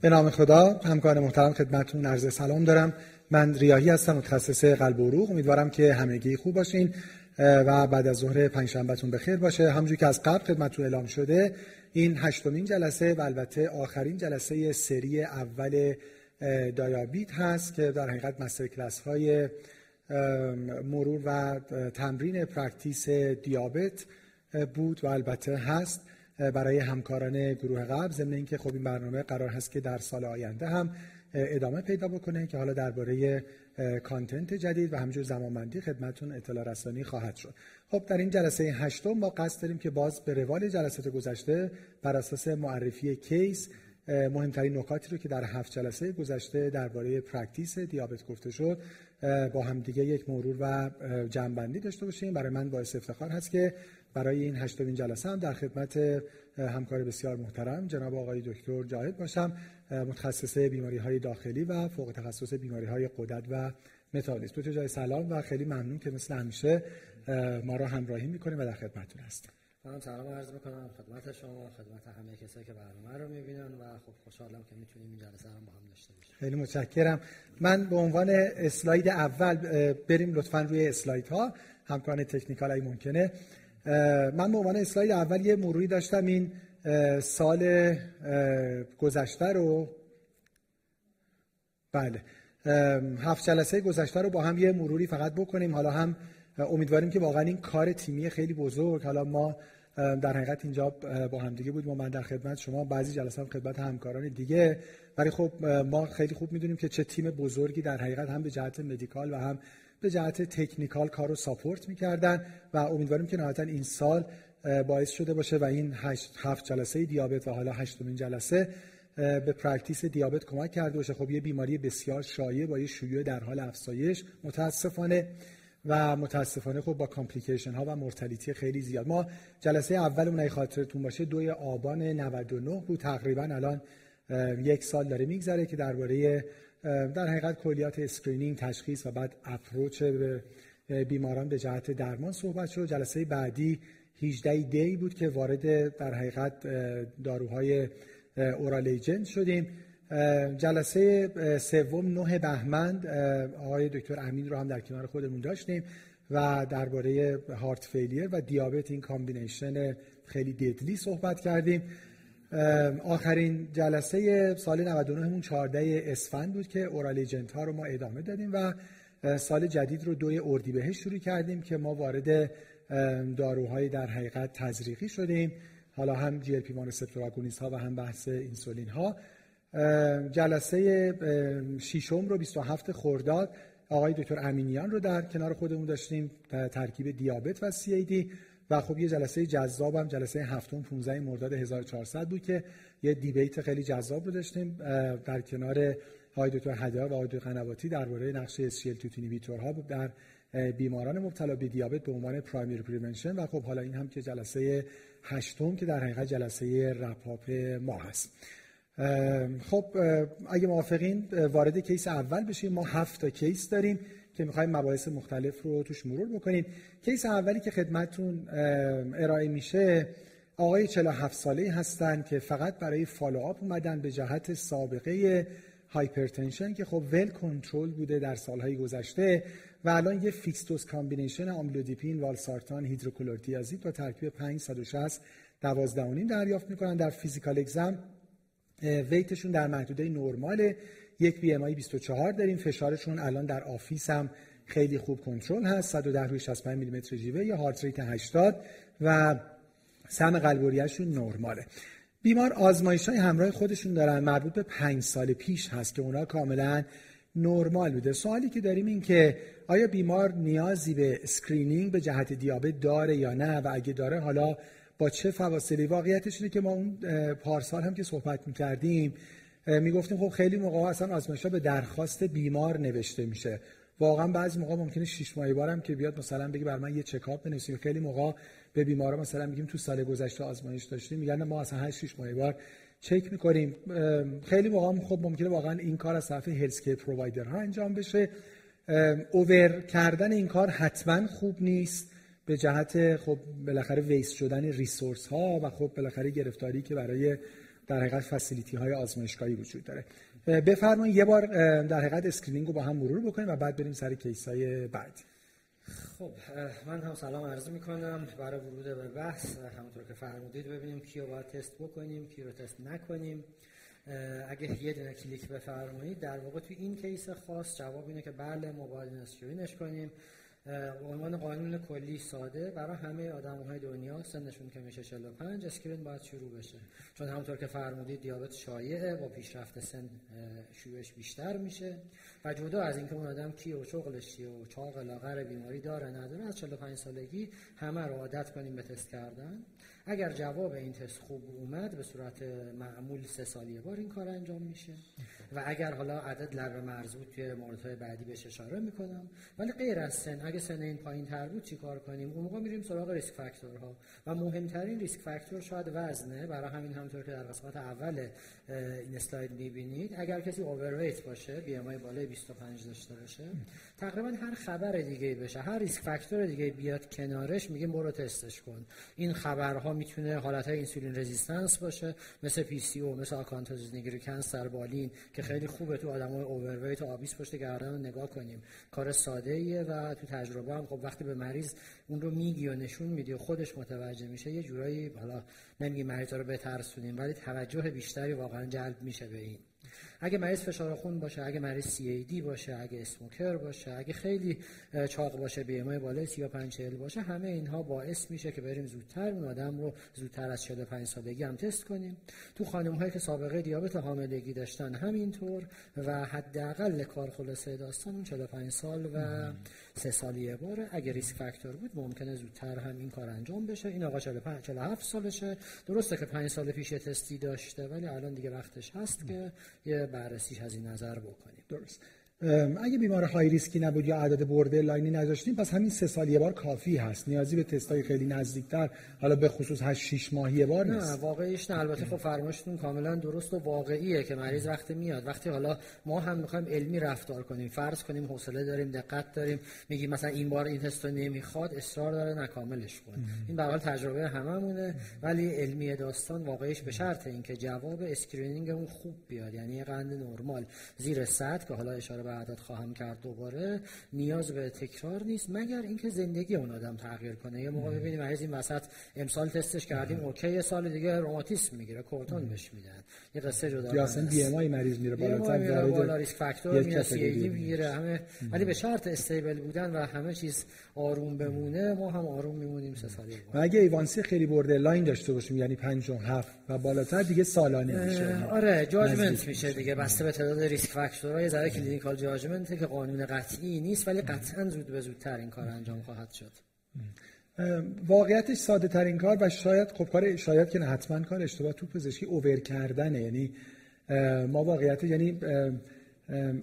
به نام خدا همکار محترم خدمتتون عرض سلام دارم. من ریاهی هستم متخصص قلب و عروق. امیدوارم که همگی خوب باشین و بعد از ظهر پنجشنبهتون بخیر باشه. همونجوری که از قبل خدمتتون اعلام شده این هشتمین جلسه و البته آخرین جلسه سری اول DiaBeat هست که در حقیقت master class های مرور و تمرین practice دیابت بود و البته هست. برای همکاران گروه قلب. ضمن اینکه خب این برنامه قرار هست که در سال آینده هم ادامه پیدا بکنه که حالا درباره content جدید و همینجور زمانبندی خدمتتون اطلاع رسانی خواهد شد. خب در این جلسه هشتم ما قصد داریم که باز به روال جلسات گذشته بر اساس معرفی case مهمترین نکاتی رو که در هفت جلسه گذشته درباره practice دیابت گفته شد با همدیگه یک مرور و جمع‌بندی داشته باشیم. برای من باعث افتخار هست که برای این هشتمین جلسه هم در خدمت همکار بسیار محترم جناب آقای دکتر جاهد باشم متخصص بیماری های داخلی و فوق تخصص بیماری های قدرت و متابولیسم. دکتر جای سلام و خیلی ممنون که مثل همیشه ما را همراهی می‌کنیم و در خدمتتون هستیم. من سلام عرض می‌کنم خدمت شما خدمت همه کسایی که برنامه رو می‌بینن و خب خوشحالم که می‌تونیم این جلسه هم با هم داشته باشیم. خیلی متشکرم. من به عنوان اسلاید اول بریم لطفا روی اسلاید ها همکاران تکنیکال ای ممکنه من به عنوان اسلاید اول یه مروری داشتم این سال گذشته رو. بله. هفت جلسه گذشته رو با هم یه مروری فقط بکنیم. حالا هم امیدواریم که واقعا این کار تیمی خیلی بزرگ. حالا ما در حقیقت اینجا با هم دیگه بودیم و من در خدمت شما بعضی جلسات هم خدمت همکاران دیگه. ولی خب ما خیلی خوب می‌دونیم که چه تیم بزرگی در حقیقت هم به جهت medical و هم به جهت technical کار رو support می‌کردن و امیدواریم که نهایتا این سال باعث شده باشه و این هشت هفت جلسه DiaBeat و حالا هشتمین جلسه به practice دیابت کمک کرده باشه. خب یه بیماری بسیار شایع با یه شیوع در حال افزایش متاسفانه و متاسفانه خب با complication ها و mortality خیلی زیاد. ما جلسه اولمون اگه خاطرتون باشه دوی آبان 99 بود. تقریبا الان یک سال داره میگذره که درباره در حقیقت کلیات screening تشخیص و بعد approach به بیماران به جهت درمان صحبت شد. جلسه بعدی 18 دی بود که وارد در حقیقت داروهای oral agent شدیم. جلسه سوم نه بهمن آقای دکتر امین رو هم در کنار خودمون داشتیم و درباره heart failure و دیابت این combination خیلی دیدلی صحبت کردیم. آخرین جلسه سال 99 مون 14 اسفند بود که اورال ایجنت ها رو ما ادامه دادیم و سال جدید رو دوی اردیبهشت شروع کردیم که ما وارد داروهای در حقیقت تزریقی شدیم. حالا هم جی ال پی ها و هم بحث اینسولین ها جلسه ششم رو 27 خرداد آقای دکتر امینیان رو در کنار خودمون داشتیم ترکیب دیابت و CAD. و خب یه جلسه جذابم جلسه هفتم 15 مرداد 1400 بود که یه debate خیلی جذاب رو داشتیم در کنار آقای دکتر هدیار و آقای قنواتی درباره نقش SGLT2 ها در بیماران مبتلا به دیابت به عنوان primary prevention و خب حالا این هم که جلسه هشتم که در حقیقت جلسه wrap-up ما هست. خب اگه موافقین وارد case اول بشیم. ما هفت تا case داریم. که می‌خوایم مباحث مختلف رو توش مرور بکنیم. case اولی که خدمتتون ارائه میشه آقای 47 ساله هستن که فقط برای follow-up اومدن به جهت سابقه hypertension که خب well control بوده در سالهای گذشته و الان یه fixed dose combination آملودیپین والسارتان هیدروکلروتیازید با ترکیب 5 160 12 دریافت می‌کنن. در physical exam weight شون در محدوده نرمال یک BMI 24 داریم. فشارشون الان در office هم خیلی خوب کنترل هست. 110 روی 65 میلیمتر جیوه با heart rate 80 و سمع قلب و ریه‌شون نرماله. بیمار آزمایش های همراه خودشون دارن. مربوط به پنج سال پیش هست که اونا کاملا نرمال بوده. سوالی که داریم این که آیا بیمار نیازی به screening به جهت دیابت داره یا نه؟ و اگه داره حالا با چه فواصلی؟ واقعیتش اینه که ما اون پارسال هم که صحبت می‌کردیم می‌گفتیم خب خیلی موقع اصلا آزمایش به درخواست بیمار نوشته میشه. واقعا بعضی موقع ممکنه شش ماهه بارم که بیاد مثلا بگه بر من یه چکاپ بنویسید خیلی موقع به بیمارا مثلا میگیم تو سال گذشته آزمایش داشتیم میگن ما اصلا 8 6 ماهه بار چک می‌کنیم. خیلی موقع خب ممکنه واقعا این کار از طرف هلت پرووایدر ها انجام بشه. اوور کردن این کار حتما خوب نیست. به جهت خب بالاخره waste شدن resource ها و خب بالاخره گرفتاری که برای در حقیقت facility های آزمایشگاهی وجود داره. بفرمایید یه بار در حقیقت screening رو با هم مرور بکنیم و بعد بریم سر case های بعد خب من هم سلام عرض می کنم برای ورود به بحث همونطور که فرمودید ببینیم کی رو باید تست بکنیم کی رو تست نکنیم. اگه یه دونه کلیک بفرمایید در واقع تو این case خاص جواب اینه که بله ما باید screen ش کنیم. عنوان قانون کلی ساده برای همه آدم های دنیا سنشون که میشه 45 screen باید شروع بشه. چون همونطور که فرمودید دیابت شایعه با پیشرفت سن شیوعش بیشتر میشه و جدا از اینکه اون آدم کی و شغلش چیه و چاق لاغر بیماری داره نداره از 45 سالگی همه رو عادت کنیم به تست کردن. اگر جواب این تست خوب اومد به صورت معمول سه سال یه بار این کار انجام میشه. و اگر حالا عدد لب مرز بود توی موردهای بعدی بهش اشاره می‌کنم. ولی غیر از سن اگه سن این پایین تر بود چیکار کنیم؟ اون موقع میریم سراغ risk factor ها و مهمترین risk factor شاید وزنه. برای همین همطور که در قسمت اول این اسلاید می‌بینید اگر کسی overweight باشه BMI بالای 25 داشته باشه تقریبا هر خبر دیگه بشه هر risk factor دیگه بیاد کنارش میگیم برو تستش کن. این خبرها می‌تونه حالت insulin resistance باشه مثل PCO مثل acanthosis nigricans بالین که خیلی خوبه تو آدمای overweight obese پشت گردن رو نگاه کنیم. کار ساده ایه و تو تجربه هم خب وقتی به مریض اون رو میگی و نشون میدی و خودش متوجه میشه یه جورایی حالا نمیگی مریض رو بترسونیم ولی توجه بیشتری واقعا جلب میشه به این. اگه مریض فشار خون باشه اگه مریض دی باشه اگه اسموکر باشه اگه خیلی چاق باشه بی ام بالای 35 40 باشه همه اینها باعث میشه که بریم زودتر اون آدم رو زودتر از 45 سالگی هم تست کنیم. تو خانم هایی که سابقه دیابت حاملگی داشتن همینطور و حداقل کار خلاصه داستان اون 45 سال و سه سال یه باره اگه risk factor بود ممکنه زودتر هم این کار انجام بشه. این آقا 45 47 سالشه. درسته که 5 سال پیش تستی داشته ولی الان دیگه وقتش هست که یه بررسیش از این نظر بکنیم. درست. اگه بیمار high risk ی نبود یا عدد borderline ی نداشتیم پس همین سه سال یه بار کافی هست. نیازی به تستای خیلی نزدیکتر حالا به خصوص 8 6 ماه یه بار نیست. نه واقعیش نه. البته خب فرمایشتون کاملا درست و واقعیه که مریض وقتی میاد. وقتی حالا ما هم می‌خوایم علمی رفتار کنیم فرض کنیم حوصله داریم دقت داریم میگیم مثلا این بار این تست نمی‌خواد اصرار داره نکاملش کن این به حال تجربه هممونه ولی علمی داستان واقعیش به شرط اینکه جواب screening اون خوب بیاد یعنی قند نرمال زیر 100 که حالا اشاره به اعداد خواهم کرد دوباره نیاز به تکرار نیست مگر اینکه زندگی اون آدم تغییر کنه. یه موقع ببینیم از این وسط امسال تستش کردیم OK سال دیگه روماتیسم می‌گیره کورتون بهش میدن. یه قصه جدا یا اصلا BMI مریض میره بالاتر بالا risk factor میره CA می‌گیره همه. ولی به شرط stable بودن و همه چیز آروم بمونه ما هم آروم میمونیم سه سالی و اگه A1C خیلی borderline داشته باشیم یعنی 5 و 7 و بالاتر دیگه سالانه میشه آره judgment میشه دیگه بسته به تعداد risk factor ها یه ذره clinical judgment که قانون قطعی نیست ولی قطعا زود به زودتر این کار انجام خواهد شد. واقعیتش ساده ترین کار و شاید خب کار شاید که نه حتما کار اشتباه تو پزشکی over کردنه یعنی ما واقعیت یعنی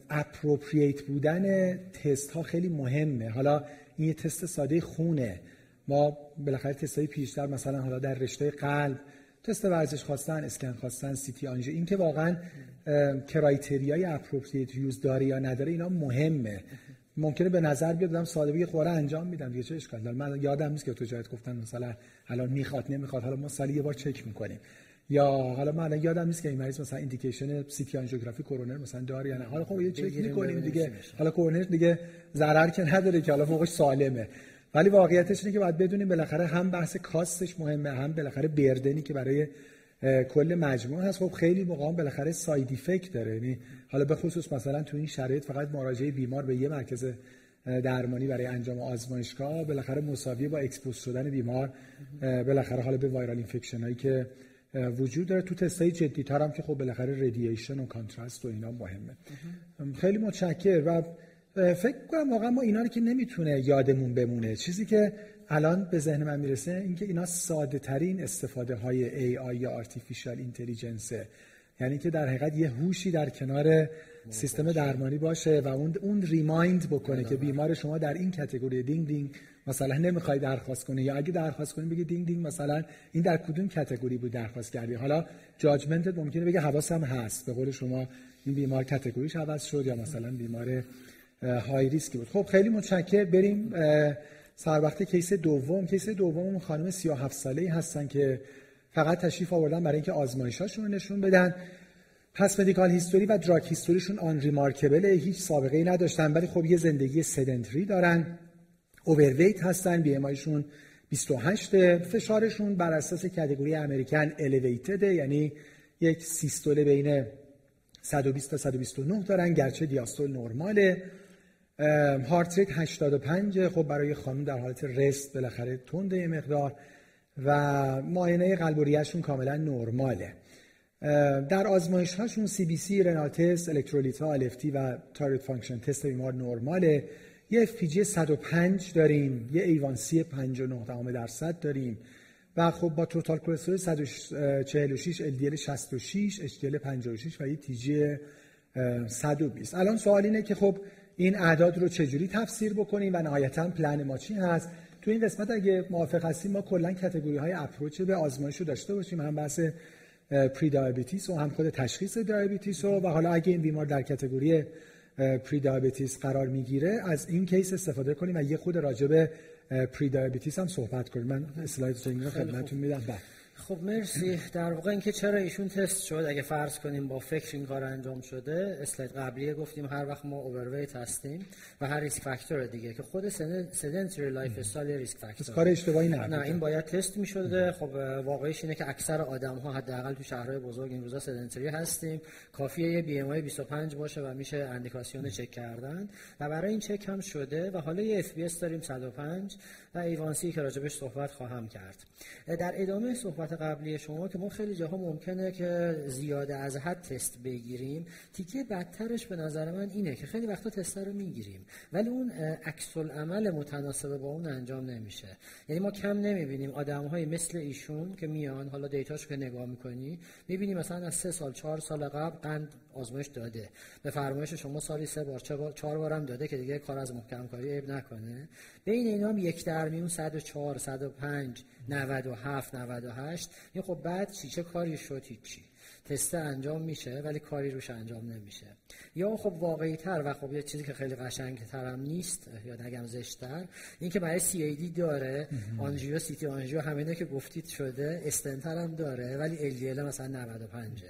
appropriate بودن تست ها خیلی مهمه. حالا این یه تست ساده خونه. ما بالاخره تست های پیشتر مثلا حالا در رشته قلب تست ورزش خواستن اسکن خواستن CT angio این که واقعا criteria ی appropriate use داره یا نداره اینا مهمه. ممکنه به نظر بیاد دادم ساده بگه خوره انجام میدم دیگه چه اشکال من یادم نیست که تو جایت گفتن مثلا الان می‌خواد نمی‌خواد حالا ما سالی یه بار چک می‌کنیم. یا حالا من الان یادم نیست که این مریض مثلا ایندیکیشن سی تی آنژیوگرافی کورونر مثلا داره یا نه. حالا خب یه چک می‌کنیم دیگه. حالا کورونر دیگه ضرر که نداره که حالا فوقش سالمه. ولی واقعیتش اینه که باید بدونیم بالاخره هم بحث کاستش مهمه هم بالاخره بردنی که برای کل مجموعه هست. خب خیلی موقع بالاخره ساید افکت داره. یعنی حالا به خصوص مثلا تو این شرایط فقط مراجعه بیمار به یه مرکز درمانی برای انجام آزمایشگاه بالاخره مساوی با expose شدن بیمار بالاخره حالا به viral infection هایی که وجود داره. تو تستای جدی هم که خب بالاخره radiation و contrast و اینا مهمه. خیلی متشکر و فکر کنم واقعا ما اینا رو که نمی‌تونه یادمون بمونه. چیزی که الان به ذهن من می‌رسه اینکه اینا ساده ترین استفاده های AI یا artificial intelligence یعنی که در حقیقت یه هوشی در کنار سیستم درمانی باشه و اون اون remind بکنه که بیمار شما در این category دینگ دینگ مثلا نمی‌خوای درخواست کنه یا اگه درخواست کنی بگی دینگ دینگ مثلا این در کدوم category بود درخواست کردی؟ حالا judgment ممکنه بگه حواسم هست. به قول شما این بیمار category ش عوض شد یا مثلا بیمار high risk ی بود. خب خیلی متشکر. بریم سر وقت case دوم. case دوم خانم 37 ساله ای هستن که فقط تشریف آوردن برای اینکه آزمایشاشون رو نشون بدن. پس medical history و drug history شون unremarkable هیچ سابقه ای نداشتن ولی خب یه زندگی sedentary ی دارن. overweight هستن BMI 28 فشارشون بر اساس category American elevated یعنی یک سیستول بین 120 تا 129 دارن گرچه دیاستول نرماله heart rate 85 خب برای خانم در حالت rest بالاخره تنده یه مقدار. و معاینه قلب و ریهشون کاملا نرماله. در آزمایش هاشون CBC renal test الکترولیت ها و thyroid function test بیمار نرماله. یه FPG 105 داریم یه A1C 59 درصد داریم. و خب با total cholesterol 146 LDL 66 HDL 56 و یه TG 120 الان سوال اینه که خب این اعداد رو چجوری تفسیر بکنیم و نهایتا پلن ما چی هست؟ تو این قسمت اگه موافق هستیم ما کلا category های approach به آزمایش رو داشته باشیم. هم بحث prediabetes و هم خود تشخیص diabetes و, و حالا اگه این بیمار در category prediabetes قرار می‌گیره از این case استفاده کنیم و یه خورده راجع به prediabetes هم صحبت کنیم. من اسلاید رو خدمتتون میدم. بعد خب مرسی. در واقع اینکه چرا ایشون تست شد اگه فرض کنیم با فکر این کار انجام شده اسلاید قبلی گفتیم هر وقت ما overweight هستیم و هر risk factor دیگه که خود sedentary lifestyle risk factor کار اشتباهی نه نه این باید تست می شده خب واقعیش اینه که اکثر آدم ها حداقل تو شهرهای بزرگ این روزا sedentary هستیم. کافیه یه BMI 25 باشه و میشه اندیکاسیون چک کردن. و برای این چک هم شده و حالا یه FBS داریم 105 و A1C که راجبش صحبت خواهم کرد. در ادامه صحبت قبلی شما که ما خیلی جاها ممکنه که زیاده از حد تست بگیریم تیکه بدترش به نظر من اینه که خیلی وقتا تست رو می‌گیریم ولی اون عکس عمل متناسب با اون انجام نمیشه. یعنی ما کم نمی‌بینیم آدم های مثل ایشون که میان حالا دیتاشو که نگاه می‌کنی می‌بینی مثلا از سه سال چهار سال قبل قند آزمایش داده. به فرمایش شما سالی سه بار چهار بارم داده که دیگه کار از محکم کاری عیب نکنه. بین اینا هم یک در میون 104 105 97 98 این خب بعد چی؟ چه کاری شد؟ هیچی. تست انجام میشه ولی کاری روش انجام نمیشه. یا خب واقعی تر و خب یه چیزی که خیلی قشنگ ترم نیست یا نگم زشتر این که برای سی ای دی داره. آنژیو سیتی آنژیو همینه که گفتید شده استنتر هم داره ولی ال مثلا 95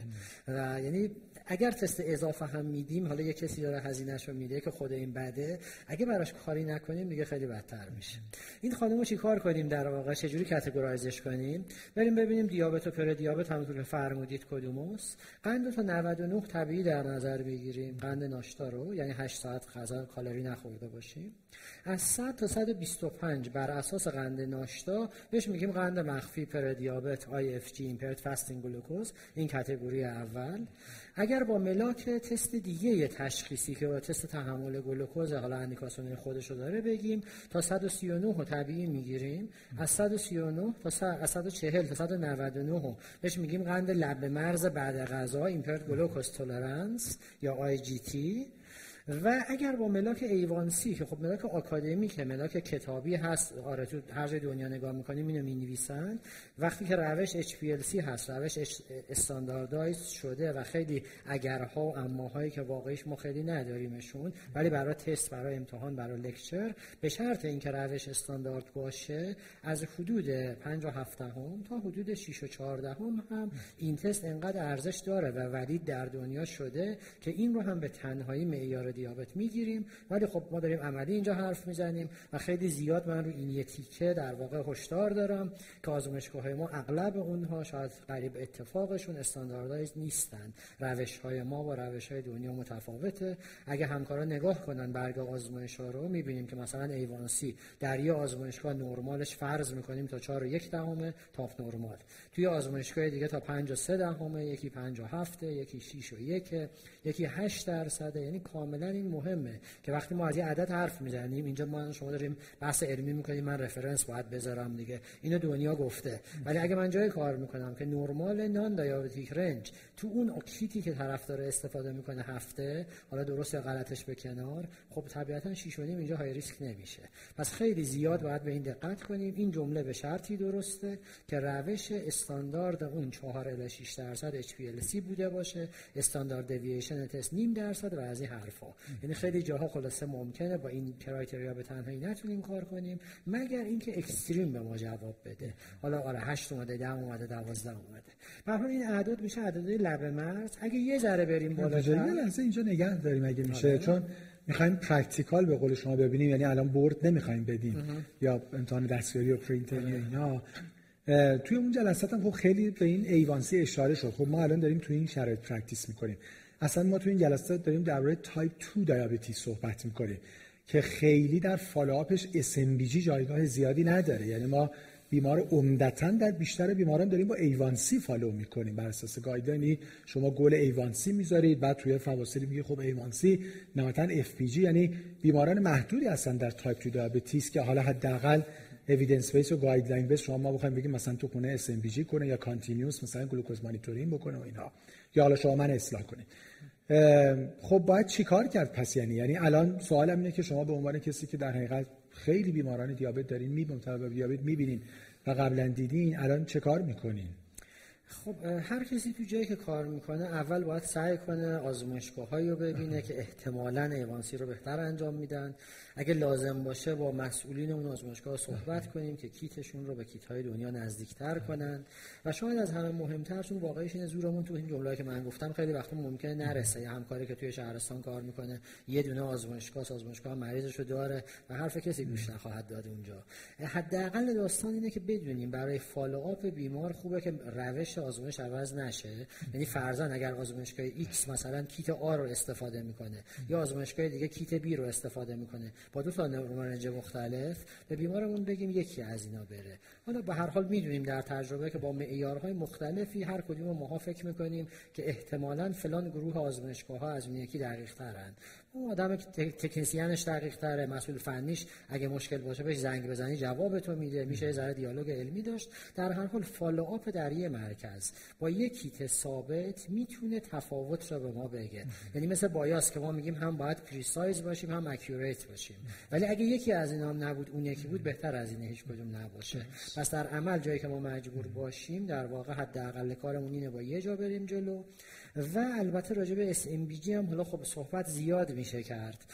و یعنی اگر تست اضافه هم میدیم حالا یه کسی داره هزینهش رو میده که خود این بده اگه براش کاری نکنیم دیگه خیلی بدتر میشه. این خانم رو چیکار کنیم در واقع؟ چجوری کاتگورایزش کنیم؟ بریم ببینیم دیابت و پر دیابت همونطور که فرمودید کدوموس قند تا 99 طبیعی در نظر بگیریم. قند ناشتا رو یعنی 8 ساعت غذا کالری نخورده باشیم. از 100 تا 125 بر اساس قند ناشتا بهش میگیم قند مخفی پر دیابت impaired fasting glucose. این کاتگوری اول. اگر با ملاک تست دیگه یه تشخیصی که با تست تحمل گلوکوز حالا اندیکاسیون خودش رو داره بگیم تا 139 رو طبیعی می‌گیریم. از 139 تا از 140 تا 199 بهش میگیم قند لب مرز بعد غذا impaired glucose tolerance یا IGT و اگر با ملاک A1C که خب ملاک آکادمیک که ملاک کتابی هست آره تو هر جای دنیا نگاه می‌کنیم اینو می نویسن وقتی که روش HPLC هست روش standardize شده و خیلی اگرها و اماهایی که واقعیش ما خیلی نداریمشون ولی برای تست برای امتحان برای lecture به شرط اینکه روش استاندارد باشه از حدود 5 و 7 هم تا حدود 6 و 14 هم, هم این تست انقدر ارزش داره و ولید در دنیا شده که این رو هم به تنهایی معیار دیابت می‌گیریم. ولی خب ما داریم عملی اینجا حرف می‌زنیم و خیلی زیاد من رو این یه تیکه در واقع هشدار دارم که آزمایشگاه ما اغلب اونها شاید قریب اتفاقشون استانداردایز نیستن. روش های ما با روش های دنیا متفاوته. اگه همکارا نگاه کنن برگ آزمایش ها رو می‌بینیم که مثلا ایوانسی در یه آزمایشگاه نرمالش فرض می‌کنیم تا 4 و یک دهمه تاپ نرمال. توی آزمایشگاه دیگه تا 5 و 3 دهمه یکی 5 و 7 یکی 6 و 1 یکی 8 درصده یعنی کاملا این مهمه که وقتی ما از یه عدد حرف می‌زنیم اینجا ما شما داریم بحث علمی می‌کنیم من رفرنس باید بذارم دیگه. اینو دنیا گفته. ولی اگه من جای کار می‌کنم که نرمال نان دیابتیک رنج تو اون اکیتی که طرف داره استفاده می‌کنه هفته حالا درست یا غلطش به کنار خب طبیعتا 6 اینجا های ریسک نمیشه. پس خیلی زیاد باید به این دقت کنیم. این جمله به شرطی درسته که روش استاندارد اون 4 الی 6 درصد HPLC بوده باشه. استاندارد دیوییشن تست نیم درصد و از این حرفا. یعنی خیلی جاها خلاصه ممکنه با این کرایتریا به تنهایی نتونیم کار کنیم مگر اینکه اکستریم به ما جواب بده. حالا آره 8 اومده 10 اومده 12 اومده. به این اعداد میشه اعداد لب مرز. اگه یه ذره بریم بالا یه لحظه اینجا نگه داریم اگه میشه آره. چون می‌خوایم practical به قول شما ببینیم یعنی الان board نمی‌خوایم بدیم یا امتحان دستیاری و پره‌اینترنی یا اینا. توی اون جلسات هم خب خیلی به این A1C اشاره شد. خب ما الان داریم توی این شرایط practice می‌کنیم. اصلا ما توی این جلسات داریم درباره تایپ 2 diabetes صحبت می‌کنیم که خیلی در follow-up ش SMBG جایگاه زیادی نداره. یعنی ما بیمار عمدتا در بیشتر بیماران داریم با A1C follow می‌کنیم. بر اساس guideline ی شما goal A1C می‌ذارید بعد توی فواصلی میگه خب A1C نهایتا FPG یعنی بیماران محدودی هستن در تایپ 2 diabetes که حالا حداقل evidence base و guideline base شما ما بخوایم بگیم مثلا تو خونه SMBG کنه یا continuous مثلا glucose monitoring بکنه و اینها. یا حالا شما من اصلاح کنید. خب باید چیکار کرد پس یعنی؟ یعنی الان سوالم اینه که شما به عنوان کسی که در حقیقت خیلی بیماران دیابت دارین می‌بینیم به دیابت می‌بینین و قبلا دیدین الان چه کار می‌کنین؟ خب هر کسی تو جایی که کار می‌کنه اول باید سعی کنه آزمایشگاه رو ببینه که احتمالا ایوانسی رو بهتر انجام میدن. اگه لازم باشه با مسئولین اون آزمایشگاه صحبت کنیم که کیتشون رو به کیت های دنیا نزدیکتر کنن. و شاید از همه مهمتر چون واقعیش اینه زورمون تو این جمله که من گفتم خیلی وقتا ممکنه نرسه. یه همکاری که توی شهرستان کار می‌کنه یه دونه آزمایشگاه آزمایشگاه مریضش رو داره و حرف کسی گوش نخواهد داد اونجا. حداقل داستان اینه که بدونیم برای follow-up بیمار خوبه که روش آزمایش عوض نشه. یعنی فرضاً اگر آزمایشگاه X مثلا کیت A رو استفاده می‌کنه یا آزمایشگاه دیگه کیت B رو استفاده می‌کنه. با دو تا normal range مختلف به بیمارمون بگیم یکی از اینا بره. حالا به هر حال می‌دونیم در تجربه که با معیارهای مختلفی هر کدوم ماها فکر می‌کنیم که احتمالا فلان گروه آزمایشگاه ها از اون یکی دقیق ترن آدم تکنسیانش دقیق تره مسئول فنیش اگه مشکل باشه بهش زنگ بزنی جواب تو میده. میشه ذره دیالوگ علمی داشت. در هر حال follow-up در یه مرکز. با یک کیت ثابت می‌تونه تفاوت رو به ما بگه. یعنی مثل bias که ما میگیم هم باید precise باشیم هم accurate باشیم. ولی اگه یکی از اینا هم نبود اون یکی بود بهتر از این هیچ کدوم نباشه. پس در عمل جایی که ما مجبور باشیم در واقع حداقل کارمون اینه با یه جا بریم جلو. و البته راجع به SMBG هم حالا خب صحبت زیاد میشه کرد.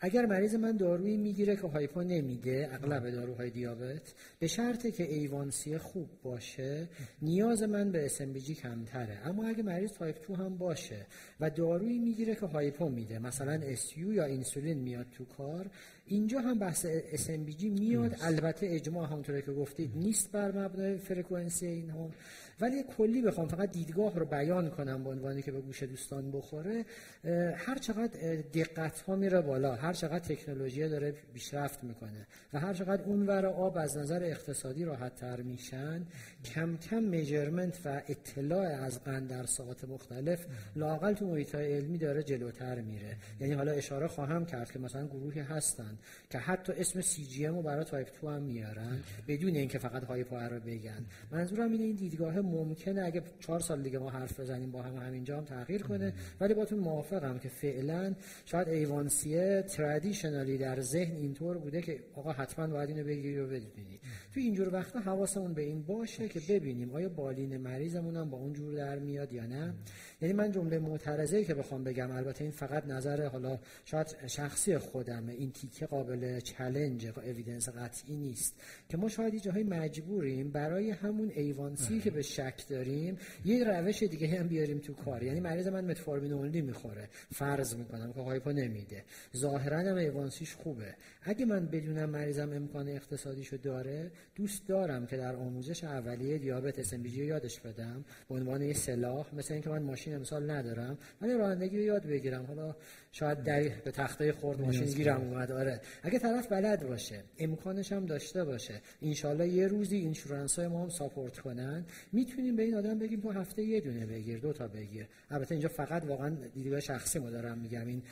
اگر مریض من دارویی می‌گیره که hypo نمیده اغلب داروهای دیابت به شرطی که A1C خوب باشه نیاز من به SMBG کمتره. اما اگه مریض تایپ 2 هم باشه و دارویی می‌گیره که hypo میده مثلا SU یا insulin میاد تو کار اینجا هم بحث SMBG میاد. البته اجماع همونطور که گفتید نیست بر مبنای فرکانسی این هم ولی کلی بخوام فقط دیدگاه رو بیان کنم به عنوانی که به گوش دوستان بخوره هر چقدر دقت ها میره بالا هر چقدر تکنولوژی داره پیشرفت می‌کنه و هر چقدر اون ور آب از نظر اقتصادی راحت تر میشن کم کم measurement و اطلاع از قند در ساعت مختلف لاقل تو محیط علمی داره جلوتر میره. یعنی حالا اشاره خواهم کرد که مثلا گروهی هستن که حتی اسم CGM رو برای تایپ 2 هم میارن بدون اینکه فقط هایپو رو بگن. منظورم اینه این دیدگاه ممکنه اگه چهار سال دیگه ما حرف بزنیم با هم همینجا هم تغییر کنه. ولی باتون موافقم که فعلا شاید ایوانسیه ترادیشنالی در ذهن اینطور بوده که آقا حتما باید اینو بگیری و بدونی. تو اینجور وقتا حواسمون به این باشه که ببینیم آیا بالین مریضمون هم با اون جور در میاد یا نه. یعنی من جمله معترضه که بخوام بگم البته این فقط نظر حالا شاید شخصی خودمه این تیکه قابل چلنج اویدنس قطعی نیست که ما شاید جاهای مجبوریم برای همون A1C که به شک داریم یه روش دیگه هم بیاریم تو کار. یعنی مریض من متفورمین only می‌خوره فرض می‌کنم که hypo نمیده. ظاهرا هم A1C ش خوبه. اگه من بدونم مریضم امکان اقتصادیشو داره دوست دارم که در آموزش اولیه دیابت اس یادش بدم. به عنوان یه سلاح مثل اینکه من ماشین امسال ندارم ولی رانندگی رو یاد بگیرم. حالا شاید در به تخته خورد ماشین گیرم اومد. آره. اگه طرف بلد باشه امکانش هم داشته باشه انشالله یه روزی insurance های ما هم support کنن. می‌تونیم به این آدم بگیم تو هفته یه دونه بگیر دو تا بگیر. البته اینجا فقط واقعا دیدگاه شخصی ما دارم میگم. این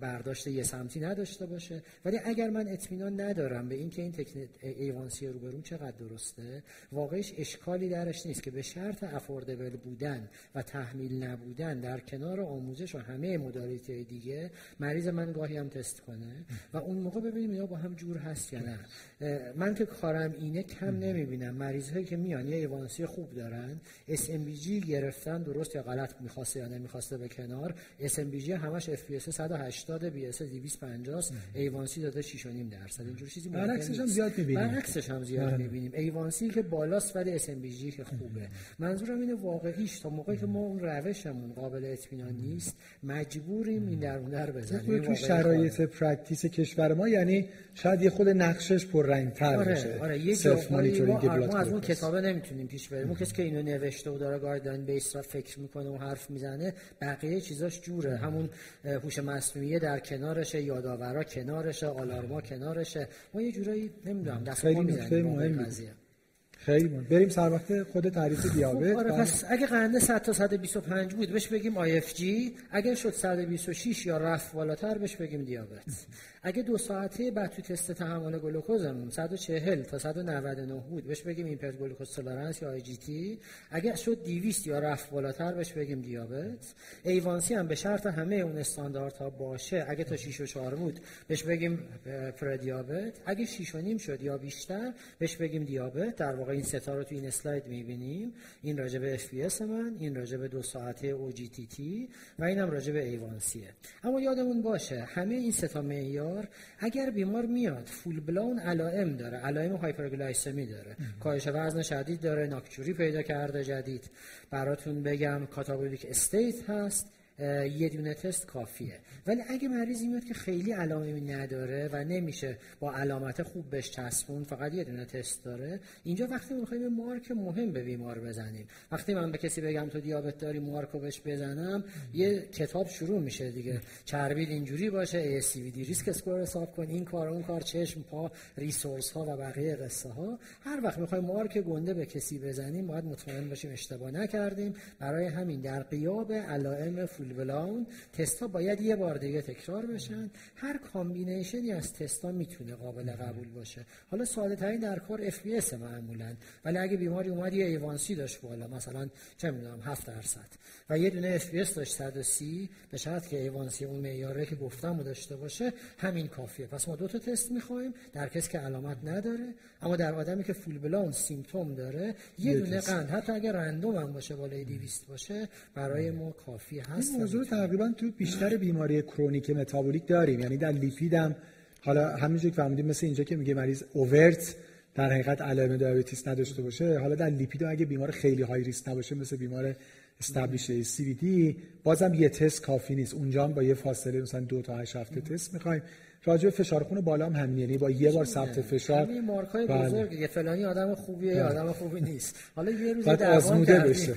برداشت یه سمتی نداشته باشه. ولی اگر من اطمینان ندارم به اینکه این تکنیک ایوانسی روبروم چقدر درسته واقعش اشکالی درش نیست که به شرط افوردبل بودن و تحمیل نبودن در کنار آموزش و همه مدالیتی دیگه مریض من گاهی هم تست کنه و اون موقع ببینیم یا با هم جور هست یا نه. من که کارم اینه کم نمی‌بینم. مریض هایی که میان یه ایوانسی خوب دارن SMBG گرفتن درست یا غلط می‌خواسته یا نمی‌خواسته به کنار SMBG همش FPS 180 BS 250 ایوانسی داده 6.5 درصد. اینجور چیزی برعکسش هم زیاد می‌بینیم. برعکسش هم زیاد بله. می‌بینیم. ایوانسی که بالاست ولی SMBG که خوبه. منظورم اینه واقعیش. تا موقعی که ما اون روشمون قابل اطمینان نیست مجبوریم این درونه رو بزنیم. تو شرایط practice کشور ما یعنی شاید یه خود نقشش پررنگ‌تر آره بشه آره. یه self monitoring of blood از اون. کتابه نمی‌تونیم پیش بریم. اون کسی که اینو نوشته و داره guideline base را فکر می‌کنه و حرف می‌زنه بقیه چیزاش جوره. همون هوش مصنوعی در کنارشه یادآورا کنارشه آلارما کنارشه ما یه جورایی نمی‌دونم دست و خیلی می‌زنیم. قضیه خیلی مهم. بریم سر وقت خود تعریف دیابت. آره بعد- پس اگه قنده 100 تا 125 بود بهش بگیم IFG اگه شد 126 یا رفت بالاتر بهش بگیم دیابت. اگه دو ساعته بعد تو تست تحمل گلوکوزمون 140 تا 199 بود بهش بگیم impaired glucose tolerance یا IGT اگه شد 200 یا رفت بالاتر بهش بگیم دیابت. A1C هم به شرط همه اون استانداردها باشه. اگه تا 6 و 4 بود بهش بگیم پره‌دیابت اگه 6 و نیم شد یا بیشتر بهش بگیم دیابت. در واقع این ستا رو تو این اسلاید می‌بینیم. این راجع به FPG من این راجع به دو ساعته OGTT و اینم راجع به A1C ه اما یادمون باشه همه این ستا معیار اگر بیمار میاد full blown علائم داره. علائم hyperglycemia داره. کاهش وزن شدید داره nocturia پیدا کرده جدید. براتون بگم catabolic state هست. یه دونه تست کافیه. ولی اگه مریضی میاد که خیلی علائمی نداره و نمیشه با علامت خوب بهش چسبون فقط یه دونه تست داره اینجا وقتی می‌خوایم مارک مهم به بیمار بزنیم. وقتی من به کسی بگم تو دیابت داری مارکو بهش بزنم یه کتاب شروع میشه دیگه. چربیت اینجوری باشه ASCVD risk score حساب کن این کار اون کار چشم پا resource ها و بقیه قصه ها هر وقت می‌خوایم مارک گنده به کسی بزنیم باید مطمئن باشیم اشتباه نکردیم. برای همین در غیاب علائم full-blown تستا باید یه بار دیگه تکرار بشن. هر combination ی از تستا می‌تونه قابل قبول باشه. حالا ساده ترین در کار FBS معمولا. ولی اگه بیماری اومد یه A1C داشت بالا مثلا چه می‌دونم 7 درصد. و یه دونه FBS داشت 130 به شرط که A1C اون معیاره که گفتم رو داشته باشه همین کافیه. پس ما دو تا تست می‌خوایم در کسی که علامت نداره اما در آدمی که full-blown symptom داره یه, دونه. قند حتی اگر random هم باشه بالای 200 باشه برای ما کافی هست. این موضوع تقریبا تو بیشتر بیماری chronic metabolic داریم. یعنی در لیپید هم حالا همینجور که فهمیدیم مثل اینجا که میگه مریض اوورت در حقیقت علائم دیابتیس نداشته باشه. حالا در لیپید اگه بیمار خیلی های ریسک نباشه مثل بیمار استابلیش سی وی دی بازم یه تست کافی نیست. اونجا هم با یه فاصله مثلا دو تا هشت هفته تست می‌خوایم. راجع به فشار خون بالا هم همین یعنی با یه بار ثبت فشار همین مارکای بله. بزرگ یه فلانی آدم خوبیه یا آدم خوبی نیست. حالا یه روز آزموده. بشه.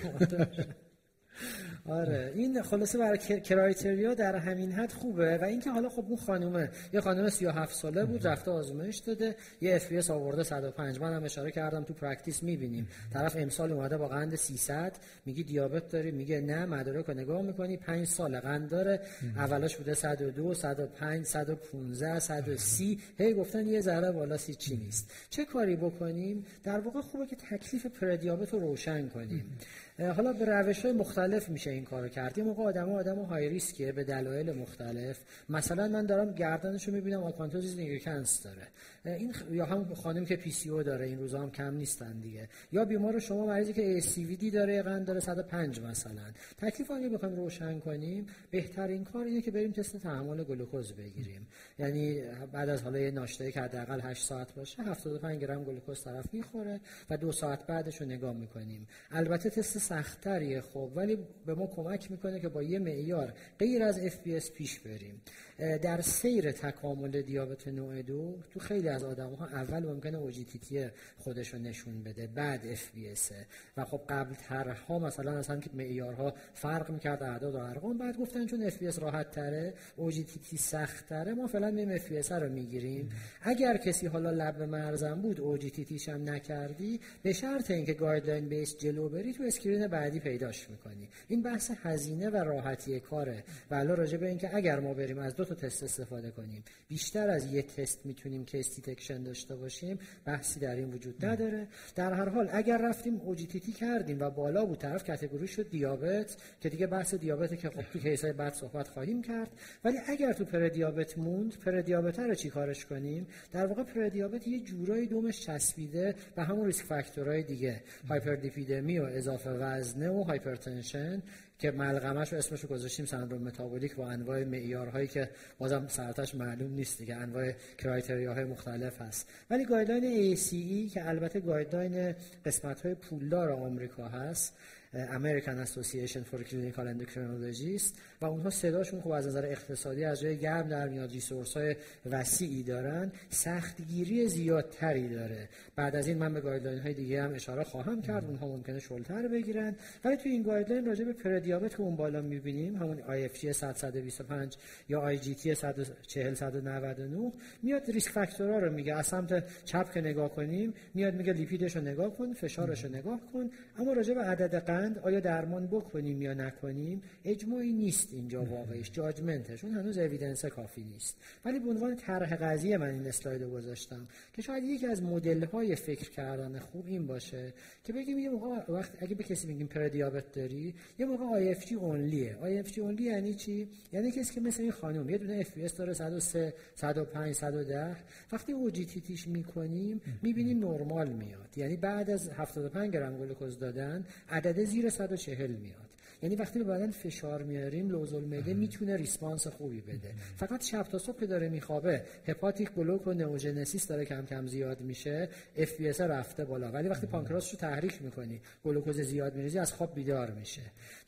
آره. این خلاصه برای کر- کرایتریا در همین حد خوبه. و اینکه حالا خب اون خانومه یه خانم 37 ساله بود رفته آزمایش داده. یه FBS آورده 105 من هم اشاره کردم تو practice می‌بینیم. طرف امسال اومده با قند 300 میگی دیابت داری؟ میگه نه. مدارک رو نگاه می‌کنی. 5 سال قند داره. اولاش بوده 102 105 115 130 هی گفتن یه ذره بالاست چیزی نیست. چه کاری بکنیم؟ در واقع خوبه که تکلیف پردیابت رو روشن کنیم. حالا به روش های مختلف میشه این کارو کرد. یه موقع آدم آدم high risk ه به دلایل مختلف. مثلا من دارم گردنشو می‌بینم acanthosis nigricans داره. این یا همین خانم که PCO داره این روزا هم کم نیستن دیگه. یا بیمار شما مریضی که دی داره قند داره 105 مثلا. تکلیف اگه بخوایم روشن کنیم بهترین کار اینه که بریم تست تحمل گلوکوز بگیریم. یعنی بعد از حالا یه ناشتایی که حداقل 8 ساعت باشه 75 گرم گلوکوز طرف می‌خوره و دو ساعت بعدش رو نگاه می‌کنیم. البته تست سختتریه خب ولی به ما کمک می‌کنه که با یه معیار غیر از FBS پیش بریم. در سیر تکامل دیابت نوع دو تو خیلی از آدم ها اول ممکنه OGTT خودش رو نشون بده بعد FBS و خب قبل ترها مثلا اصلا که معیارها فرق می‌کرد اعداد و ارقام بعد گفتن چون FBS راحت تره OGTT سخت تره ما فعلا میایم FBS رو می‌گیریم. اگر کسی حالا لب مرزم بود OGTT ش هم نکردی به شرط اینکه guideline base جلو بری تو screen بعدی پیداش می‌کنی. این بحث هزینه و راحتی کاره. و راجع به اینکه اگر ما بریم از دو تا تست استفاده کنیم. بیشتر از یه تست می‌تونیم case detection داشته باشیم بحثی در این وجود نداره. در هر حال اگر رفتیم OGTT کردیم و بالا بود طرف category شد دیابت که دیگه بحث دیابت که خب تو case ای بعد صحبت خواهیم کرد. ولی اگر تو پر دیابت موند پر دیابت رو چی کارش کنیم؟ در واقع پر دیابت یه جورایی دمش چسبیده به همون risk factor های دیگه. hyperlipidemia و اضافه وزنه و hypertension که ملغمه‌ش رو اسمش رو گذاشتیم سندروم متابولیک با انواع معیارهایی که بازم سر و تهش معلوم نیست دیگه انواع criteria های مختلف هست. ولی guideline AACE که البته guideline قسمت های پولدار آمریکا هست American Association for Clinical Endocrinologists و اونها صداشون خوب از نظر اقتصادی از جای گرم در میاد resource های وسیعی دارن سختگیری زیادتری داره. بعد از این من به guideline های دیگه هم اشاره خواهم کرد اونها ممکنه شلتر بگیرن. ولی تو این guideline راجع به پردیابت که اون بالا می‌بینیم همون IFG 125 یا IGT 140 199 میاد risk factor ها رو میگه. از سمت چپ که نگاه کنیم میاد میگه لیپیدش رو نگاه کن فشارش رو نگاه کن. اما راجع به عدد قند آیا درمان بکنیم یا نکنیم؟ اجماعی نیست اینجا واقعیش. judgment ش اون هنوز evidence کافی نیست. ولی به عنوان طرح قضیه من این اسلاید گذاشتم که شاید یکی از مدل های فکر کردن خوب این باشه که بگیم یه موقع وقت اگه به کسی میگیم پردیابت داری یه موقع IFG only ه IFG only یعنی چی؟ یعنی کسی که مثل این خانم یه دونه FBS داره 103 105 110 وقتی OGTT ش می‌کنیم می‌بینیم نرمال میاد. یعنی بعد از 75 گرم گلوکوز دادن عدد زیر 140 میاد. یعنی وقتی به بدن فشار میاریم لوز المعده می‌تونه response خوبی بده. فقط شب تا صبح که داره میخوابه hepatic gluconeogenesis داره کم کم زیاد میشه. FBS رفته بالا. ولی وقتی پانکراس رو تحریک می‌کنی گلوکوز زیاد میریزی از خواب بیدار میشه.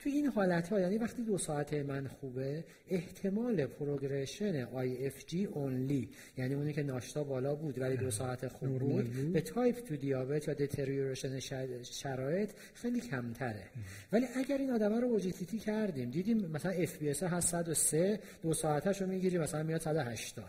تو این حالت ها یعنی وقتی دو ساعته من خوبه احتمال progression IFG only یعنی اونی که ناشتا بالا بود ولی دو ساعت خوب بود به type two دیابت یا deterioration شرایط خیلی کمتره. ولی اگر این آدم رو OGTT کردیم دیدیم مثلا FBS هست 103 دو ساعتش رو می‌گیری مثلا میاد 180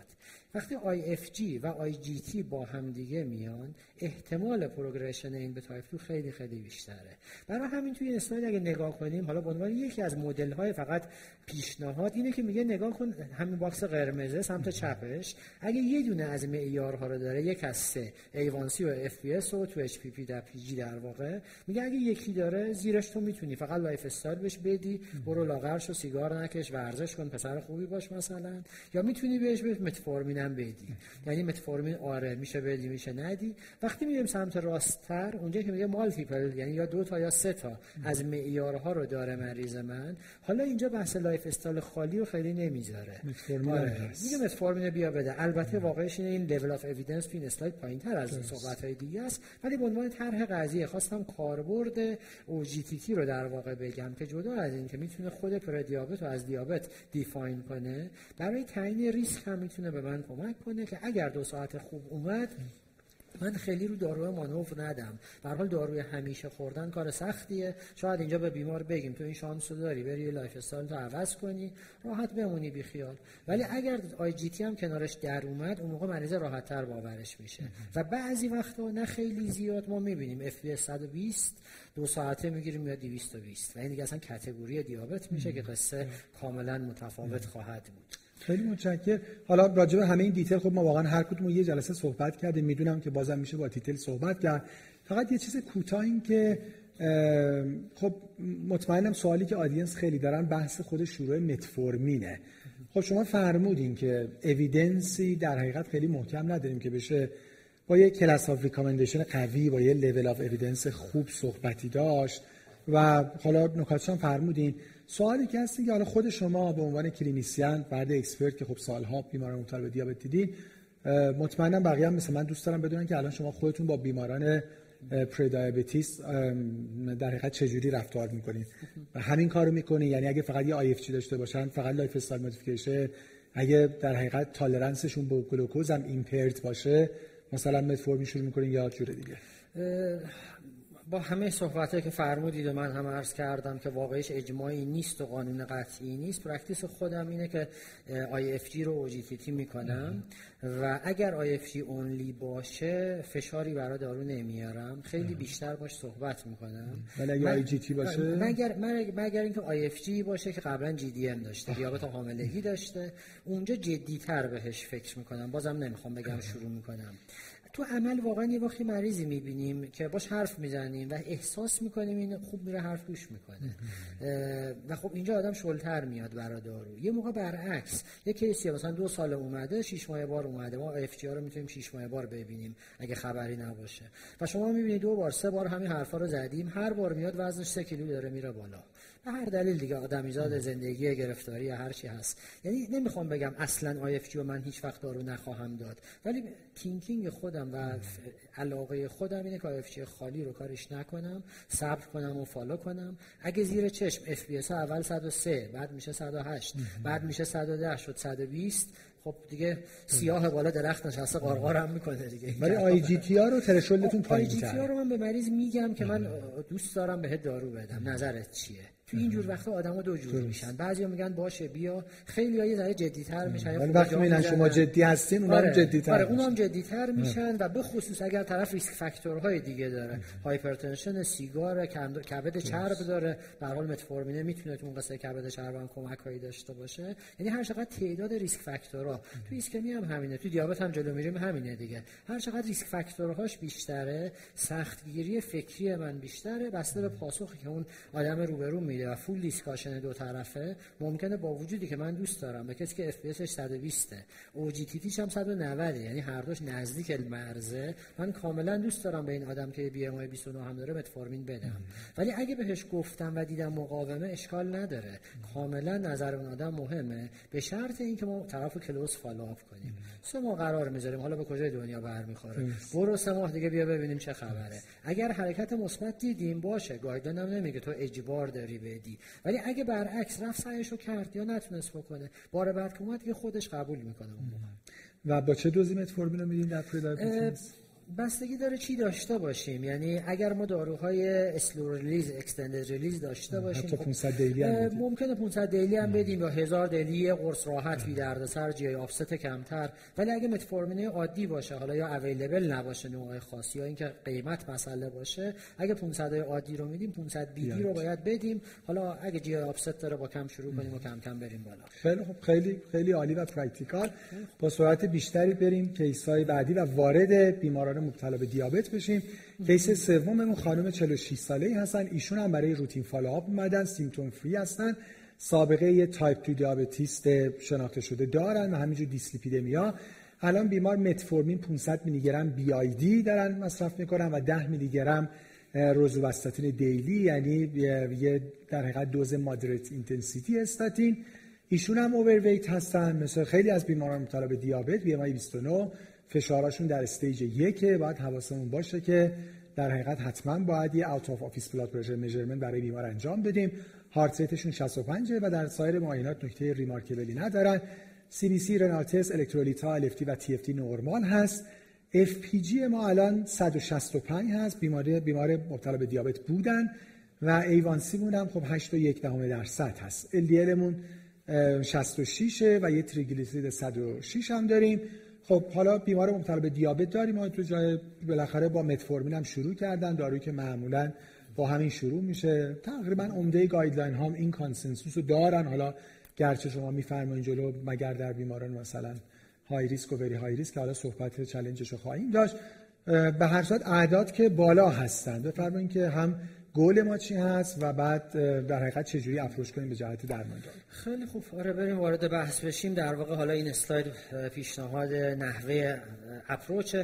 وقتی IFG و IGT با هم دیگه میان احتمال پروگرشن این به تایپ 2 خیلی خیلی بیشتره. برای همین توی این اسلاید اگه نگاه کنیم حالا به عنوان یکی از مدل های فقط پیشنهاد اینه که میگه نگاه کن همین باکس قرمزه سمت چپش. اگه یه دونه از معیارها رو داره یک از سه A1C و FPS و تو HPP در PG در واقع میگه اگه یکی داره زیرش تو می‌تونی. فقط لایف استایل بهش بدی برو لاغرش و سیگار نکش ورزش کن پسر خوبی باش مثلا. یا می‌تونی بهش متفورمین هم بدی. یعنی متفورمین آره میشه بدی میشه ندی. وقتی میریم سمت راستتر اونجا که میگه multiple یعنی یا دو تا یا سه تا از معیارها رو داره مریض من. حالا اینجا بحث lifestyle خالی رو خیلی نمی‌ذاره. میگه متفورمین بیا بده. البته واقعش اینه این level of evidence تو این اسلاید پایینتر از صحبت های دیگه است. ولی به عنوان طرح قضیه خواستم کاربرد OGTT رو در واقع بگم که جدا از این که می‌تونه خود پردیابت رو از دیابت define کنه برای تعیین ریسک هم می‌تونه به من کمک کنه که اگر دو ساعت خوب اومد من خیلی رو داروی مانور ندم. در حال داروی همیشه خوردن کار سختیه. شاید اینجا به بیمار بگیم تو این شانس داری بری lifestyle تو عوض کنی راحت بمونی بی خیال ولی اگر IGT هم کنارش در اومد اون موقع مریض راحت تر باورش میشه. و بعضی وقتا نه خیلی زیاد ما می‌بینیم FP 120 دو ساعته می‌گیریم یا 220 و این دیگه اصلا category دیابت میشه که قصه کاملا متفاوت خواهد بود. خیلی متشکر حالا راجع به همه این detail خب ما واقعا هر کدوم یه جلسه صحبت کردیم. می‌دونم که بازم میشه با detail صحبت کرد. فقط یه چیز کوتاه این که خب مطمئنم سوالی که audience خیلی دارن بحث خود شروع متفورمینه. خب شما فرمودین که evidence ی در حقیقت خیلی محکم نداریم که بشه با یه class of recommendation قوی با یه level of evidence خوب صحبتی داشت. و حالا نکاتش فرمودین سوالی که هستش که حالا خود شما به عنوان clinician و expert که خب سالها بیماران مبتلا به دیابت دیدین مطمئنا بقیه هم مثل من دوست دارم بدونن که الان شما خودتون با بیماران prediabetes در حقیقت چجوری رفتار می‌کنید و همین کارو می‌کنید یعنی اگه فقط یه IFG داشته باشن فقط lifestyle modification اگه در حقیقت tolerance شون به گلوکوز هم impaired باشه مثلا متفورمین شروع می‌کنین یا جور دیگه؟ با همه صحبت که فرمودید و من هم عرض کردم که واقعیش اجماعی نیست و قانون قطعی نیست practice خودم اینه که IFG رو OGTT می‌کنم و اگر IFG only باشه فشاری برای دارو نمیارم. خیلی بیشتر باش صحبت می‌کنم. ولی اگر IGT باشه؟ مگر مگر اینکه IFG باشه که قبلا GDM داشته دیابت حاملگی داشته اونجا جدیتر بهش فکر می‌کنم. بازم نمی‌خوام بگم شروع می‌کنم. تو عمل واقعا یه وقتی مریضی می‌بینیم که باش حرف می‌زنیم و احساس می‌کنیم این خوب میره حرف گوش می‌کنه. و خب اینجا آدم شلتر میاد برای دارو. یه موقع برعکس یه case ی مثلا دو سال اومده شش ماه بار اومده. ما IFG رو می‌تونیم شش ماه بار ببینیم اگه خبری نباشه. و شما می‌بینید دو بار سه بار همین حرفا رو زدیم. هر بار میاد وزنش سه کیلو داره میره بالا. به هر دلیل دیگه آدمیزاد زندگی گرفتاری یا هر چی هست. یعنی نمی‌خوام بگم اصلا IFG من هیچ وقت دارو نخواهم داد. ولی thinking خودم و علاقه خودم اینه که IFG خالی رو کارش نکنم صبر کنم و follow کنم. اگه زیر چشم FBS اول 103 بعد میشه 108 بعد میشه 110 شد 120 خب دیگه سیاه بالا درخت نشسته قارقارم می‌کنه دیگه. ولی IGT ها رو threshold تون پایین IGT ها رو من به مریض میگم که من دوست دارم بهت دارو بدم. نظرت چیه؟ تو اینجور وقتا آدما دو جور میشن. بعضیا میگن باشه بیا. خیلی ها یه ذره جدی‌تر میشن. ولی وقتی می‌بینن شما جدی هستین اونها آره. هم جدی‌تر آره اونها هم جدی‌تر میشن و به خصوص اگر طرف risk factor های دیگه داره. hypertension سیگار کبد چرب داره. به حال متفورمین می‌تونه تو اون قصه کبد چرب هم کمکایی داشته باشه. یعنی هر چقدر تعداد risk factor ها تو ایسکمی هم همینه تو دیابت هم جلو میریم همینه دیگه. هر چقدر risk factor هاش بیشتره سختگیری فکری من بیشتره بسته به پاسخی که اون آدم روبرو میده. و full discussion دو طرفه ممکنه با وجودی که من دوست دارم به کسی که FBS ش 120 OGTT ش هم 190 یعنی هر دوش نزدیک مرزه من کاملا دوست دارم به این آدم که BMI 29 هم داره متفورمین بدم. ولی اگه بهش گفتم و دیدم مقاومه اشکال نداره. کاملا نظر اون آدم مهمه. به شرط اینکه ما طرف close follow-up کنیم. سه ماه قرار می‌ذاریم. حالا به کجای دنیا برمیخوره برو سه ماه دیگه بیا ببینیم چه خبره. اگر حرکت مثبت دیدیم باشه. guideline هم نمیگه تو اجبار داری بدی. ولی اگه برعکس رفت سعیشو کرد یا نتونست بکنه. بار بعد که اومد خودش قبول می‌کنه اون و با چه دوزی متفورمین رو میدین در pre بستگی داره چی داشته باشیم. یعنی اگر ما داروهای slow release extended release داشته باشیم حتی 500 daily هم ممکنه 500 daily هم بدیم یا 1000 daily قرص راحت بی دردسر GI upset کمتر. ولی اگه متفورمین عادی باشه حالا یا available نباشه نوع خاصی یا اینکه قیمت مسئله باشه اگه 500 عادی رو میدیم 500 BID رو باید بدیم. حالا اگه GI upset داره با کم شروع کنیم و کم کم بریم بالا. خیلی خوب خیلی خیلی عالی و practical با سرعت بیشتری بریم case های بعدی و وارد بیماران مبتلا به دیابت بشیم. case سوممون خانم 46 ساله ای هستن. ایشون هم برای routine follow-up اومدن symptom free هستن. سابقه یه تایپ 2 diabetes شناخته شده دارن و همینجور دیسلیپیدمیا. الان بیمار متفورمین 500 میلی گرم BID دارن مصرف می‌کنن و 10 میلی گرم روزوستاتین daily یعنی یه در حقیقت دوز moderate intensity statin. ایشون هم overweight هستن. مثل خیلی از بیماران مبتلا دیابت BMI 29 فشاراشون در stage یکه باید حواسمون باشه که در حقیقت حتما باید یه out of office blood pressure measurement برای بیمار انجام بدیم. heart rate شون 65 و در سایر معاینات نکته remarkable ی ندارن. CBC renal test الکترولیتا LFT و TFT normal هست. FPG ما الان 165 هست. بیمار بیمار مبتلا به دیابت بودن و A1C مون هم خب 8 و 1 دهم درصد هست. LDL مون 66 و یه تری‌گلیسیرید 106 هم داریم. خب حالا بیمار مبتلا به دیابت داریم تو جای بالاخره با متفورمین هم شروع کردن دارویی که معمولا با همین شروع میشه. تقریبا عمده guideline هم این consensus رو دارن. حالا گرچه شما میفرمایید جلو مگر در بیماران مثلا high risk و very high risk حالا صحبت challenge ش رو خواهیم داشت. به هر صورت اعداد که بالا هستند بفرمایید که هم گول ما چی هست و بعد در حقیقت چجوری approach کنیم به جهت درمان خیلی خوب. آره بریم وارد بحث بشیم. در واقع حالا این اسلاید پیشنهاد نحوه approach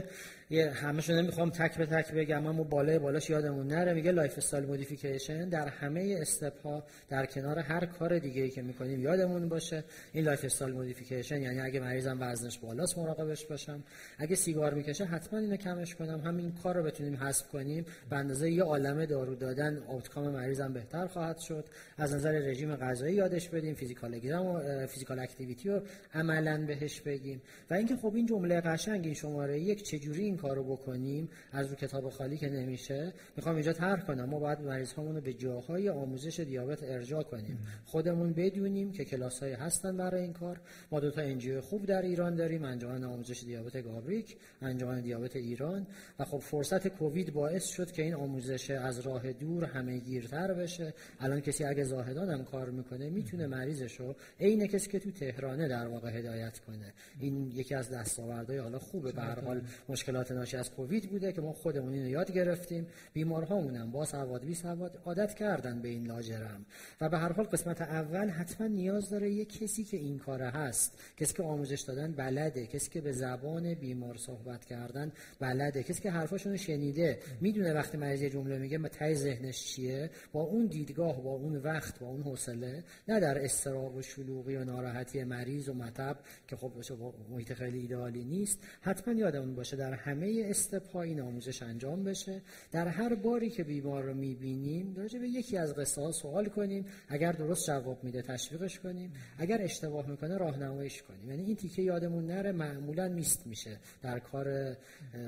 یه همشون نمی‌خوام تک به تک بگم اما بالای بالاش یادمون نره. میگه lifestyle modification در همه step ها در کنار هر کار دیگه ای که می‌کنیم یادمون باشه. این lifestyle modification یعنی اگه مریضم وزنش بالاست مراقبش باشم. اگه سیگار می‌کشه حتما اینو کمش کنم. همین کار رو بتونیم حذف کنیم. به اندازه یه عالمه دارو دادن outcome مریضم بهتر خواهد شد. از نظر رژیم غذایی یادش بدیم. physical و physical activity رو عملا بهش بگیم. و اینکه خب این جمله قشنگ این شماره یک چجوری این کارو بکنیم از رو کتاب خالی که نمیشه می‌خوام اینجا طرح کنم. ما باید مریض رو به جاهای آموزش دیابت ارجاع کنیم. خودمون بدونیم که کلاس های هستن برای این کار. ما دو تا انجیو خوب در ایران داریم انجمن آموزش دیابت گابریک انجمن دیابت ایران. و خب فرصت کووید باعث شد که این آموزش از راه دور همه گیرتر بشه. الان کسی اگه زاهدان هم کار می‌کنه می‌تونه مریضش رو عین کسی که تو تهرانه در واقع هدایت کنه. این یکی از دستاوردهای حالا خوبه. به هر حال مشکلات ناشی از کووید بوده که ما خودمون اینو یاد گرفتیم. بیمارهامون هم با سواد بی سواد عادت کردن به این لاجرم. و به هر حال قسمت اول حتما نیاز داره یه کسی که این کاره هست. کسی که آموزش دادن بلده. کسی که به زبان بیمار صحبت کردن بلده. کسی که حرفاشونو شنیده. می‌دونه وقتی مریض جمله میگه تای ذهنش چیه؟ با اون دیدگاه با اون وقت با اون حوصله نه در استراب و شلوغی و ناراحتی مریض و مطب که خب باشه محیط خیلی ایدئالی نیست. حتما یادمون باشه در همه استپ این آموزش انجام بشه. در هر باری که بیمار رو می‌بینیم راجع به یکی از قصه ها سوال کنیم. اگر درست جواب میده تشویقش کنیم. اگر اشتباه می‌کنه راهنماییش کنیم. یعنی این تیکه یادمون نره معمولا میست میشه در کار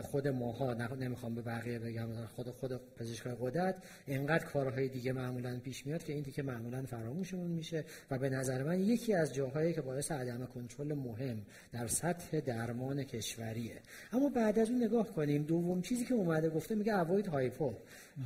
خود ماها. نمی‌خوام به بقیه بگم خود خود پزشکای قدرت. اینقدر کارهای دیگه معمولا پیش میاد که این تیکه معمولا فراموشمون میشه و به نظر من یکی از جاهایی که باعث عدم کنترل مهم در سطح درمان کشوریه. اما بعد از نگاه کنیم. دوم چیزی که اومده گفته میگه اوایت هایپو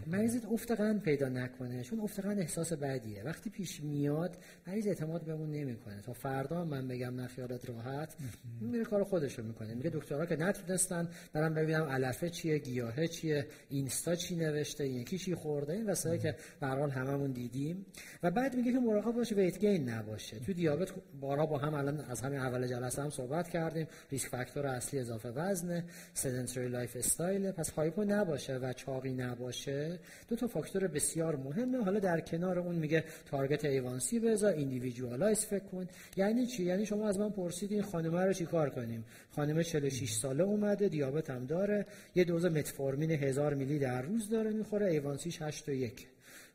مریضت افت قند پیدا نکنه چون افت قند احساس بدیه. وقتی پیش میاد مریض اعتماد بهمون نمی‌کنه. تا فردا من بگم نخیالت راحت. میره کار خودشو می‌کنه. میگه دکترها که نتونستن برام ببینم علفه چیه گیاهه چیه اینستا چی نوشته یکی چی خورده این وسایلی که به هممون دیدیم. و بعد میگه که مراقب باشه ویت گین نباشه. تو دیابت بارها با هم الان از همین اول جلسه هم صحبت کردیم. risk factor اصلی اضافه وزن sedentary lifestyle پس hypo نباشه و چاقی نباشه. دو تا فاکتور بسیار مهمه. حالا در کنار اون میگه target A1C بذار individualize فکر کن. یعنی چی؟ یعنی شما از من پرسیدین خانم رو چیکار کنیم؟ خانم 46 ساله اومده دیابت هم داره. یه دوز متفورمین هزار میلی در روز داره می‌خوره. A1C ش 8 و 1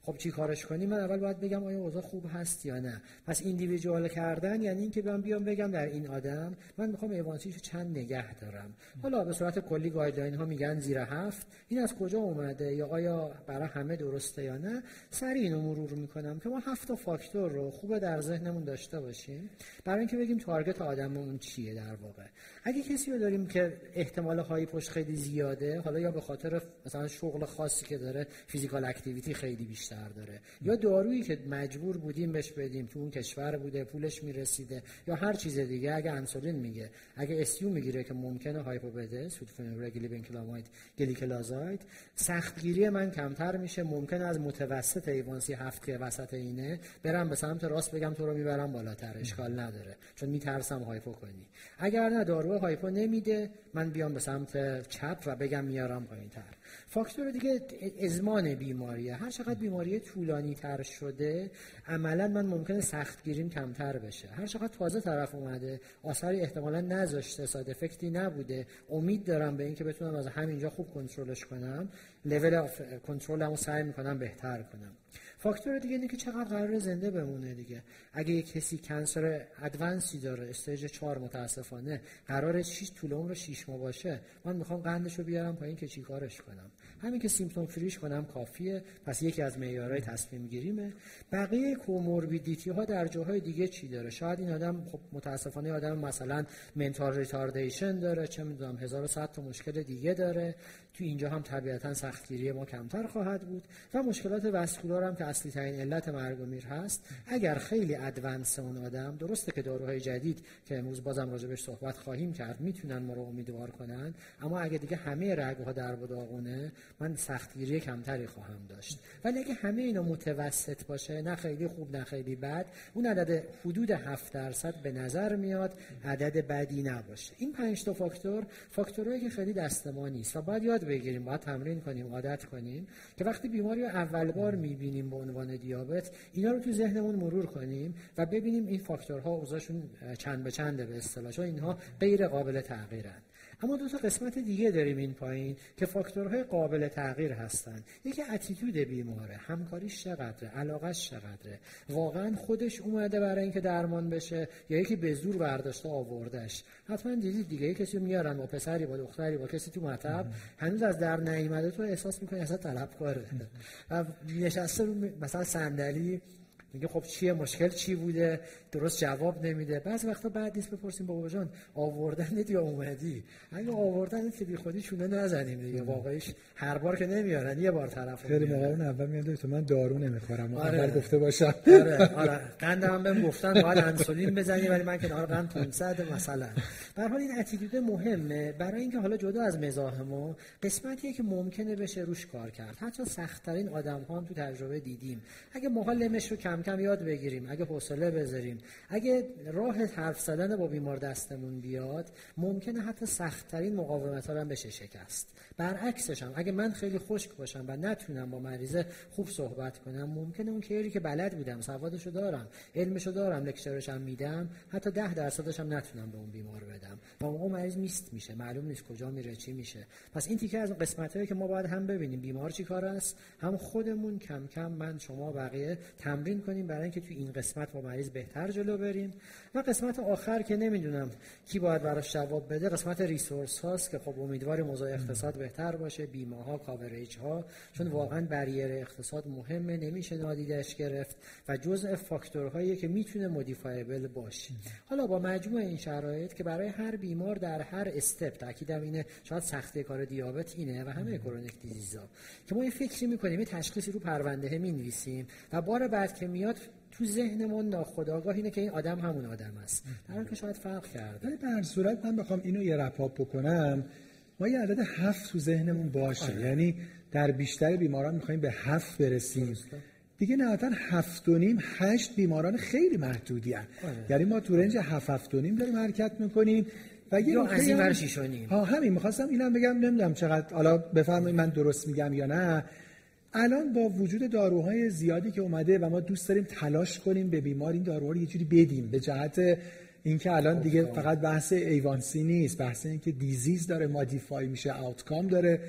خب چی کارش کنیم؟ من اول باید بگم آیا اوضاع خوب هست یا نه. پس individual کردن یعنی اینکه بیام بیام بگم در این آدم من می‌خوام A1C شو چند نگه دارم. حالا به صورت کلی guideline ها میگن زیر هفت. این از کجا اومده؟ یا آیا برای همه درسته یا نه؟ سریع اینو مرور می‌کنم که ما هفت تا فاکتور رو خوب در ذهنمون داشته باشیم. برای اینکه بگیم target آدممون چیه در واقع. اگه کسی رو داریم که احتمال hypo ش خیلی زیاده حالا یا به خاطر مثلا شغل خاصی که داره physical activity خیلی بیشتر داره یا دارویی که مجبور بودیم بهش بدیم تو اون کشور بوده پولش می‌رسیده یا هر چیز دیگه اگه انسولین میگه اگه SU می‌گیره که ممکنه hypo بده گلی بنکلاماید گلیکلازاید سختگیری من کمتر میشه ممکن از متوسط A1C هفت که وسط اینه برم به سمت راست بگم تو رو می‌برم بالاتر اشکال نداره چون میترسم hypo کنی. اگر نه دارو hypo نمیده من بیام به سمت چپ و بگم میارم پایین تر فاکتور دیگه زمان بیماریه. هر چقدر بیماری طولانی تر شده عملا من ممکنه سخت گیریم کمتر بشه. هر چقدر تازه طرف اومده آثاری احتمالا نذاشته side effect ی نبوده امید دارم به اینکه بتونم از همینجا خوب کنترلش کنم لول کنترلمو سعی می‌کنم بهتر کنم. فاکتور دیگه اینه که چقدر قرار زنده بمونه دیگه. اگه یک کسی cancer advance ی داره stage 4 متاسفانه قرار 6 طول عمر 6 ماه باشه من می‌خوام قندش رو بیارم پایین که چیکارش کنم. همین که symptom free ش کنم کافیه پس یکی از معیارهای تصمیم گیریمه. بقیه comorbidity ها در جاهای دیگه چی داره؟ شاید این آدم خب متاسفانه آدم مثلا mental retardation داره چه می‌دونم 1100 تا مشکل دیگه داره. تو اینجا هم طبیعتا سختگیری ما کمتر خواهد بود و مشکلات وسکولار هم که اصلی ترین علت مرگ و میر هست اگر خیلی ادوانس اون آدم درسته که داروهای جدید که امروز بازم راجبش صحبت خواهیم کرد می‌تونن ما رو امیدوار کنن اما اگه دیگه همه رگها در داغونه من سختگیری کمتری خواهم داشت. ولی اگه همه اینا متوسط باشه نه خیلی خوب نه خیلی بد اون عدد حدود 7 درصد به نظر میاد عدد بدی نباشه. این پنج تا فاکتور فاکتورهایی که خیلی دست ما و باید یاد بگیریم باید تمرین کنیم عادت کنیم که وقتی بیماری رو اول بار می‌بینیم به عنوان دیابت اینا رو تو ذهنمون مرور کنیم و ببینیم این فاکتورها اوضاعشون چند به چنده به اصطلاح اینها غیر قابل تغییرن. اما دو تا قسمت دیگه داریم این پایین که فاکتورهای قابل تغییر هستن. یکی اتیتود بیماره همکاریش چقدره علاقش چقدره؟ واقعا خودش اومده برای اینکه درمان بشه یا یکی به زور برداشته آوردش حتما دیدید دیگه یه کسی میارن با پسری با دختری با کسی تو مطب هنوز از در نیامده تو احساس می‌کنی اصلا طلبکاره و نشسته مثلا صندلی میگه خب چیه مشکل چی بوده؟ درست جواب نمیده. بعض وقتا بعد نیست بپرسیم بابا جان آوردنت یا اومدی؟ اگه آوردنت که بی خودی چونه نزنیم دیگه. واقعیش هر بار که نمیارن یه بار طرف خیلی موقع اون اول میاد تو من دارو نمی‌خورم. آره. اول گفته باشم. آره آره. قندم بهم گفتن باید انسولین بزنی ولی من کنار قند 500 مثلا. به حال این اتیتود مهمه. برای اینکه حالا جدا از مزاح ما قسمتیه که ممکنه بشه روش کار کرد. حتی سختترین آدم ها هم تو تجربه دیدیم. اگه ما لمش رو کم کم یاد بگیریم اگه حوصله بذاریم اگه راه حرف زدن با بیمار دستمون بیاد ممکنه حتی سختترین مقاومت ها هم بشه شکست. برعکسش هم اگه من خیلی خشک باشم و نتونم با مریضه خوب صحبت کنم ممکنه اون کیری که بلد بودم سوادشو دارم علمشو دارم لکچرش هم میدم حتی ده درصدش هم نتونم به اون بیمار بدم. و اون مریض میست میشه معلوم نیست کجا میره چی میشه. پس این تیکه از قسمت که ما باید هم ببینیم بیمار چی کار است؟ هم خودمون کم کم من شما بقیه تمرین کنیم برای اینکه تو این قسمت با مریض بهتر جلو بریم. و قسمت آخر که نمی‌دونم کی باید براش جواب بده قسمت resource هاست که خب امیدواریم موضوع اقتصاد بهتر باشه. بیمه ها coverage ها چون واقعا barrier اقتصاد مهمه نمیشه نادیدش گرفت و جزء فاکتورهایی که می‌تونه modifiable باشه. حالا با مجموع این شرایط که برای هر بیمار در هر step تاکیدم اینه شاید سختی کار دیابت اینه و همه chronic disease ا که ما یه فکری می‌کنیم یه تشخیصی رو پرونده می و بار بعد که میاد تو ذهنمون ناخودآگاه اینه که این آدم همون آدم است. در که شاید فرق کرده. ولی به صورت من بخوام اینو یه رپاپ بکنم. ما یه عدد هفت تو ذهنمون باشه. آره. یعنی در بیشتر بیماران می‌خوایم به هفت برسیم. دیگه نهایتا هفت و نیم هشت بیماران خیلی محدودی هست آره. یعنی ما تو رنج هفت هفت و نیم داریم حرکت می‌کنیم. و یه از این ها همین. می‌خواستم اینم بگم نمی‌دونم چقدر حالا بفرمایید من درست میگم یا نه. الان با وجود داروهای زیادی که اومده و ما دوست داریم تلاش کنیم به بیمار این داروها رو یه جوری بدیم به جهت اینکه الان دیگه فقط بحث A1C نیست بحث اینکه disease داره modify میشه outcome داره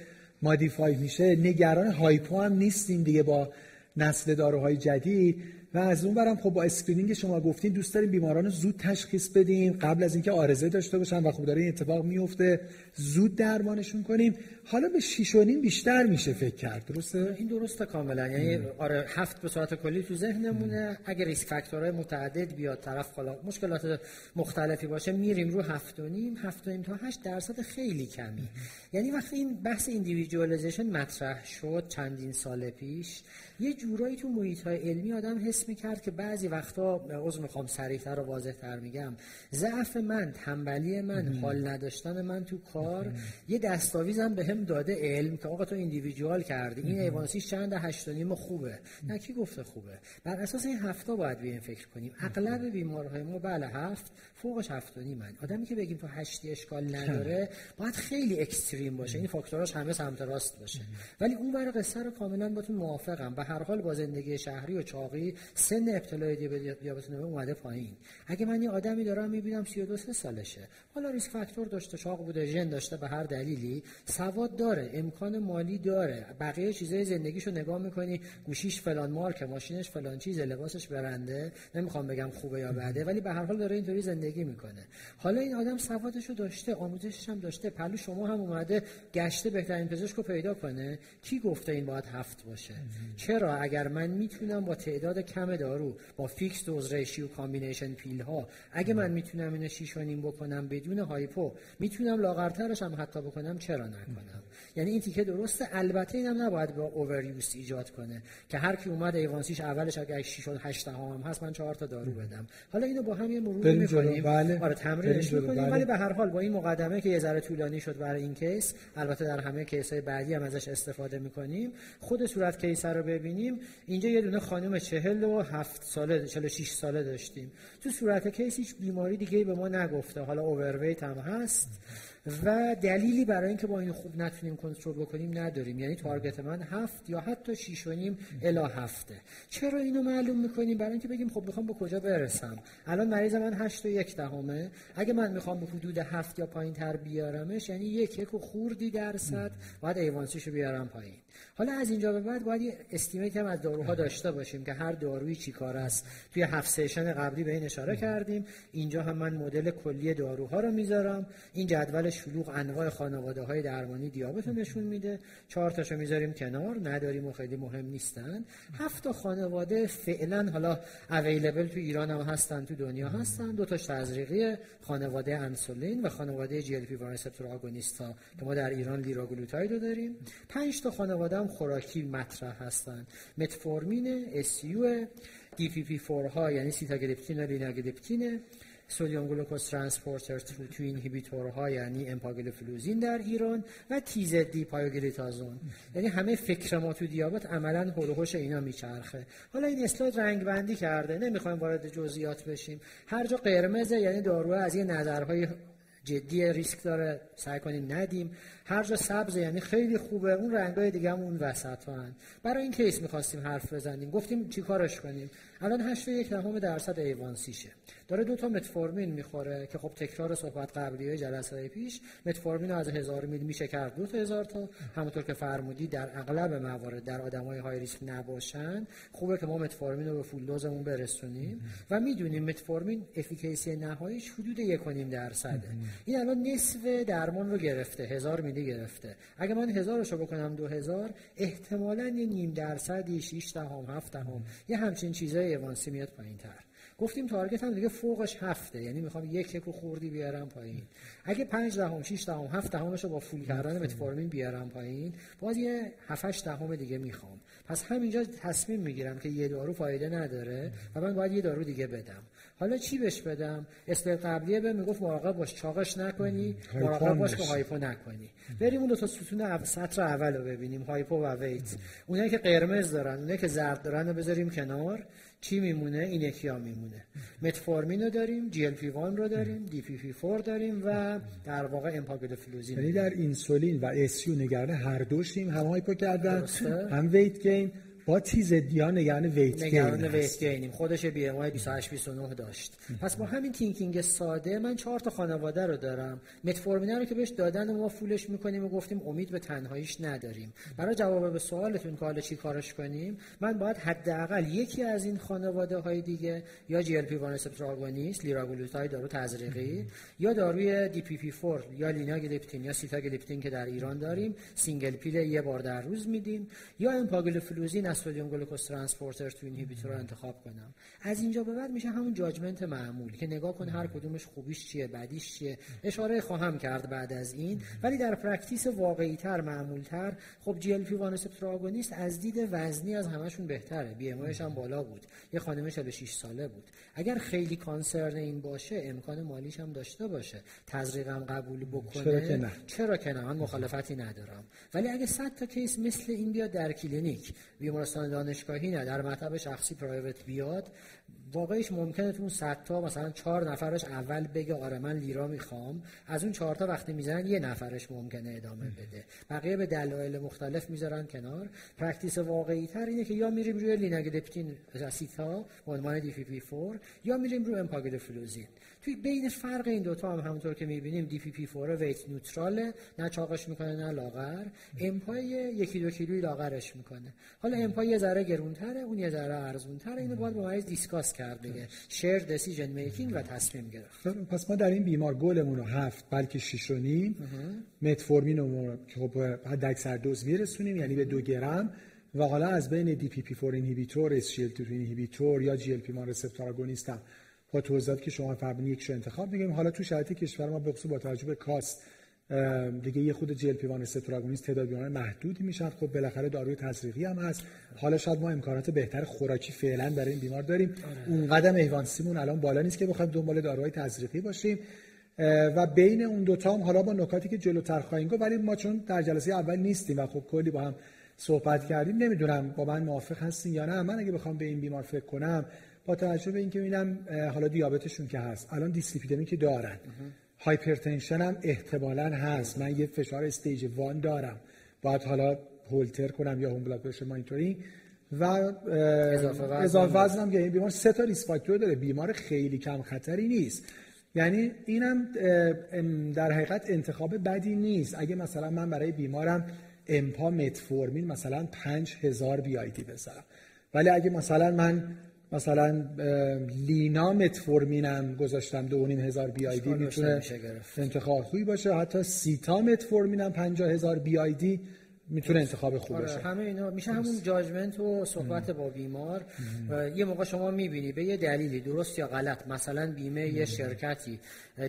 modify میشه. نگران hypo هم نیستیم دیگه با نسل داروهای جدید. و از اون برم خب با screening شما گفتین دوست داریم بیماران زود تشخیص بدیم قبل از اینکه عارضه داشته باشن و خب داره این اتفاق میفته زود درمانشون کنیم. حالا به 6 بیشتر میشه فکر کرد درسته؟ این درسته کاملا. یعنی آره هفت به صورت کلی تو ذهنمونه. اگر risk factor های متعدد بیاد طرف حالا مشکلات مختلفی باشه میریم رو هفت و نیم. هفت و نیم تا 8 درصد خیلی کمی. یعنی وقتی این بحث individualization مطرح شد چندین سال پیش یه جورایی تو محیط های علمی آدم حس می‌کرد که بعضی وقتا عذر می‌خوام سریعتر و واضحتر میگم ضعف من تنبلی من حال نداشتن من تو کار یه دستاویزم به هم داده علم که آقا تو ایندیویدوال کردی. این ایوانسیش چند هشت نیم خوبه. نه کی گفته خوبه؟ بر اساس این هفته باید به این فکر کنیم. اغلب بیمارهای ما بله هفت فوقش هفت من. آدمی که بگیم تو هشتی اشکال نداره باید خیلی اکستریم باشه. این فاکتوراش همه سمت راست باشه. ولی اون برای قصه رو کاملا باتون موافقم. به هر حال با زندگی شهری و چاقی سن ابتلای دیابت نوع اومده پایین. اگه من یه آدمی دارم می‌بینم 32 سالشه. حالا ریسک فاکتور داشته چاق بوده ژن داشته به هر دلیلی سواد داره امکان مالی داره. بقیه چیزای زندگیشو نگاه می‌کنی گوشیش فلان مارک ماشینش فلان چیز لباسش برنده. نمی‌خوام بگم خوبه یا بده ولی به هر حال داره اینطوری زندگی می‌کنه. حالا این آدم سوادشو داشته آموزشش هم داشته پلو شما هم اومده گشته بهترین پزشکو پیدا کنه. کی گفته این باید هفت باشه؟ چرا؟ اگر من می‌تونم با تعداد کم دارو با fixed dose ratio combination pill ها اگه من می‌تونم اینو 6 بکنم بدون hypo می‌تونم لاغرترش هم حتی بکنم چرا نکنم؟ یعنی این تیکه درسته. البته اینم نباید با overuse ایجاد کنه که هر کی اومد A1C ش اولش اگه 6 و 8 هم هست من 4 تا دارو بدم. حالا اینو با هم یه مرور می‌کنیم. بله. آره تمرینش می‌کنیم. بله. ولی به هر حال با این مقدمه که یه ذره طولانی شد برای این case البته در همه case های بعدی هم ازش استفاده می‌کنیم. خود صورت case رو ببینیم. اینجا یه دونه خانم 47 ساله 46 ساله داشتیم. تو صورت case هیچ بیماری دیگه به ما نگفته. حالا overweight هم هست. و دلیلی برای اینکه با این خوب نتونیم کنترل بکنیم نداریم. یعنی target من هفت یا حتی شیش و نیم الی هفته. چرا اینو معلوم می‌کنیم؟ برای اینکه بگیم خب می‌خوام به کجا برسم؟ الان مریض من هشت و یک دهمه. اگه من می‌خوام به حدود هفت یا پایین تر بیارمش یعنی یک یک و خوردی درصد باید A1C شو بیارم پایین. حالا از اینجا به بعد باید یه estimate هم از داروها داشته باشیم که هر دارویی چی کار است. توی هفت session قبلی به این اشاره کردیم. اینجا هم من مدل کلی داروها رو می‌ذارم. این جدول شلوغ انواع خانواده های درمانی دیابت نشون میده. چهار تاشو می‌ذاریم کنار نداریم و خیلی مهم نیستن. هفت خانواده فعلا حالا available تو ایران هم هستن تو دنیا هستن. دو تاش تزریقی خانواده انسولین و خانواده GLP که ما در ایران لیراگلوتاید رو داریم. پنج تا خانواده هم خوراکی مطرح هستن. متفورمین SU DPP-4 ها یعنی سیتاگلیپتین و لیناگلیپتین sodium glucose transporter two inhibitor ها یعنی امپاگلیفلوزین در ایران و TZD پایوگلیتازون. یعنی همه فکر ما تو دیابت عملا حول و حوش اینا میچرخه. حالا این اسلاید رنگ بندی کرده. نمی‌خوایم وارد جزئیات بشیم. هر جا قرمزه یعنی دارو از یه نظرهای جدی ریسک داره سعی کنیم ندیم. هر جا سبز یعنی خیلی خوبه اون رنگای دیگه هم اون وسط. برای این کیس می‌خواستیم حرف بزنیم. گفتیم چیکارش کنیم؟ الان 8 یک دهم درصد ایوانسیشه داره دو تا متفورمین می‌خوره که خب تکرار صحبت قبلی جلسه پیش متفورمین از هزار میل میشه کرد دو تا هزار تا. همونطور که فرمودی در اغلب موارد در آدمای های ریسک نباشن. خوبه که ما متفورمین رو به فول دوزمون برسونیم. و می‌دونیم متفورمین افیکیسی نهاییش حدود 1.5 درصده. این الان نصف درمان رو گرفته هزار میلی گرفته. اگه من هزارش رو بکنم دو هزار احتمالاً یه نیم درصدی 6 دهم 7 دهم یه همچین ایوانسی میاد پایین تر گفتیم تارگت هم دیگه فوقش هفته. یعنی می‌خوام یک یک خوردی بیارم پایین. اگه 5 دهم 6 دهم 7 دهمش رو با فول کردن متفورمین بیارم پایین باز یه 7 8 دهم دیگه می‌خوام. پس همینجا تصمیم می‌گیرم که یه دارو فایده نداره و من باید یه دارو دیگه بدم. حالا چی بهش بدم؟ اسپل قبلیه به می‌گفت مراقب باش چاقش نکنی مراقب باش که hypo نکنی. بریم اون دو تا ستون سطر اول رو ببینیم hypo و weight. اونایی که قرمز دارن اونایی که زرد دارن رو بذاریم کنار. چی میمونه؟ این یکی ها میمونه. متفورمین رو داریم GLP-1 رو داریم DPP-4 داریم و در واقع امپاگلوفلوزین یعنی در insulin و SU نگران هر دوشیم هم hypo کردن. هم weight gain با TZD نگران weight نگران weight gain یم. خودش BMI 28 29 داشت. پس با همین thinking ساده من چهار تا خانواده رو دارم. متفورمین رو که بهش دادن و ما فولش می‌کنیم و گفتیم امید به تنهاییش نداریم. برای جواب به سوالتون که حالا چی کارش کنیم من باید حداقل یکی از این خانواده های دیگه یا GLP-1 receptor لیراگلوتاید دارو تزریقی یا داروی DPP-4 یا لیناگلیپتین یا سیتاگلیپتین که در ایران داریم single pill یه بار در روز میدیم یا امپاگلوفلوزین sodium glucose transporter two inhibitor رو انتخاب کنم. از اینجا به بعد میشه همون judgment معمول که نگاه کن هر کدومش خوبیش چیه بدیش چیه. اشاره خواهم کرد بعد از این. ولی در practice واقعی تر معمول تر خب GLP agonist از دید وزنی از همشون بهتره. BMI هم بالا بود. یه خانم 46 ساله بود. اگر خیلی concern این باشه امکان مالیش هم داشته باشه. تزریقم قبول بکنه. چرا که نه؟ چرا که نه؟ من مخالفتی ندارم. ولی اگه 100 تا case مثل این بیاد در کلینیک بیمارستان دانشگاهی نه در مطب شخصی private بیاد. واقعیش ممکنه تو اون 100 تا مثلا چهار نفرش اول بگه آره من لیرا می‌خوام. از اون چهار تا وقتی می‌زنن یه نفرش ممکنه ادامه بده. بقیه به دلایل مختلف می‌ذارن کنار. practice واقعی تر اینه که یا میریم روی لیناگلیپتین یا سیتا به عنوان DPP-4 یا میریم روی امپاگلیفلوزین توی بین فرق این دوتا هم همونطور که می‌بینیم DPP-4 weight neutral ه نه چاقش می‌کنه نه لاغر. امپای یکی دو کیلوی لاغرش می‌کنه. حالا امپای یه ذره گرونتره اون یه ذره ارزونتره. اینو باید با مریض discuss کرد دیگه. shared decision making و تصمیم گرفت. خب، پس ما در این بیمار گلمون رو هفت بلکه 6 و نیم. متفورمین رو خب حد اکثر دوز میرسونیم یعنی به دو گرم. و حالا از بین دی پی پی 4 اینهیبیتور اس جی ال اینهیبیتور یا GLP-1 receptor agonist هم با توضیحاتی که شما فرمودین یکشو انتخاب میگیم حالا تو شرایط کشور ما به با توجه به cost دیگه یه خود GLP-1 تعداد بیماران محدودی میشن. خب بالاخره داروی تزریقی هم هست. حالا شاید ما امکانات بهتر خوراکی فعلا برای این بیمار داریم. آره. اون قدر هم A1C مون الان بالا نیست که بخوایم دنبال داروهای تزریقی باشیم. و بین اون دوتا هم حالا با نکاتی که جلوتر خواهیم گفت ولی ما چون در جلسه اول نیستیم و خب کلی با هم صحبت کردیم نمی‌دونم با من موافق هستین یا نه. من اگه بخوام به این بیمار فکر کنم با توجه به اینکه ببینم حالا دیابتشون که هست الان دیسلیپیدمی که دارن. hypertension هم احتمالا هست. من یه فشار stage one دارم. باید حالا هولتر کنم یا home blood pressure monitoring. و اضافه وزن. که این بیمار سه تا risk factor داره. بیمار خیلی کم خطری نیست. یعنی اینم در حقیقت انتخاب بدی نیست. اگه مثلا من برای بیمارم امپا متفورمین مثلا 5000 BID بذارم ولی اگه مثلا من مثلا لینا متفورمینم گذاشتم دو نیم هزار BID می‌تونه انتخاب خوبی باشه. حتی سیتا متفورمینم پنجاه هزار BID. می‌تونه انتخاب خوب آره، همه اینا میشه همون judgment و صحبت با بیمار. یه موقع شما می‌بینی به یه دلیلی درست یا غلط مثلا بیمه یه شرکتی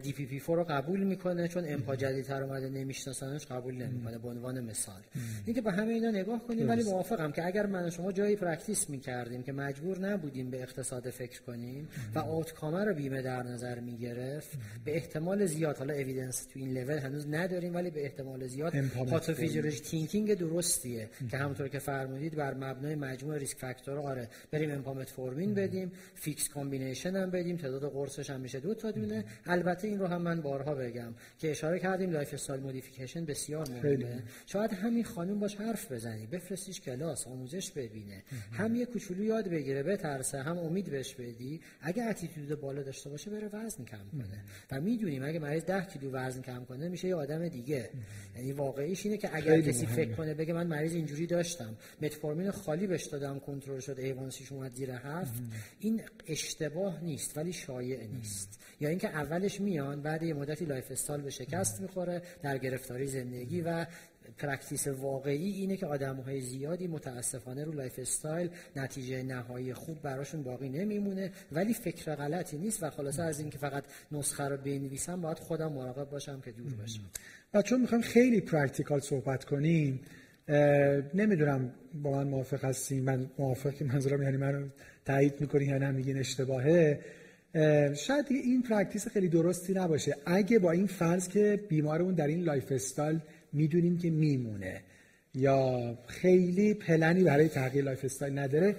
DPP رو قبول می‌کنه چون امپا جدیدتر اومده نمیشناسنش قبول نمی‌کنه به عنوان مثال. اینکه به همه اینا نگاه کنیم ولی موافقم که اگر من شما جایی practice می‌کردیم که مجبور نبودیم به اقتصاد فکر کنیم و outcome رو بیمه در نظر می‌گرفت به احتمال زیاد حالا evidence تو این لول هنوز نداریم ولی به احتمال زیاد pathophysiology thinking درستیه. که همونطور که فرمودید بر مبنای مجموع risk factor آره بریم امپا متفورمین بدیم fixed combination هم بدیم تعداد قرصش هم میشه دو تا دونه. البته این رو هم من بارها بگم که اشاره کردیم lifestyle modification بسیار مهمه. شاید همین خانم باهاش حرف بزنی بفرستیش کلاس آموزش ببینه. هم یه کوچولو یاد بگیره بترسه هم امید بهش بدی. اگه attitude بالا داشته باشه بره وزن کم کنه. و می‌دونیم اگه مریض 10 کیلو وزن کم کنه میشه یه آدم دیگه. یعنی واقعیش اینه که اگر کسی فکر کنه بگه من مریض اینجوری داشتم. متفورمین خالی بهش دادم کنترل شد A1C ش اومد زیر هفت. این اشتباه نیست ولی شایع نیست. یا اینکه اولش میان بعد یه مدتی lifestyle به شکست می‌خوره در گرفتاری زندگی و practice واقعی اینه که آدم های زیادی متاسفانه رو lifestyle نتیجه نهایی خوب براشون باقی نمیمونه. ولی فکر غلطی نیست و خلاصه از اینکه فقط نسخه رو بنویسم باید خودم مراقب باشم که دور باشم. و چون می‌خوام خیلی practical صحبت کنیم نمی‌دونم با من موافق هستیم من موافق که منظورم یعنی من تایید می‌کنی یا نه میگین اشتباهه. شاید این practice خیلی درستی نباشه. اگه با این فرض که بیمارمون در این lifestyle می‌دونیم که میمونه یا خیلی پلنی برای تغییر lifestyle نداره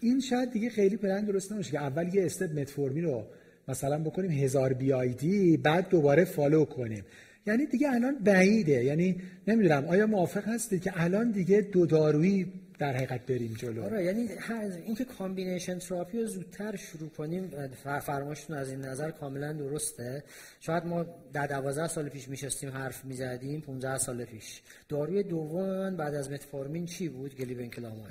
این شاید دیگه خیلی پلن درست نباشه که اول یه step متفورمین رو مثلا بکنیم هزار BID بعد دوباره follow کنیم. یعنی دیگه الان بعیده. یعنی نمی‌دونم آیا موافق هستید که الان دیگه دو دارویی در حقیقت بریم جلو. آره یعنی اینکه combination therapy رو زودتر شروع کنیم فرمایشتون از این نظر کاملا درسته. شاید ما در 12 سال پیش میشستیم حرف می‌زدیم 15 سال پیش. داروی دوم من بعد از متفورمین چی بود؟ گلیبنکلامید.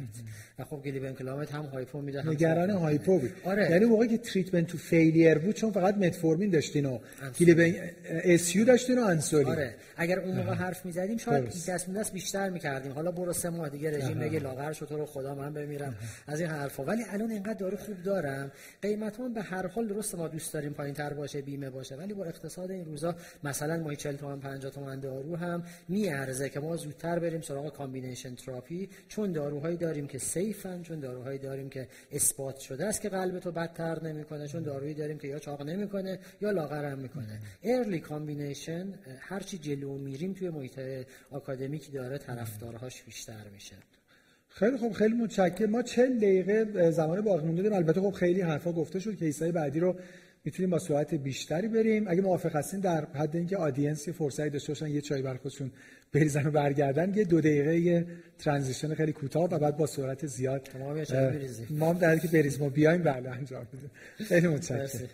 و خب گلیبنکلامید هم hypo میده نگران hypo بود. آره. یعنی موقعی که treatment to failure بود چون فقط متفورمین داشتین و گلیبن SU داشتین و انسولین. آره. اگر اون موقع حرف می‌زدیم شاید دست دست بیشتر می‌کردیم. حالا برو سه ماه دیگه رژیم بگه لاغر تو رو خدا من بمیرم. از این حرفا. ولی الان اینقدر دارو خوب دارم. قیمت به هر حال درست ما دوست داریم پایین تر باشه بیمه باشه. ولی با اقتصاد این روزا مثلا ما 40 تومن 50 تومن دارو هم میارزه که ما زودتر بریم سراغ combination therapy. چون داروهایی داریم که safe ن چون داروهایی داریم که اثبات شده است که قلب تو بدتر نمی‌کنه چون دارویی داریم که یا چاق نمی‌کنه یا لاغر هم می‌کنه. early combination هرچی جلو میریم توی محیط آکادمیک داره طرفدارهاش بیشتر میشه. خیلی خوب خیلی متشکرم. ما 40 دقیقه زمان باقی مونده البته خب خیلی حرفا گفته شد کیسای بعدی رو می‌تونیم با سرعت بیشتری بریم. اگه موافق هستین در حد اینکه آدینس یه فرصتی داشته باشن یه چای بر خودشون بریزن و برگردن. یه دو دقیقه یه ترانزیشن خیلی کوتاه و بعد با سرعت زیاد. ما هم در که بریز ما بیایم بله انجام بدیم خیلی متشکرم.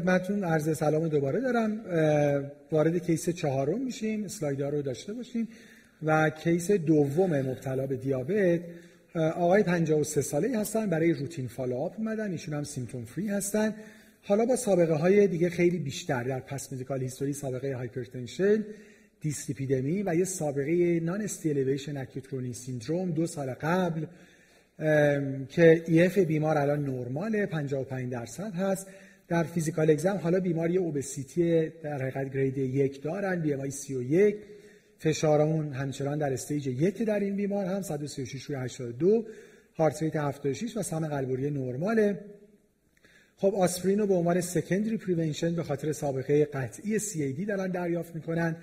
خدمتتون عرض سلام دوباره دارم. وارد case چهارم میشیم. اسلایدها رو داشته باشیم و case دوم مبتلا به دیابت آقای 53 ساله هستن. برای routine follow-up اومدن. ایشون هم symptom free هستن. حالا با سابقه های دیگه خیلی بیشتر. در past medical history سابقه hypertension دیسلیپیدمی و یه سابقه non-ST elevation acute syndrome دو سال قبل که EF بیمار الان نرماله 55 درصد هست. در physical exam حالا بیماری obesity در حقیقت grade یک دارن BMI 31 فشارمون همچنان در stage یک در این بیمار هم 136 روی 82 heart rate 76 و سمع قلب و ریه نرماله. خب آسپرین رو به عنوان secondary prevention به خاطر سابقه قطعی CVD دارن دریافت می‌کنن.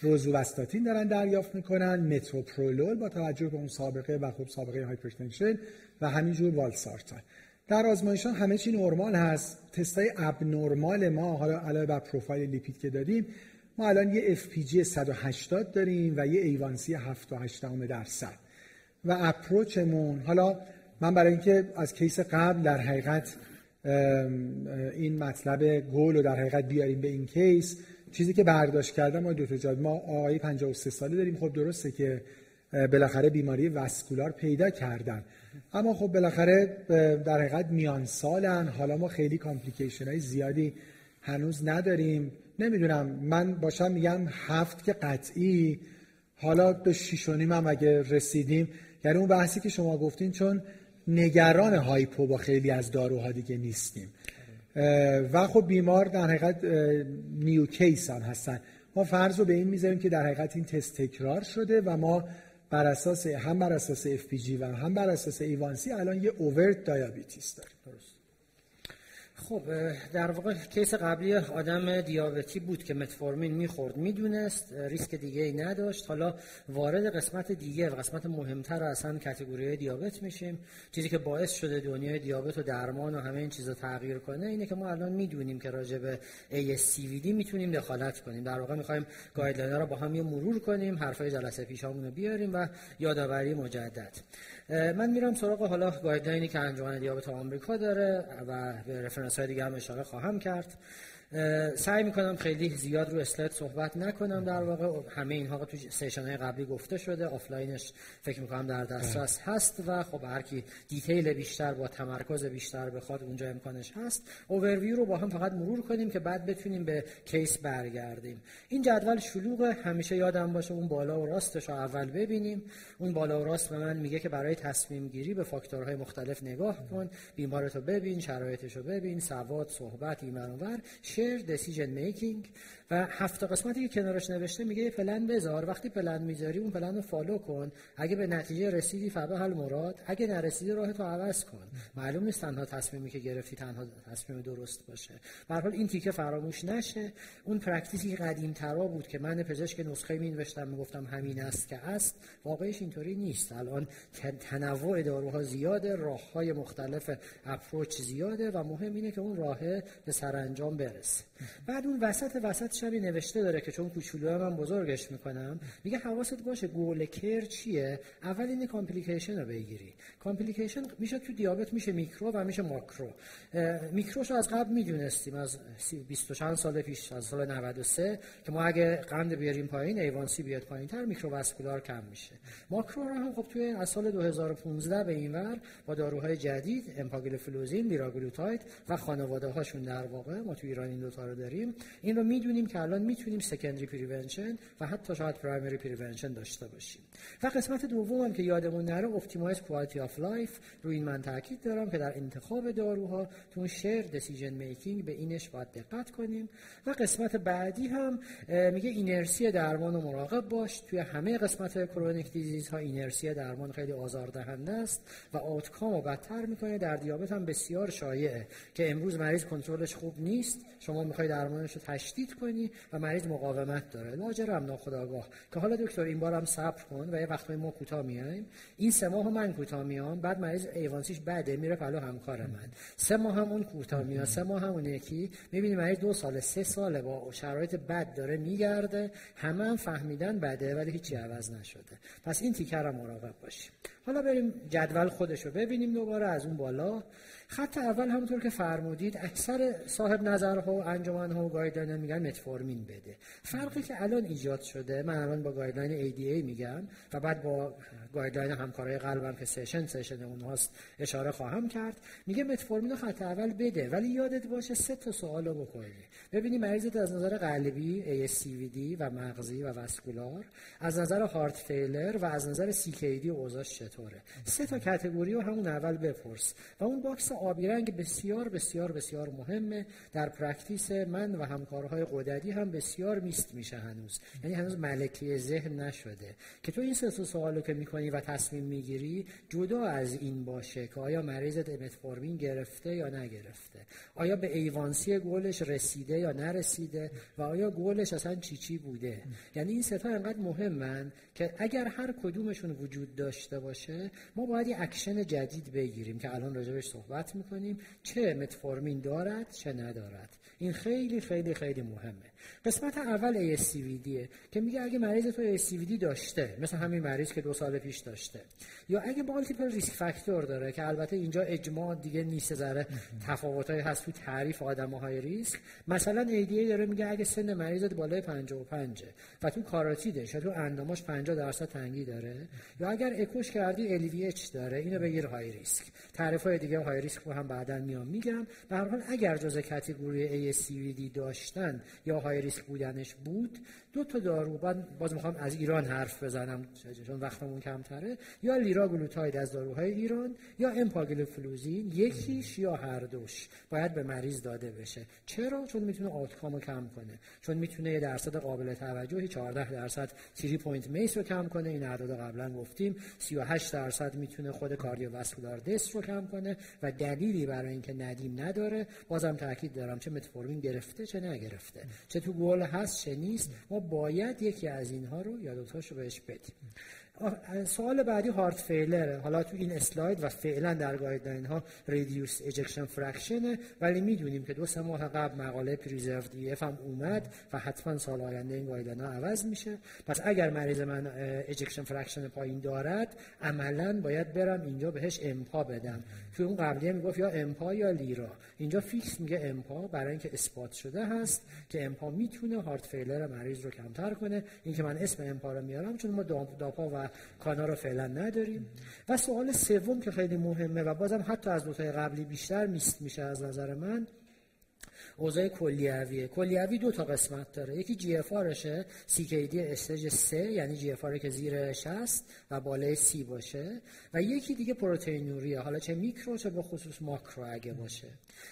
روزوواستاتین دارن دریافت می‌کنن. متوپرولول با توجه به اون سابقه و خب سابقه hypertension و همینجور والسارتان. در آزمایششان همه چی نرمال هست. تستای abnormal ما حالا علاوه بر profile lipid که دادیم ما الان یه FPG 180 داریم و یه A1C 7.8 درصد. و approach مون حالا من برای اینکه از case قبل در حقیقت این مطلب گول رو در حقیقت بیاریم به این case چیزی که برداشت کردم ما دو تا جاد ما آقای 53 ساله داریم. خب درسته که بالاخره بیماری vascular پیدا کردن. اما خب بالاخره در حقیقت میان سالن. حالا ما خیلی complication های زیادی هنوز نداریم. نمی‌دونم من باشم میگم هفت که قطعی. حالا به شیش هم اگه رسیدیم یعنی اون بحثی که شما گفتین چون نگران hypo با خیلی از داروها دیگه نیستیم. و خب بیمار در حقیقت new case هم هستن. ما فرض رو به این می‌ذاریم که در حقیقت این تست تکرار شده و ما بر اساس هم بر اساس FPG و هم بر اساس A1C الان یه overt diabetes داریم درست. خب در واقع case قبلی آدم دیابتی بود که متفورمین می‌خورد. می‌دونست ریسک دیگه ای نداشت. حالا وارد قسمت دیگه و قسمت مهمتر اصلا category دیابت میشیم. چیزی که باعث شده دنیای دیابت و درمان و همه این چیزا تغییر کنه اینه که ما الان می‌دونیم که راجع به ASCVD می‌تونیم دخالت کنیم. در واقع می‌خوایم guideline را با هم یه مرور کنیم حرفای جلسه پیشامون رو بیاریم و یادآوری مجدد. من میرم سراغ حالا guideline ی که انجمن دیابت آمریکا داره و به reference های دیگه هم اشاره خواهم کرد. سعی می‌کنم خیلی زیاد رو اسلاید صحبت نکنم در واقع. همه اینها تو session های قبلی گفته شده آفلاینش فکر می‌کنم در دسترس هست و خب هر کی detail بیشتر با تمرکز بیشتر بخواد اونجا امکانش هست. اوورویو رو با هم فقط مرور کنیم که بعد بتونیم به case برگردیم. این جدول شلوغ همیشه یادم باشه اون بالا و راستش رو اول ببینیم. اون بالا و راست به من میگه که برای تصمیم گیری به فاکتورهای مختلف نگاه کن بیمارتو ببین شرایطش رو ببین سواد صحبت shared decision making و هفت قسمتی که کنارش نوشته میگه پلن بذار وقتی پلن می‌ذاری اون پلن رو follow کن. اگه به نتیجه رسیدی فبها المراد. اگه نرسیدی راه تو عوض کن. معلوم نیست تنها تصمیمی که گرفتی تنها تصمیم درست باشه. به حال این تیکه فراموش نشه. اون practice ی قدیم ترا بود که من پزشک نسخه می نوشتم می‌گفتم همین است که است. واقعش اینطوری نیست. الان تنوع داروها زیاده راه های مختلف approach زیاده و مهم اینه که اون راه به سرانجام برسه. بعد اون وسط وسط شبی نوشته داره که چون کوچولو من بزرگش می‌کنم میگه حواست باشه goal of care چیه؟ اول این complication رو بگیری. complication میشه تو دیابت میشه میکرو و میشه macro. micro ش رو از قبل می‌دونستیم از 20 چند سال پیش از سال 93 که ما اگه قند بیاریم پایین A1C بیاد پایین تر microvascular کم میشه. ماکرو رو هم خب توی از سال 2015 به این ور با داروهای جدید امپاگلیفلوزین لیراگلوتاید و خانواده هاشون در واقع ما تو ایران این دو تا رو داریم این رو می‌دونیم که الان می‌تونیم secondary prevention و حتی شاید primary prevention داشته باشیم. و قسمت دوم هم که یادمون نره optimize quality of life رو این من تاکید دارم که در انتخاب داروها تو shared decision making به اینش باید دقت کنیم. و قسمت بعدی هم میگه اینرسی درمان و مراقب باش. توی همه قسمت chronic disease ها اینرسی درمان خیلی آزاردهنده است و outcome رو بدتر می‌کنه. در دیابت هم بسیار شایعه که امروز مریض کنترلش خوب نیست. شما می‌خوای درمانش رو تشدید کنی. و مریض مقاومت داره. لاجرم ناخودآگاه که حالا دکتر این بارم صبر کن و یه وقتای ما کوتاه میایم. این سه ماه من کوتاه میام. بعد مریض A1C ش بده میره پلو همکار من. سه ماه هم اون کوتاه میاد سه ماه هم اون یکی. می‌بینی مریض دو سال سه ساله با شرایط بد داره میگرده. همه هم فهمیدن بده ولی هیچی عوض نشده. پس این تیکه رو هم مراقب باشیم. حالا بریم جدول خودش رو ببینیم دوباره از اون بالا. خط اول همونطور که فرمودید اکثر صاحب نظرها و انجمنها و guideline میگن متفورمین بده. فرقی که الان ایجاد شده من الان با guideline ADA میگم و بعد با guideline همکارای قلبم که session session اونهاست اشاره خواهم کرد میگه متفورمین خط اول بده. ولی یادت باشه سه تا سوال رو بکنی ببینی مریضت از نظر قلبی ASCVD و مغزی و vascular از نظر heart failure و از نظر CKD اوضاعش چطوره. سه تا category رو همون اول بپرس و اون box آبی رنگ بسیار بسیار بسیار مهمه. در practice من و همکارهای غددی هم بسیار missed میشه هنوز. یعنی هنوز ملکه ذهن نشده. که تو این سه سوالو که می‌کنی و تصمیم می‌گیری جدا از این باشه که آیا مریضت متفورمین گرفته یا نگرفته؟ آیا به A1C goal ش رسیده یا نرسیده؟ و آیا گلش اصلا چی چی بوده؟ یعنی این سه تا انقدر مهمن که اگر هر کدومشون وجود داشته باشه ما باید یه اکشن جدید بگیریم که الان راجبش صحبت می‌کنیم. چه متفورمین دارد چه ندارد. این خیلی خیلی خیلی مهمه. قسمت اول ASCVD که میگه اگه مریض تو ASCVD داشته مثل همین مریض که دو سال پیش داشته یا اگه مالتیپل ریسک فاکتور داره که البته اینجا اجماع دیگه نیست ذره تفاوتایی هست تو تعریف های ریسک مثلا ADA داره میگه اگه سن مریضت بالای 55 و تو کاراتیدش یا تو انداماش 50 درصد تنگی داره یا اگر اکوش کردی LVH داره اینو بگیر های ریسک تعریف های دیگه های ریسک رو هم بعدا میام میگم. به هر حال اگر جزء کاتگوری ASCVD داشتن یا های ریسک بودنش بود دو تا دارو بعد باز می‌خوام از ایران حرف بزنم چون وقتمون کمتره. یا لیراگلوتاید از داروهای ایران یا امپاگلیفلوزین یکیش یا هر دوش. باید به مریض داده بشه. چرا؟ چون می‌تونه outcome و کم کنه. چون می‌تونه یه درصد قابل توجهی 14 درصد three-point MACE رو کم کنه. این اعداد قبلا گفتیم. 38 درصد می‌تونه خود cardiovascular death رو کم کنه و دلیلی برای اینکه ندیم نداره. بازم تاکید دارم چه متفورمین گرفته چه نگرفته. چه تو گل هست چه نیست. ما باید یکی از اینها رو یا دوتاشو بهش بدیم. سوال بعدی heart failure ه. حالا تو این اسلاید و فعلا در guideline ها reduced ejection fraction ه ولی می‌دونیم که دو سه ماه قبل مقاله preserved EF هم اومد و حتما سال آینده این guideline ها عوض میشه. پس اگر مریض من ejection fraction پایین دارد عملا باید برم اینجا بهش امپا بدم. تو اون قبلیه می‌گفت یا امپا یا لیرا. اینجا fix میگه امپا برای اینکه اثبات شده هست که امپا می‌تونه heart failure مریض رو کمتر کنه. این که من اسم امپا رو میارم چون ما داپا و کانا رو فعلا نداریم. و سوال سوم که خیلی مهمه و بازم حتی از دوتای قبلی بیشتر missed میشه از نظر من اوضاع کلیویه کلیوی دو تا قسمت داره. یکی GFR شه CKD stage 3 یعنی GFR که زیر 60 و بالای سی باشه. و یکی دیگه پروتئینوریه حالا چه میکرو چه به خصوص ماکرو اگه باشه.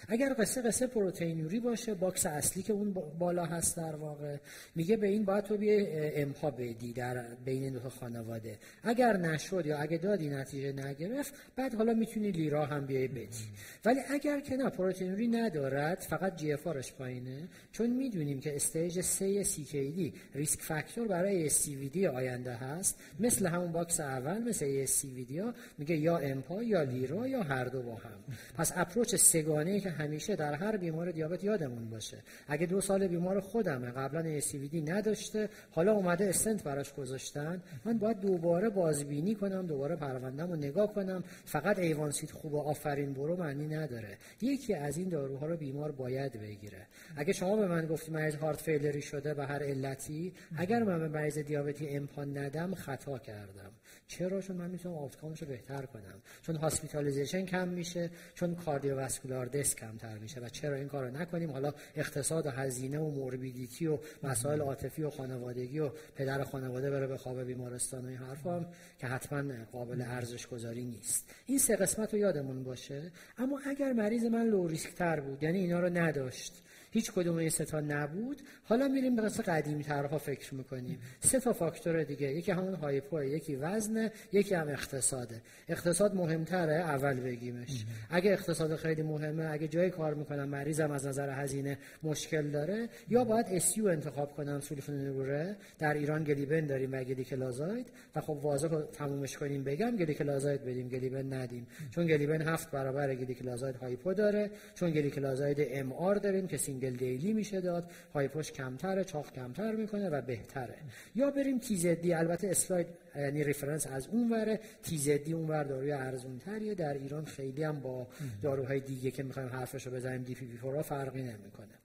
اگر قصه قصه پروتئینوری باشه box اصلی که اون بالا هست در واقع میگه به این باید تو بیه امپا بدی در بین دو خانواده. اگر نشد یا اگه دادی نتیجه نگرفت بعد حالا می‌تونی لیرا هم بیای بدی. ولی اگر که نه پروتئینوری ندارد فقط GFR پایینه؟ چون می‌دونیم که stage 3 CKD risk factor برای ASCVD آینده هست. مثل همون box اول مثل ASCVD ها میگه یا امپا یا لیرا یا هر دو با هم. پس approach سه‌گانه که همیشه در هر بیمار دیابت یادمون باشه. اگه دو سال بیمار خودمه قبلا ASCVD نداشته حالا اومده استنت براش گذاشتن من باید دوباره بازبینی کنم دوباره پروندم رو نگاه کنم. فقط A1C ت خوب آفرین برو معنی نداره. یکی از این داروها رو بیمار باید بگیره. اگه شما به من گفتی مریض heart failure ی شده به هر علتی اگر من به مریض دیابتی امپا ندم خطا کردم. چرا چون من می‌تونم outcome ش رو بهتر کنم؟ چون hospitalization کم میشه چون cardiovascular death کمتر میشه و چرا این کارو نکنیم؟ حالا اقتصاد و هزینه و morbidity و مسائل عاطفی و خانوادگی و پدر خانواده بره بخوابه بیمارستان و این حرفام که حتما قابل ارزش گذاری نیست. این سه قسمت رو یادمون باشه. اما اگر مریض من لو ریسک تر بود یعنی اینا رو نداشت هیچ کدوم این سه تا نبود. حالا میریم به قصه قدیمی ترها فکر می‌کنیم. سه تا فاکتور دیگه یکی همون هایپو یکی وزن یکی هم اقتصاده اقتصاد مهمتره اول بگیمش. اگه اقتصاد خیلی مهمه اگه جای کار می‌کنم مریضم از نظر هزینه مشکل داره یا باید اسیو انتخاب کنم سولفونوره در ایران گلیبن داریم و گلیکلازاید. و خب واضح تمومش کنیم بگم گلیکلازاید بدیم گلیبن ندیم. چون گلیبن هفت برابر گلیکلازاید hypo داره. چون گلیکلازاید MR داریم که single daily میشه داد. hypo ش کمتره چاق کمتر می‌کنه و بهتره. یا بریم TZD البته اسلاید یعنی reference از اون وره. TZD اون ور داروی ارزون تریه در ایران خیلی هم با داروهای دیگه که می‌خوایم حرفش رو بزنیم DPP فرقی نمی‌کنه.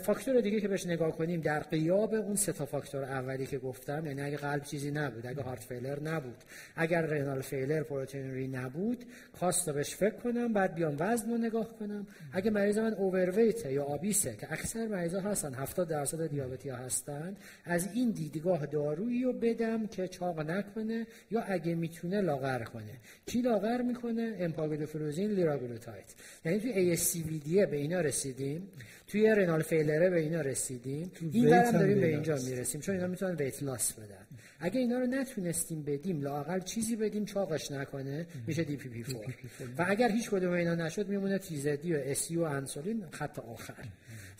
فاکتور دیگه که بهش نگاه کنیم در غیاب اون سه تا فاکتور اولی که گفتم یعنی اگه قلب چیزی نبود اگه heart failure نبود. اگر رنال فیلر پروتئینوری نبود کاست بهش فکر کنم بعد بیام وزن رو نگاه کنم. اگه مریض من اوورویت یا آبیسه که اکثر مریضا هستن 70 درصد دیابتی ها هستن از این دیدگاه دارویی رو بدم که چاق نکنه یا اگه می‌تونه لاغر کنه. کی لاغر می‌کنه؟ امپاگلوفروزین لیراگلوتاید. یعنی توی ASCVD به اینا رسیدیم. توی رنال فیلره به اینا رسیدیم این برم داریم به اینجا می‌رسیم چون اینا می‌تونن ویت لاس بدن اگه اینا رو نتونستیم بدیم لاقل چیزی بدیم چاقش نکنه میشه DPP4 و اگر هیچ کدوم اینا نشد میمونه TZD و SU و انسولین خط آخر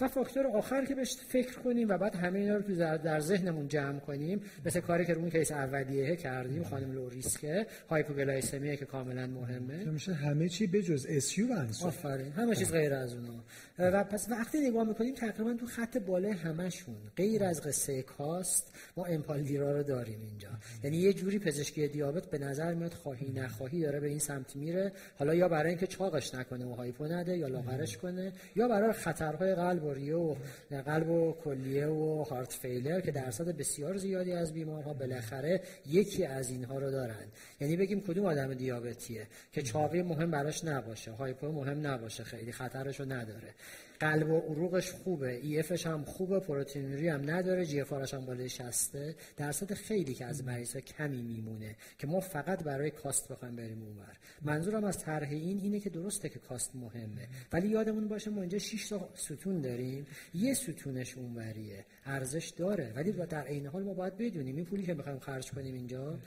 و فاکتور آخر که بهش فکر کنیم و بعد همه اینا رو تو در ذهنمون جمع کنیم مثل کاری که اون case اولیه کردیم خانم low risk ه hypoglycemia که کاملا مهمه میشه همه چی به جز SU آفرین همه چیز غیر از اونا و پس وقتی نگاه می‌کنیم تقریبا تو خط بالای همشون غیر از قصه cost ما امپا و لیرا رو داریم اینجا. یعنی یه جوری پزشکی دیابت به نظر میاد خواهی نخواهی داره به این سمت میره. حالا یا برای اینکه چاقش نکنه و هایپو نده یا لاغرش کنه یا برای خطرهای قلب و ریه و قلب و کلیه و هارت فیلر که درصد بسیار زیادی از بیمارها بالاخره یکی از اینها رو دارن. یعنی بگیم کدوم آدم دیابتیه که چاقی مهم براش نباشه هایپو مهم نباشه خیلی خطرشو نداره. قلب و عروقش خوبه. ای افش هم خوبه پروتئینوری هم نداره جی هم بالای 60 درصد خیلی که از مریضا کمی میمونه که ما فقط برای کاست بخوایم بریم اونور منظورم از طرح این اینه که درسته که کاست مهمه. ولی یادمون باشه ما اینجا 6 تا ستون داریم. یه ستونش اونوریه ارزش داره. ولی در عین حال ما باید بدونیم. این پولی که می‌خوایم خرج کنیم اینجا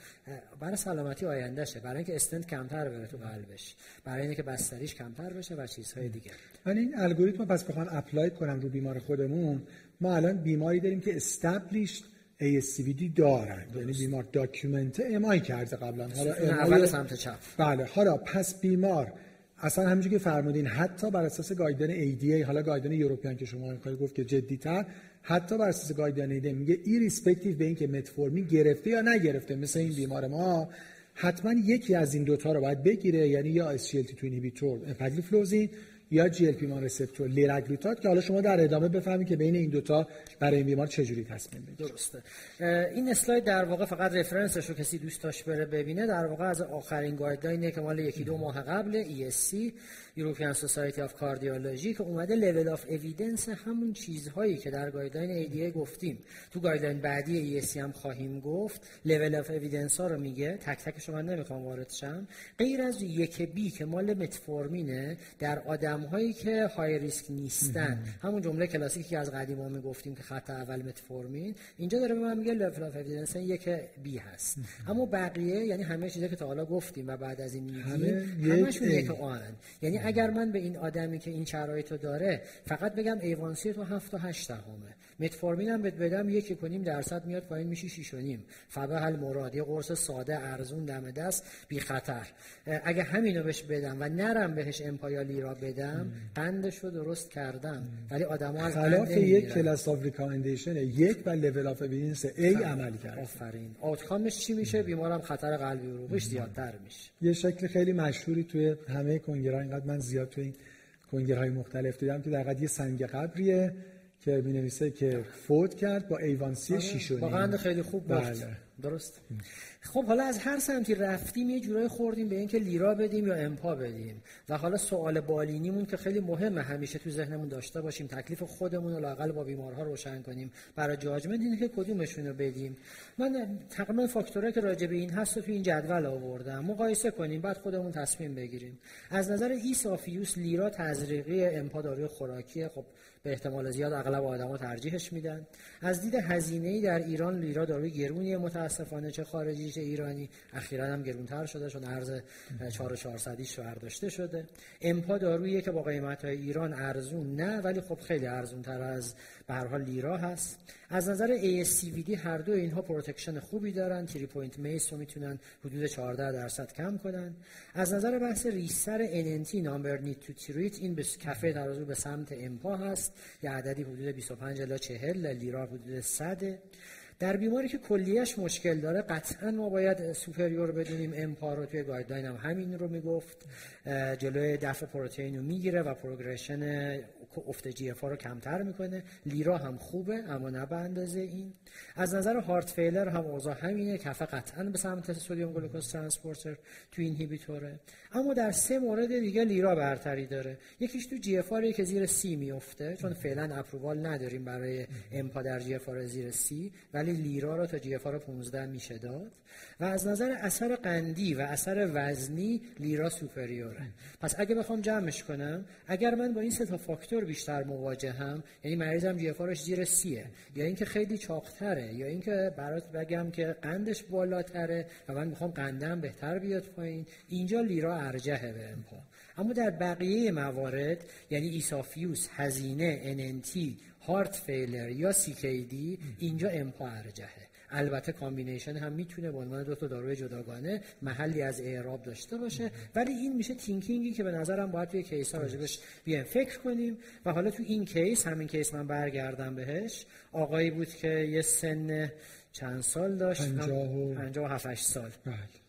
برای سلامتی آیندهشه. برای اینکه استنت کمتر بره تو قلبش. برای اینکه بستریش کمتر بشه و چیزهای دیگه. من این الگوریتم پس بخوام اپلای کنم رو بیمار خودمون. ما الان بیماری داریم که established ASCVD دارن. یعنی بیمار document MI کرده قبلا. حالا اول سمت چپ. بله حالا پس بیمار. اصلا همونجوری که فرمودین حتی بر اساس guideline ADA حالا guideline European که شما کاری گفت که جدیتر حتی بر اساس guideline ADA میگه irrespective به اینکه متفورمین گرفته یا نگرفته مثل این بیمار ما حتما یکی از این دوتا رو باید بگیره. یعنی یا SGLT2 inhibitor امپاگلیفلوزین یا جی ال پی مان رسپتور لیراگلوتات که حالا شما در ادامه بفهمید که بین این دوتا برای این بیمار چجوری تصمیم بگیرید درسته. این اسلاید در واقع فقط reference ش رو کسی دوست داشت بره ببینه. در واقع از آخرین guideline ه که مال یکی دو ماه قبل ESC European Society of Cardiology که اومده level of evidence همون چیزهایی که در guideline ADA گفتیم. تو guideline بعدی ESC هم خواهیم گفت. Level of evidence ها رو میگه. تک تک شما نمی‌خوام وارد شم. غیر از یک بی که مال متفورمینه در آدم هایی که های ریسک نیستن. همون جمله کلاسیکی که از قدیما می‌گفتیم که خط اول متفورمین اینجا داره به من میگه level of evidence یک بی هست. اما بقیه یعنی همه چیزی که تا حالا گفتیم و بعد از این میگیم همشون یک آن یعنی اگر من به این آدمی که این شرایط رو داره فقط بگم ایوانسی تو 7 تا 8 همه متفورمین هم بهت بدم یک کنیم درصد میاد پایین میشه 6 و نیم. فبه مراد یه قرص ساده ارزون دم دست بی خطر. اگه همینو بهش بدم و نرم بهش امپا یا لیرا بدم قندش رو درست کردم. ولی آدما از خلاف یک class of recommendation یک و level of evidence A عمل کرد. آفرین. outcome ش چی میشه؟ بیمارم خطر قلبی عروقش زیادتر میشه. یه شکل خیلی مشهوری توی همه کنگره اینقدر من زیاد توی این کنگره های مختلف دیدم که در یه سنگ قبریه. که می نویسه که فوت کرد با A1C آره. شیش و نیم واقعا خیلی خوب بله. درست. خب حالا از هر سمتی رفتیم یه جورایی خوردیم به اینکه لیرا بدیم یا امپا بدیم. و حالا سوال بالینیمون که خیلی مهمه همیشه تو ذهنمون داشته باشیم تکلیف خودمون رو لاقل با بیمارها روشن کنیم. برای judgment اینه که کدومشون رو بدیم. من تقریبا فاکتورایی که راجع به این هست تو این جدول آوردم. مقایسه کنیم بعد خودمون تصمیم بگیریم. از نظر ease of use لیرا تزریقی امپا داروی خوراکی خب به احتمال زیاد اغلب آدما ترجیحش میدن. از دید هزینه‌ای در ایران لیرا داروی گرونی متاسفانه چه خارجی چه ایرانی. اخیرا هم گرونتر شده چون ارز 4400 ش برداشته شده. امپا دارویی که با قیمت های ایران ارزون نه ولی خب خیلی ارزون تر از به هر حال لیرا هست. از نظر ASCVD هر دو اینها protection خوبی دارن. three point MACE رو می‌تونن حدود 14 درصد کم کنن. از نظر بحث ریسر NNT number need to treat این به کفه ترازو به سمت امپا هست. یه عددی حدود 25 الی 40 لیرا حدود 100 در بیماری که کلیش مشکل داره قطعا ما باید superior بدونیم امپا رو. توی guideline هم همین رو می‌گفت. جلوی دفع پروتئین رو می‌گیره و progression افت GFR رو کمتر می‌کنه. لیرا هم خوبه اما نه به اندازه این. از نظر heart failure هم اوضاع همینه. کفه قطعا به سمت sodium glucose transporter two inhibitor ه. اما در سه مورد دیگه لیرا برتری داره. یکیش تو GFR که زیر سی میفته چون فعلا approval نداریم برای امپا در GFR زیر سی ولی لیرا رو تا GFR 15 میشه داد. و از نظر اثر قندی و اثر وزنی لیرا superior ه پس اگه بخوام جمعش کنم اگر من با این سه تا فاکتور بیشتر مواجهم یعنی مریضم GFR زیر سیه یا اینکه خیلی چاقتره یا اینکه برات بگم که قندش بالاتره و من می‌خوام قندم بهتر بیاد پایین اینجا لیرا ارجحه به امپا اما در بقیه موارد یعنی ease of use هزینه NNT heart failure یا CKD اینجا امپا ارجحه. البته combination هم می‌تونه به عنوان دو تا داروی جداگانه محلی از اعراب داشته باشه. ولی این میشه thinking ی که به نظرم باید توی case ها راجبش بیایم. فکر کنیم و حالا تو این case همین case من برگردم بهش. آقایی بود که یه سن چند سال داشت؟ 57 سال. بله.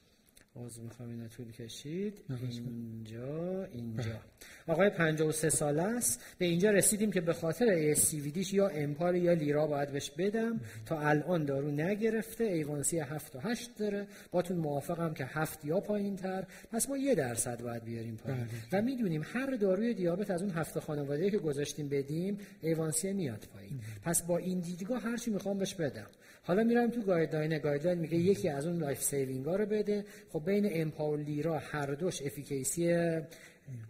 باز می‌خوام اینو طول کشید. اینجا اینجا. آقای 53 ساله است. به اینجا رسیدیم که به خاطر ASCVDش یا امپا یا لیرا باید بهش بدم. تا الان دارو نگرفته. A1C 7 و 8 داره. باتون موافقم که 7 یا پایین تر پس ما یه درصد باید بیاریم پایین. بله. و می‌دونیم هر داروی دیابت از اون هفت خانواده که گذاشتیم بدیم A1C میاد پایین. پس با این دیدگاه هر چی می‌خوام بهش بدم. حالا میرم تو guideline guideline میگه یکی از اون life saving ها رو بده. خب بین امپا و لیرا هر دوش efficacy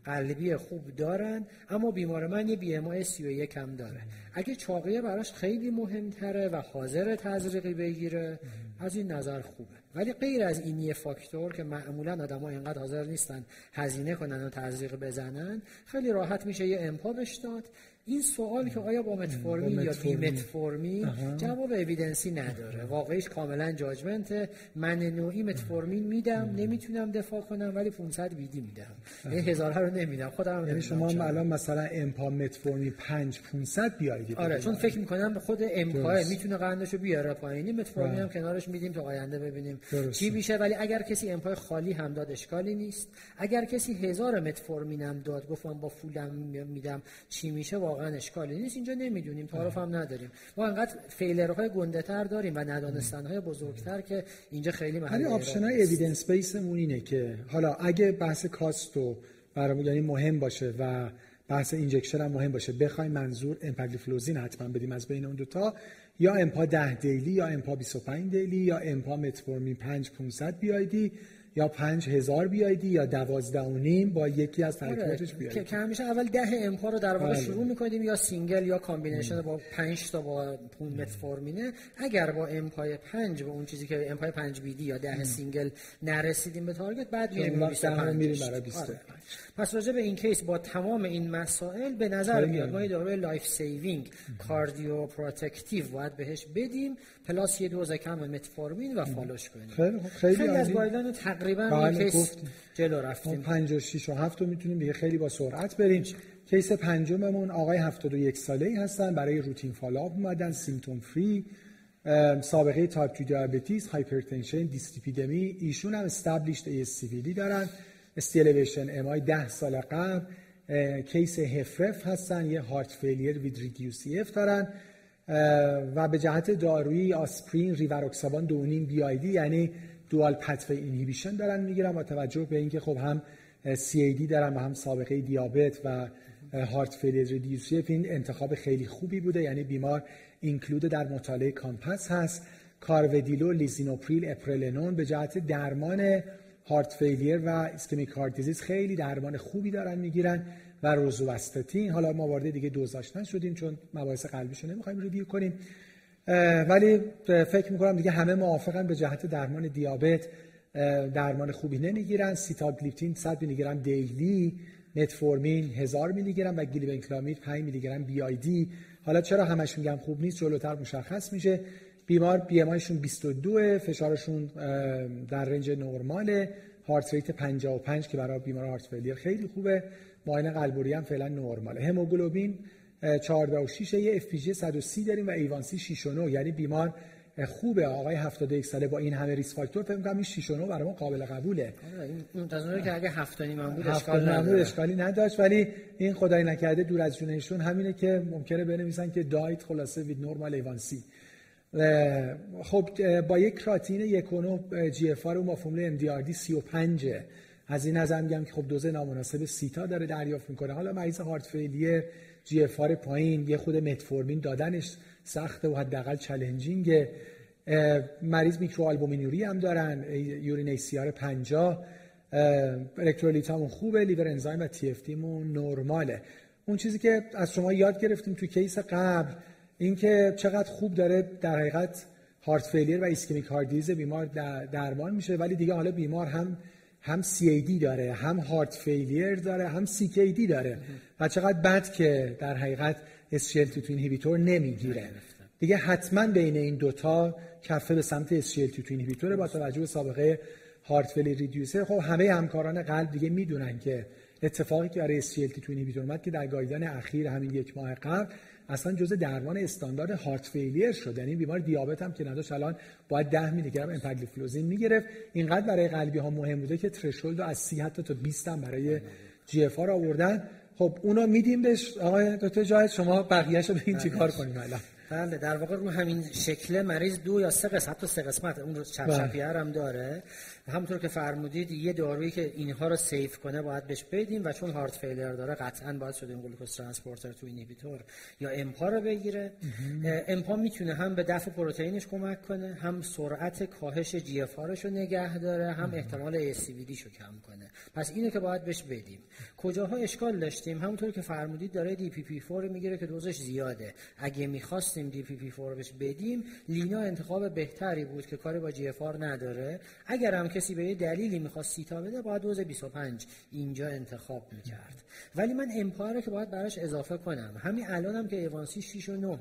قلبی خوب دارن اما بیمار من یه بی ام آی 31 هم داره. اگه چاقیه براش خیلی مهمتره و حاضر تزریقی بگیره از این نظر خوبه. ولی غیر از این یه فاکتور که معمولا ها اینقدر حاضر نیستن هزینه کنن و تزریق بزنن خیلی راحت میشه یه امپا بش داد. این سوال که آیا با متفورمین یا بی متفورمین جواب اویدنسی نداره. واقعیش کاملا جاجمنت من نوعی متفورمین میدم نمی‌تونم دفاع کنم ولی 500 ویدی میدم یعنی هزار رو نمیدم. خودم یعنی شما الان مثلا امپا متفورمین 5 500 بیارید آره چون فکر می‌کنم خود امپا می‌تونه قندشو بیاره پایینی متفورمین هم کنارش میدیم تا آینده ببینیم چی میشه. ولی اگر کسی امپا خالی هم داد اشکالی نیست. اگر کسی هزار متفورمین هم داد گفتم با فولم میدم چی میشه؟ واقعا اشکالی نیست. اینجا نمی‌دونیم تعارف هم نداریم. ما انقدر فیلرهای گنده تر داریم و ندانستن های بزرگتر که اینجا خیلی محلی option های evidence based مون اینه که حالا اگه بحث cost و برامون یعنی مهم باشه و بحث injection هم مهم باشه بخوایم منظور امپاگلیفلوزین حتما بدیم از بین اون دوتا یا امپا 10 daily یا امپا 25 daily یا امپا متفورمین 5 500 BID یا پنج هزار BID یا دوازده و نیم با یکی از ترکیباتش آره. BID. که همیشه اول ده امپا رو در واقع بله. شروع می‌کنیم یا single یا combination با پنج تا با پون متفورمینه. اگر با امپای پنج با اون چیزی که امپای پنج BID یا ده single نرسیدیم به target بعد میریم میریم برای 20 پس راجع به این case با تمام این مسائل به نظر میاد ما داروی life saving cardioprotective باید بهش بدیم. plus یه دوز کم متفورمین و follow ش کنیم. خیلی خیلی, خیلی از guideline تقریبا بله کیس جلو رفتیم. 5 و 6 و 7 رو می‌تونیم دیگه خیلی با سرعت بریم. case پنجممون آقای 71 ساله ای هستن برای routine follow-up اومدن symptom free سابقه تایپ 2 diabetes hypertension dyslipidemia ایشون هم established CAD دارن. ST elevation MI 10 سال قبل case HFrEF هستن یه heart failure with reduced EF دارن. و به جهت دارویی آسپرین ریواروکسابان دونیم BID یعنی dual pathway inhibition دارن می‌گیرن با توجه به اینکه خب هم CAD دارن و هم سابقه دیابت و heart failure reduced EF این انتخاب خیلی خوبی بوده یعنی بیمار include در مطالعه COMPASS هست. کارودیلول لیزینوپریل اپلرنون به جهت درمان heart failure و ischemic heart disease خیلی درمان خوبی دارن می‌گیرن. و روزواستاتین حالا ما وارد دیگه دوزاش نشدیم چون مباحث قلبیشو نمی‌خوایم review کنیم. ولی فکر می‌کنم دیگه همه موافقن به جهت درمان دیابت درمان خوبی نمی‌گیرن. سیتاگلیپتین 100 میلی گرم daily متفورمین 1000 میلی گرم و گلیبنکلامید 5 میلی گرم BID حالا چرا همش میگم خوب نیست؟ جلوتر مشخص میشه. بیمار BMI 22 فشارشون در range نرماله. heart rate 55 که برای بیمار heart failure خیلی خوبه. معاینه قلب و ریه هم فعلا نرماله. هموگلوبین 14 و 6 یه FPG 130 داریم و A1C 6 و 9 یعنی بیمار خوبه. آقای 71 ساله با این همه risk factor فکر کنم این 6 و 9 برای ما قابل قبوله. منتظره که اگه 7 من بود اشکال نداره. اشکالی نداشت. ولی این خدای نکرده دور از جونشون همینه که ممکنه بنویسن که died خلاصه with normal A1C خب با یک کراتینین یک و GFR با فرمول MDRD 35 از این نظر میگم که خب دوز نامناسب سیتا داره دریافت می‌کنه. حالا مریض heart failure GFR پایین یه خود متفورمین دادنش سخته و حداقل challenging مریض میکروآلبومینوری هم دارن urine ACR 50 الکترولیت همون خوبه liver enzyme و TFT مون نرماله. اون چیزی که از شما یاد گرفتیم تو case قبل اینکه چقدر خوب داره در حقیقت heart failure و ischemic heart بیمار درمان میشه ولی دیگه حالا بیمار هم هم CAD داره هم heart failure داره هم CKD داره. و چقدر بد که در حقیقت SGLT2 inhibitor نمی‌گیره. دیگه حتما بین این دوتا کفه به سمت SGLT2 inhibitor با توجه به سابقه heart failure reduced EF خب همه همکاران قلب دیگه می‌دونن که اتفاقی که برای SGLT2 inhibitor اومد که در guideline اخیر همین یک ماه قبل اصلا جزء درمان استاندارد heart failure شد. یعنی بیمار دیابت هم که نداشت الان باید 10 میلی گرم امپاگلیفلوزین می‌گرفت. اینقدر برای قلبی ها مهم بوده که threshold از 30 حتی تا 20 هم برای GFR آوردن. خب اونو میدیم بهش. آقای دکتر جاهد شما بقیه‌شو ببین چیکار کنیم الان. بله در واقع رو همین شکل مریض دو یا سه قسمت تا سه قسمت اون رو چپ بله. هم داره. همونطور که فرمودید یه دارویی که اینها رو safe کنه باید بهش بدیم و چون heart failure داره قطعا باید sodium glucose transporter two inhibitor یا امپا رو بگیره. امپا می‌تونه هم به دفع پروتئینش کمک کنه هم سرعت کاهش GFR رو نگه داره هم احتمال ای سی شو کم کنه. پس اینو که باید بهش بدیم. کجاها اشکال داشتیم؟ همونطور که فرمودید داره DPP4 می‌گیره که دوزش زیاده. اگه می‌خواستیم DPP4 بهش بدیم لینا انتخاب بهتری بود که کاری با GFR نداره. اگر هم کسی به یه دلیلی می‌خواست سیتا بده باید دوز 25 اینجا انتخاب می‌کرد. ولی من امپا رو که باید براش اضافه کنم. همین الانم هم که A1C 6 و 9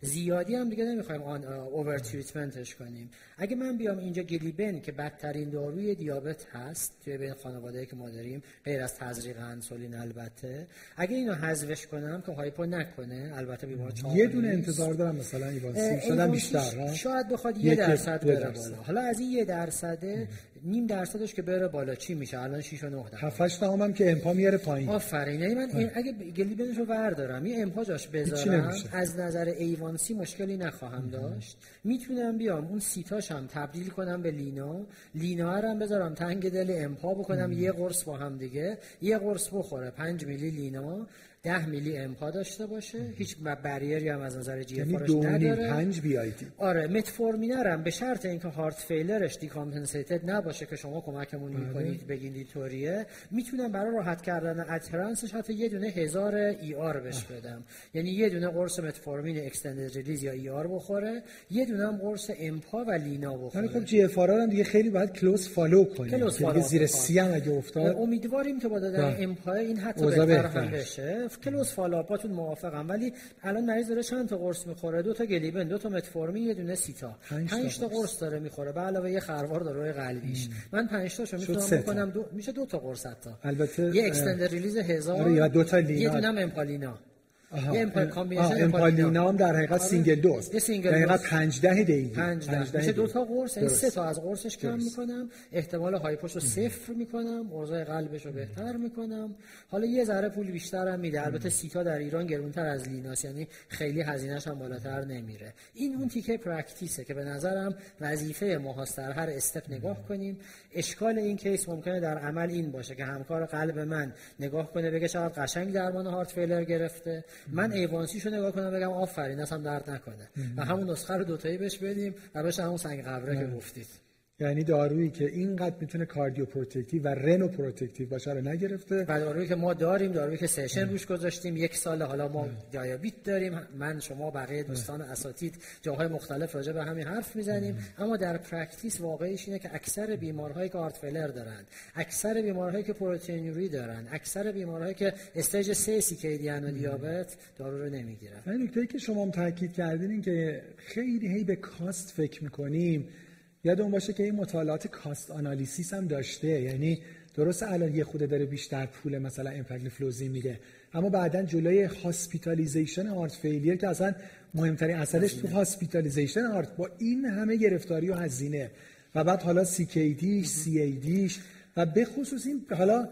زیادی هم دیگه نمی‌خوایم آن over treatment ش کنیم. اگه من بیام اینجا گلیبن که بدترین داروی دیابت هست توی بین خانواده که ما داریم غیر از تزریق انسولین البته. اگه اینو حذفش کنم که hypo نکنه البته بیمار یه دونه انتظار دارم مثلا A1C. شدن بیشتر شاید بخواد یه درصد بره بالا. حالا از این یه درصده نیم درصدش که بره بالا. چی میشه؟ الان 6 و 9 درصد. 7 8 هم که امپا میاره پایین. آفرین. یعنی من این اگه گلیبنش رو بردارم این امپا جاش بذارم از نظر A1C مشکلی نخواهم داشت. می‌تونم بیام اون سیتاش هم تبدیل کنم به لینا. لینا هم بذارم تنگ دل امپا بکنم. یه قرص با هم دیگه. یه قرص بخوره. 5 میلی لینا. 10 میلی امپا داشته باشه. هیچ barrier ی هم از نظر GFR یعنی نداره. 5 BID آره متفورمین هم به شرط اینکه heart failure ش decompensated نباشه که شما کمکمون آره. می‌کنید بگین دیتوریه می‌تونم برای راحت کردن adherence ش حتی یه دونه هزار XR بهش بدم. یعنی یه دونه قرص متفورمین extended release یا XR بخوره یه دونه هم قرص امپا و لینا بخوره. یعنی خب GFR هم دیگه خیلی باید close follow کنیم. close follow زیر سی هم اگه افتاد. امیدواریم که با دادن. امپا این حتی بهتر هم بشه. close follow-up اتون موافقم ولی الان مریض داره چند تا قرص می‌خوره؟ دو تا گلیبن دو تا متفورمین یه دونه سیتا. پنج تا قرص. داره می‌خوره. به علاوه یه خروار داره روی قلبیش. من پنج تاشو می‌تونم بکنم دو... میشه دو تا قرص حتی. البته یه extended release هزار آره یا دو تا لینا. یه دونه امپالینا امپالینا هم در حقیقت single dose یه single در حقیقت 5 10 دقیقه 5 10 میشه دو تا قرص این سه تا از قرصش کم می‌کنم. احتمال hypo ش رو صفر می‌کنم. اوضاع قلبش رو بهتر می‌کنم. حالا یه ذره پول بیشتر هم میده. البته سیتا در ایران گرونتر از لیناس یعنی خیلی هزینه‌ش هم بالاتر نمیره. این اون تیکه practice ه که به نظرم وظیفه ما در هر step نگاه کنیم. اشکال این case ممکنه در عمل این باشه که همکار قلب من نگاه کنه بگه چقدر قشنگ درمان heart failure گرفته. من A1C شو نگاه کنم بگم آفرین دستت درد نکنه. و همون نسخه رو دوتایی بهش بدیم و بهش همون سنگ قبره که گفتید. یعنی دارویی که اینقدر می‌تونه cardioprotective و renoprotective باشه رو نگرفته. و دارویی که ما داریم دارویی که session روش گذاشتیم یک سال حالا ما دیابت داریم. من شما بقیه دوستان اساتید جاهای مختلف راجع به همین حرف می‌زنیم. اما در practice واقعیش اینه که اکثر بیمارهایی که heart failure دارن اکثر بیمارهایی که پروتئینوری دارن اکثر بیمارهایی که stage 3 CKD ان و دیابت دارو رو نمی‌گیرن. نکته که شما هم تاکید کردین این که خیلی هی به cost فکر می‌کنیم. یادمون باشه که این مطالعات cost analysis هم داشته. یعنی درست الان یه خورده داره بیشتر پول مثلا امپاگلیفلوزین میده اما بعدا جلوی hospitalization heart failure که اصلا مهمترین اثرش تو hospitalization heart با این همه گرفتاری و هزینه. و بعد حالا CKD ش CAD ش و به خصوص این حالا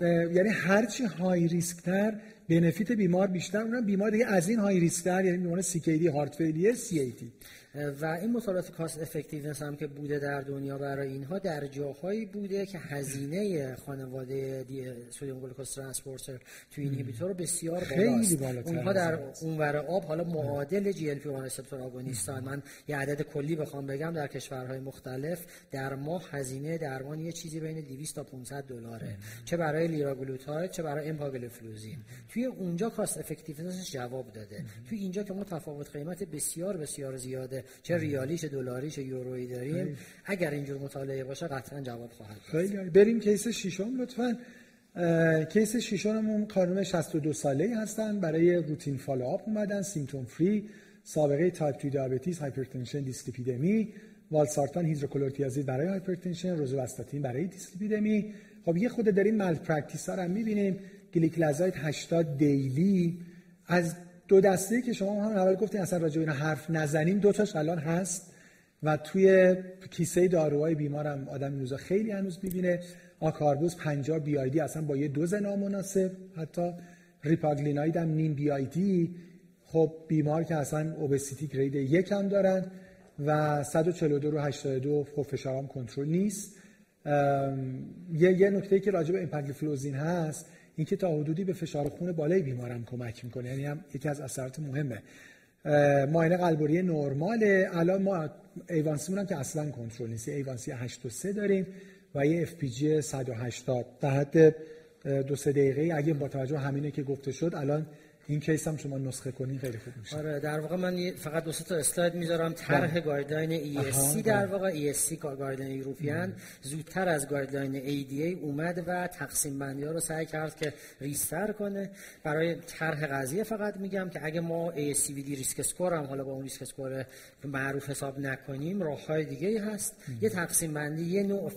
یعنی هرچی high risk تر benefit بیمار بیشتر اونم بیمار دیگه از این high risk تر یعنی بیمار سی کی دی هارت فیلیر سی ای دی و این مطالعات cost effectiveness هم که بوده در دنیا برای اینها در جاهایی بوده که هزینه خانواده sodium glucose transporter two inhibitor بسیار بالاست. اونها در اونور آب حالا معادل GLP 1 receptor agonist ان من یه عدد کلی بخوام بگم در کشورهای مختلف در ماه هزینه درمان یه چیزی بین 200 تا 500 دلاره. چه برای لیراگلوتاید چه برای امپاگلوفلوزین. توی اونجا cost effectiveness جواب داده. توی اینجا که ما تفاوت قیمت بسیار بسیار زیاده چه ریالیش دلاریش یورویی داریم. اگر اینجور مطالعه باشه قطعا جواب خواهد خیلی. بریم case ششم لطفا. case ششم خانم 62 ساله هستن. برای routine follow-up اومدن. symptom free سابقه تایپ 2 diabetes hypertension دیسلیپیدمی. والسارتان هیدروکلورتیازید برای hypertension. روزوواستاتین برای دیسلیپیدمی. خب یه خورده داریم malpractice ها رو می‌بینیم. گلیکلازاید 80 daily از دو دسته که شما هم اول گفتین اصلا راجع به حرف نزنیم دو تاش الان هست و توی کیسه داروهای بیمارم آدم روزا خیلی هنوز می‌بینه. آکاربوز 50 BID اصلا با یه دوز نامناسب. حتی ریپاگلیناید هم نیم BID خب بیمار که اصلا obesity grade یک هم دارن و 142 رو 82 خب فشارم کنترل نیست. یه یه نکته که راجع به امپاگلیفلوزین هست اینکه تا حدودی به فشار خون بالای بیمارم کمک می‌کنه. یعنی هم یکی از اثرات مهمه. معاینه قلب و ریه نرماله. الان ما A1C هم که اصلا کنترل نیست. A1C 8 3 داریم و یه FPG 180 در حد دو سه دقیقه اگه با توجه همینه که گفته شد الان این case هم شما نسخه کنین خیلی خوب میشه. آره در واقع من فقط دو تا اسلاید می‌ذارم. طرح بله. guideline ESC در بله. واقع ESC guideline European زودتر از guideline ADA اومد و تقسیم بندی ها رو سعی کرد که ریستر کنه. برای طرح قضیه فقط میگم که اگه ما ASCVD risk score هم حالا با اون risk score معروف حساب نکنیم راه های دیگه هست یه تقسیم بندی یه نوع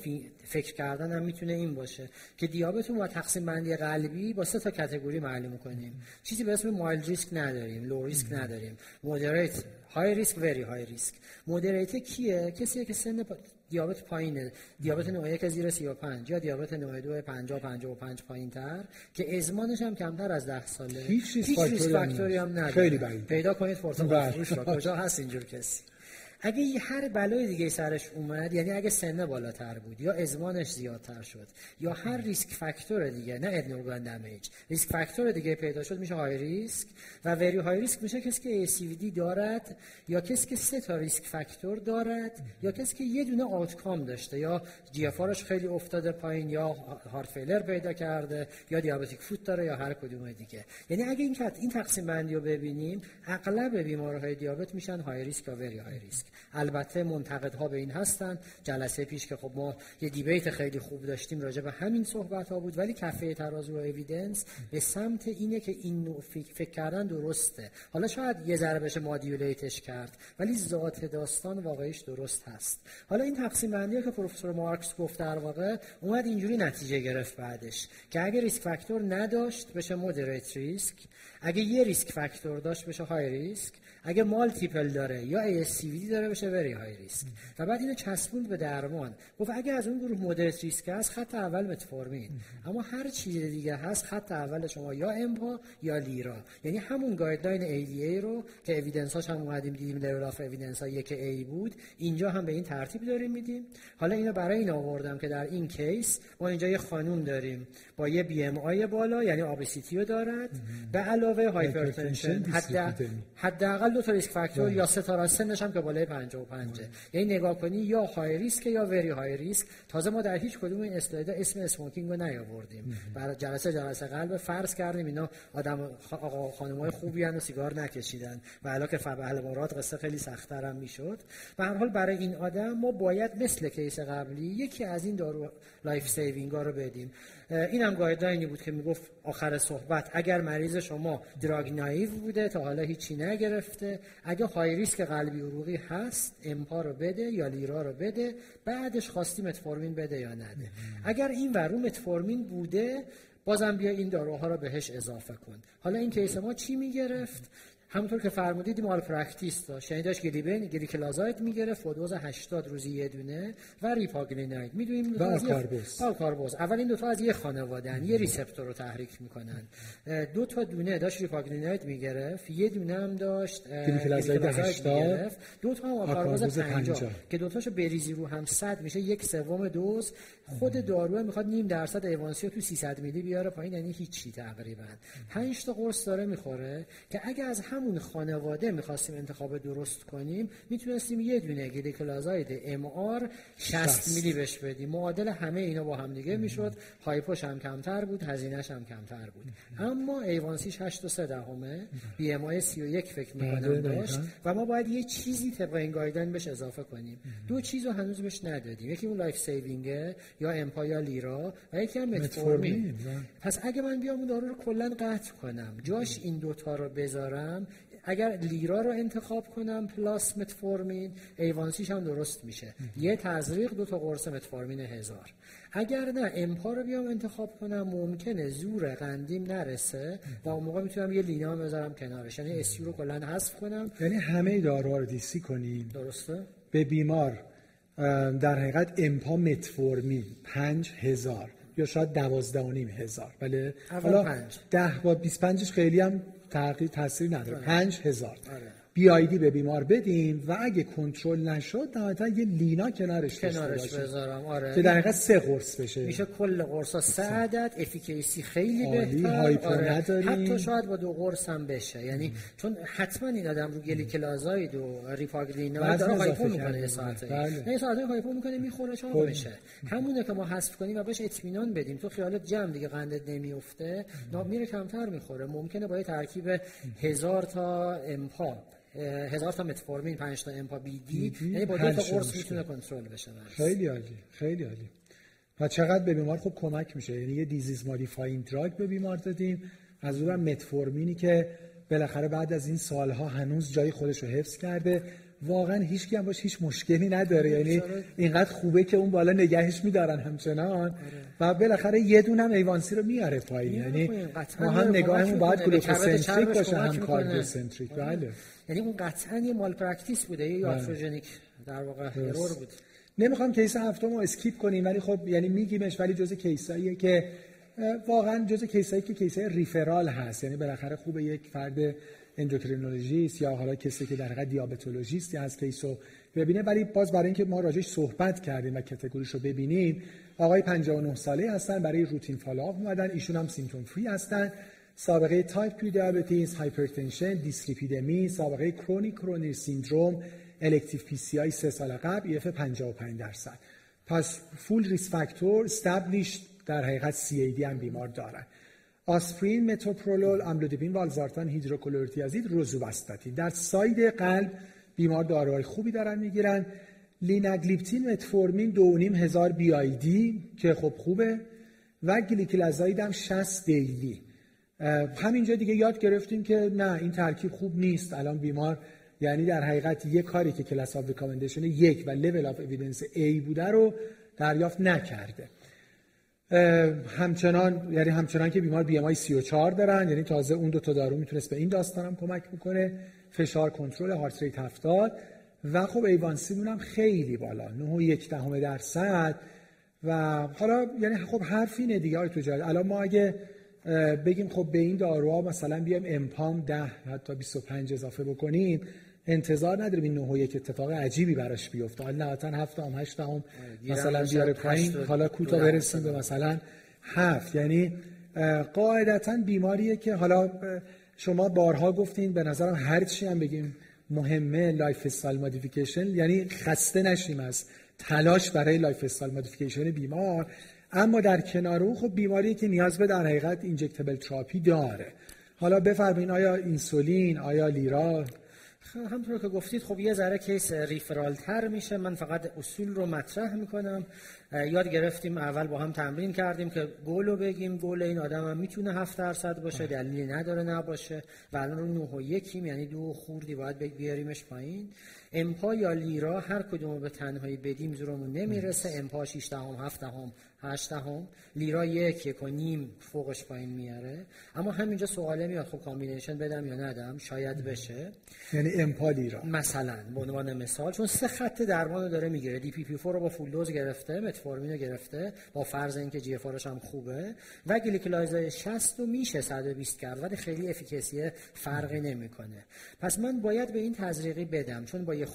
فکر کردن هم می‌تونه این باشه که دیابت و تقسیم بندی قلبی با سه تا category معلوم کنیم. چیزی به اسم mild risk نداریم low risk نداریم. moderate high risk very high risk مودریت کیه؟ کسیه که سن دیابت پایینه. دیابت نوع یک زیر 35 یا دیابت نوع دو 50 55 پایین تر که ازمانش هم کمتر از 10 ساله. هیچ ریسک فاکتوری هم نداره. خیلی بعید. پیدا کنید بله. فروش را کجا هست اینجور کسی؟ اگه هر بلای دیگه سرش اومد یعنی اگه سنه بالاتر بود یا ازمانش زیادتر شد یا هر ریسک فاکتور دیگه نه ادنورگان دمیج ریسک فاکتور دیگه پیدا شد میشه های ریسک و very high risk میشه کسی که دی دارد یا کسی که سه تا risk factor دارد یا کسی که یه دونه outcome داشته یا جی خیلی افتاده پایین یا heart failure پیدا کرده یا diabetic foot داره یا هر کدوم دیگه. یعنی اگه این این تقسیم بندی رو ببینیم اغلب بیمارهای دیابت میشن high risk یا very high risk. البته منتقدها به این هستن جلسه پیش که خب ما یه debate خیلی خوب داشتیم راجع به همین صحبت ها بود ولی کفه ترازو و evidence به سمت اینه که این نوع فکر کردن درسته. حالا شاید یه ذره بشه modulate ش کرد ولی ذات داستان واقعیش درست هست. حالا این تقسیم بندی که پروفسور مارکس گفت در واقع اومد اینجوری نتیجه گرفت بعدش که اگه risk factor نداشت بشه moderate risk اگه یه risk factor داشت بشه high risk اگه multiple داره یا ASCVD داره بشه very high risk و بعد اینو چسبوند به درمان. گفت اگه از اون گروه moderate risk هست خط اول متفورمین اما هر چیز دیگه هست خط اول شما یا امپا یا لیرا. یعنی همون guideline ADA رو که evidence هاش هم اومدیم دیدیم level of evidence ها یک A بود اینجا هم به این ترتیب داریم میدیم. حالا اینو برای این آوردم که در این case ما اینجا یه خانوم داریم. با یه BMI بالا یعنی obesity رو دارد. به علاوه hypertension حد حداقل دو تا risk factor یا سه تا سنش هم که بالای بالای 55 یعنی نگاه کنی یا high risk یا very high risk تازه ما در هیچ کدوم این اسلاید اسم smoking رو نیاوردیم. برای جلسه جلسه قلب فرض کردیم اینا آدم آقا خانمای خوبی و سیگار نکشیدن. والا که فبهاالمراد قصه خیلی سخت‌تر هم می‌شد. به هر حال برای این آدم ما باید مثل case قبلی یکی از این دارو life saving ها رو بدیم. این هم guideline ی بود که می‌گفت آخر صحبت اگر مریض شما drug naive بوده تا حالا هیچی نگرفته اگه high risk قلبی عروقی هست امپا رو بده یا لیرا رو بده بعدش خواستی متفورمین بده یا نده اگر این ورو متفورمین بوده بازم بیا این داروها رو بهش اضافه کن. حالا این case ما چی می‌گرفت؟ همونطور که فرمودید malpractice داشت. یعنی داشت گلیبن گلیکلازاید می‌گرفت فودوز 80 روزی یه دونه و ریپاگلیناید می‌دونیم و آکاربوز آکاربوز اول این دو تا از یه خانواده یه receptor رو تحریک می‌کنن. دو تا دونه داشت ریپاگلیناید می‌گرفت. یه دونه هم داشت گلیکلازاید 80 دو تا هم آکاربوز 50 که دو تاشو بریزی رو هم 100 میشه. یک سوم دوز خود دارو می‌خواد نیم درصد A1C تو 300 میلی بیاره پایین یعنی هیچی تقریبا. 5 تا قرص داره می‌خوره که اگه از هم همون خانواده می‌خواستیم انتخاب درست کنیم می‌تونستیم یه دونه گلیکلازاید MR 60 میلی بهش بدیم. معادل همه اینا با هم دیگه می‌شد. hypo ش هم کمتر بود هزینهش هم کمتر بود. اما A1C ش 8 و 3 دهمه BMI 31 فکر می‌کنم بله، داشت و ما باید یه چیزی طبق این guideline بهش اضافه کنیم. دو چیزو هنوز بهش ندادیم. یکی اون life saving یا امپا یا لیرا و یکی هم متفورمین پس اگه من بیام اون دارو رو کلا قطع کنم جاش این دوتا رو بذارم اگر لیرا رو انتخاب کنم plus متفورمین A1C ش هم درست میشه. یه تزریق دو تا قرص متفورمین هزار. اگر نه امپا رو بیام انتخاب کنم ممکنه زور قندیم نرسه و اون موقع می‌تونم یه لینا بذارم کنارش. یعنی SU رو کلا حذف کنم. یعنی همه داروها رو DC کنیم درسته؟ به بیمار. در حقیقت امپا متفورمین پنج هزار. یا شاید دوازده و نیم هزار. بله؟ حالا پنج. ده با 25 خیلی هم تغییر تاثیر نداره. 5000 آره. BID به بیمار بدیم و اگه کنترل نشد نهایتا یه لینا کنارش کنارش بذارم. آره. که در حقیقت سه قرص بشه. میشه کل قرصا سه. عدد efficacy خیلی بهتر. آره. نداریم. حتی شاید با دو قرص هم بشه. یعنی چون حتما این آدم رو گلیکلازاید و ریپاگلینا داره hypo می‌کنه یه ساعته. بله. یه ساعته hypo می‌کنه می‌خوره خب. میشه همونه که ما حذف کنیم و بهش اطمینان بدیم. تو خیالت جمع دیگه قندت نمیفته میره کمتر می‌خوره. ممکنه با یه ترکیب هزار تا امپا هزار تا متفورمین 5 تا امپا BD یعنی با دو تا قرص می‌تونه کنترل بشه. خیلی عالی خیلی عالی. و چقدر به بیمار خوب کمک میشه. یعنی یه disease modifying drug به بیمار دادیم. از اونم متفورمینی که بالاخره بعد از این سالها هنوز جای خودش رو حفظ کرده. واقعا هیچ هم باش هیچ مشکلی نداره. یعنی اینقدر خوبه که اون بالا نگهش میدارن همچنان. آره. و بالاخره یه دونه هم A1C رو میاره پایین. یعنی ما هم نگاهمون باید glucocentric باشه هم cardiocentric بله. یعنی اون قطعا یه malpractice بوده یه iatrogenic بله. در واقع error بود. نمی‌خوام case هفتم رو skip کنیم ولی خب یعنی میگیمش ولی جز case هاییه که واقعا جز case هایی که case های referral هست. یعنی بالاخره خوب یک فرد endocrinologist یا حالا کسی که در حقیقت diabetologist ی از case و ببینه. ولی باز برای اینکه ما راجعش صحبت کردیم و category ش رو ببینیم آقای 59 ساله هستن برای routine follow up اومدن. ایشون هم symptom free هستن. سابقه تایپ 2 diabetes hypertension dyslipidemia سابقه chronic coronary syndrome elective PCI سه سال قبل EF 55 درصد. پس full risk factor established در حقیقت CAD هم بیمار دارن. آسپرین متوپرولول املودیپین والزارتان هیدروکلورتیازید روزوواستاتین در side قلب بیمار داروهای خوبی دارن می‌گیرن. لیناگلیپتین متفورمین دو نیم هزار BID که خب خوبه. و گلیکلازاید هم 60 daily همینجا دیگه یاد گرفتیم که نه این ترکیب خوب نیست. الان بیمار یعنی در حقیقت یک کاری که class of recommendation یک و level of evidence A بوده رو دریافت نکرده. همچنان یعنی همچنان که بیمار BMI 34 دارن یعنی تازه اون دو تا دارو می‌تونست به این داستانم کمک می‌کنه فشار کنترل heart rate 70 و خب A1C هم خیلی بالا 9.1 دهم درصد. و حالا یعنی خب حرف اینه دیگه آقای تجاری. الان ما اگه بگیم خب به این داروها مثلا بیایم امپام 10 حتی 25 اضافه بکنیم. انتظار نداریم این نهو یک اتفاق عجیبی براش بیفته. حالا نهایتا هفت هم هشت هم مثلا بیاره پایین حالا کوتا برسیم به مثلا. هفت. یعنی قاعدتا بیماریه که حالا شما بارها گفتین به نظرم هر چی هم بگیم مهمه lifestyle modification یعنی خسته نشیم از تلاش برای lifestyle modification بیمار. اما در کنار اون خب بیماری که نیاز به در حقیقت injectable therapy داره. حالا بفرمایید آیا اینسولین آیا لیرا؟ همطور که گفتید خب یه ذره کیس ریفرال تر میشه. من فقط اصول رو مطرح می‌کنم. یاد گرفتیم اول با هم تمرین کردیم که گل رو بگیم. گل این آدم هم می‌تونه 7 درصد باشه دلیلی نداره نباشه. و الان رو 9 و یکیم یعنی دو خوردی باید بیاریمش پایین. امپا یا لیرا هر کدوم به تنهایی بدیم زورمون نمی‌رسه. امپا 6 دهم 7 دهم 8 دهم. لیرا یک یک و نیم فوقش پایین میاره. اما همینجا سواله میاد خب combination بدم یا ندم؟ شاید بشه. یعنی امپا لیرا. مثلا به عنوان مثال چون سه خط درمان داره می‌گیره. DPP-4 رو با full dose گرفته متفورمین رو گرفته با فرض اینکه GFR هم خوبه. و گلیکلازاید 60 رو میشه 120 کرد ولی خیلی efficacy فرقی نمی‌کنه. پس من باید به این تزریقی بدم چون با یه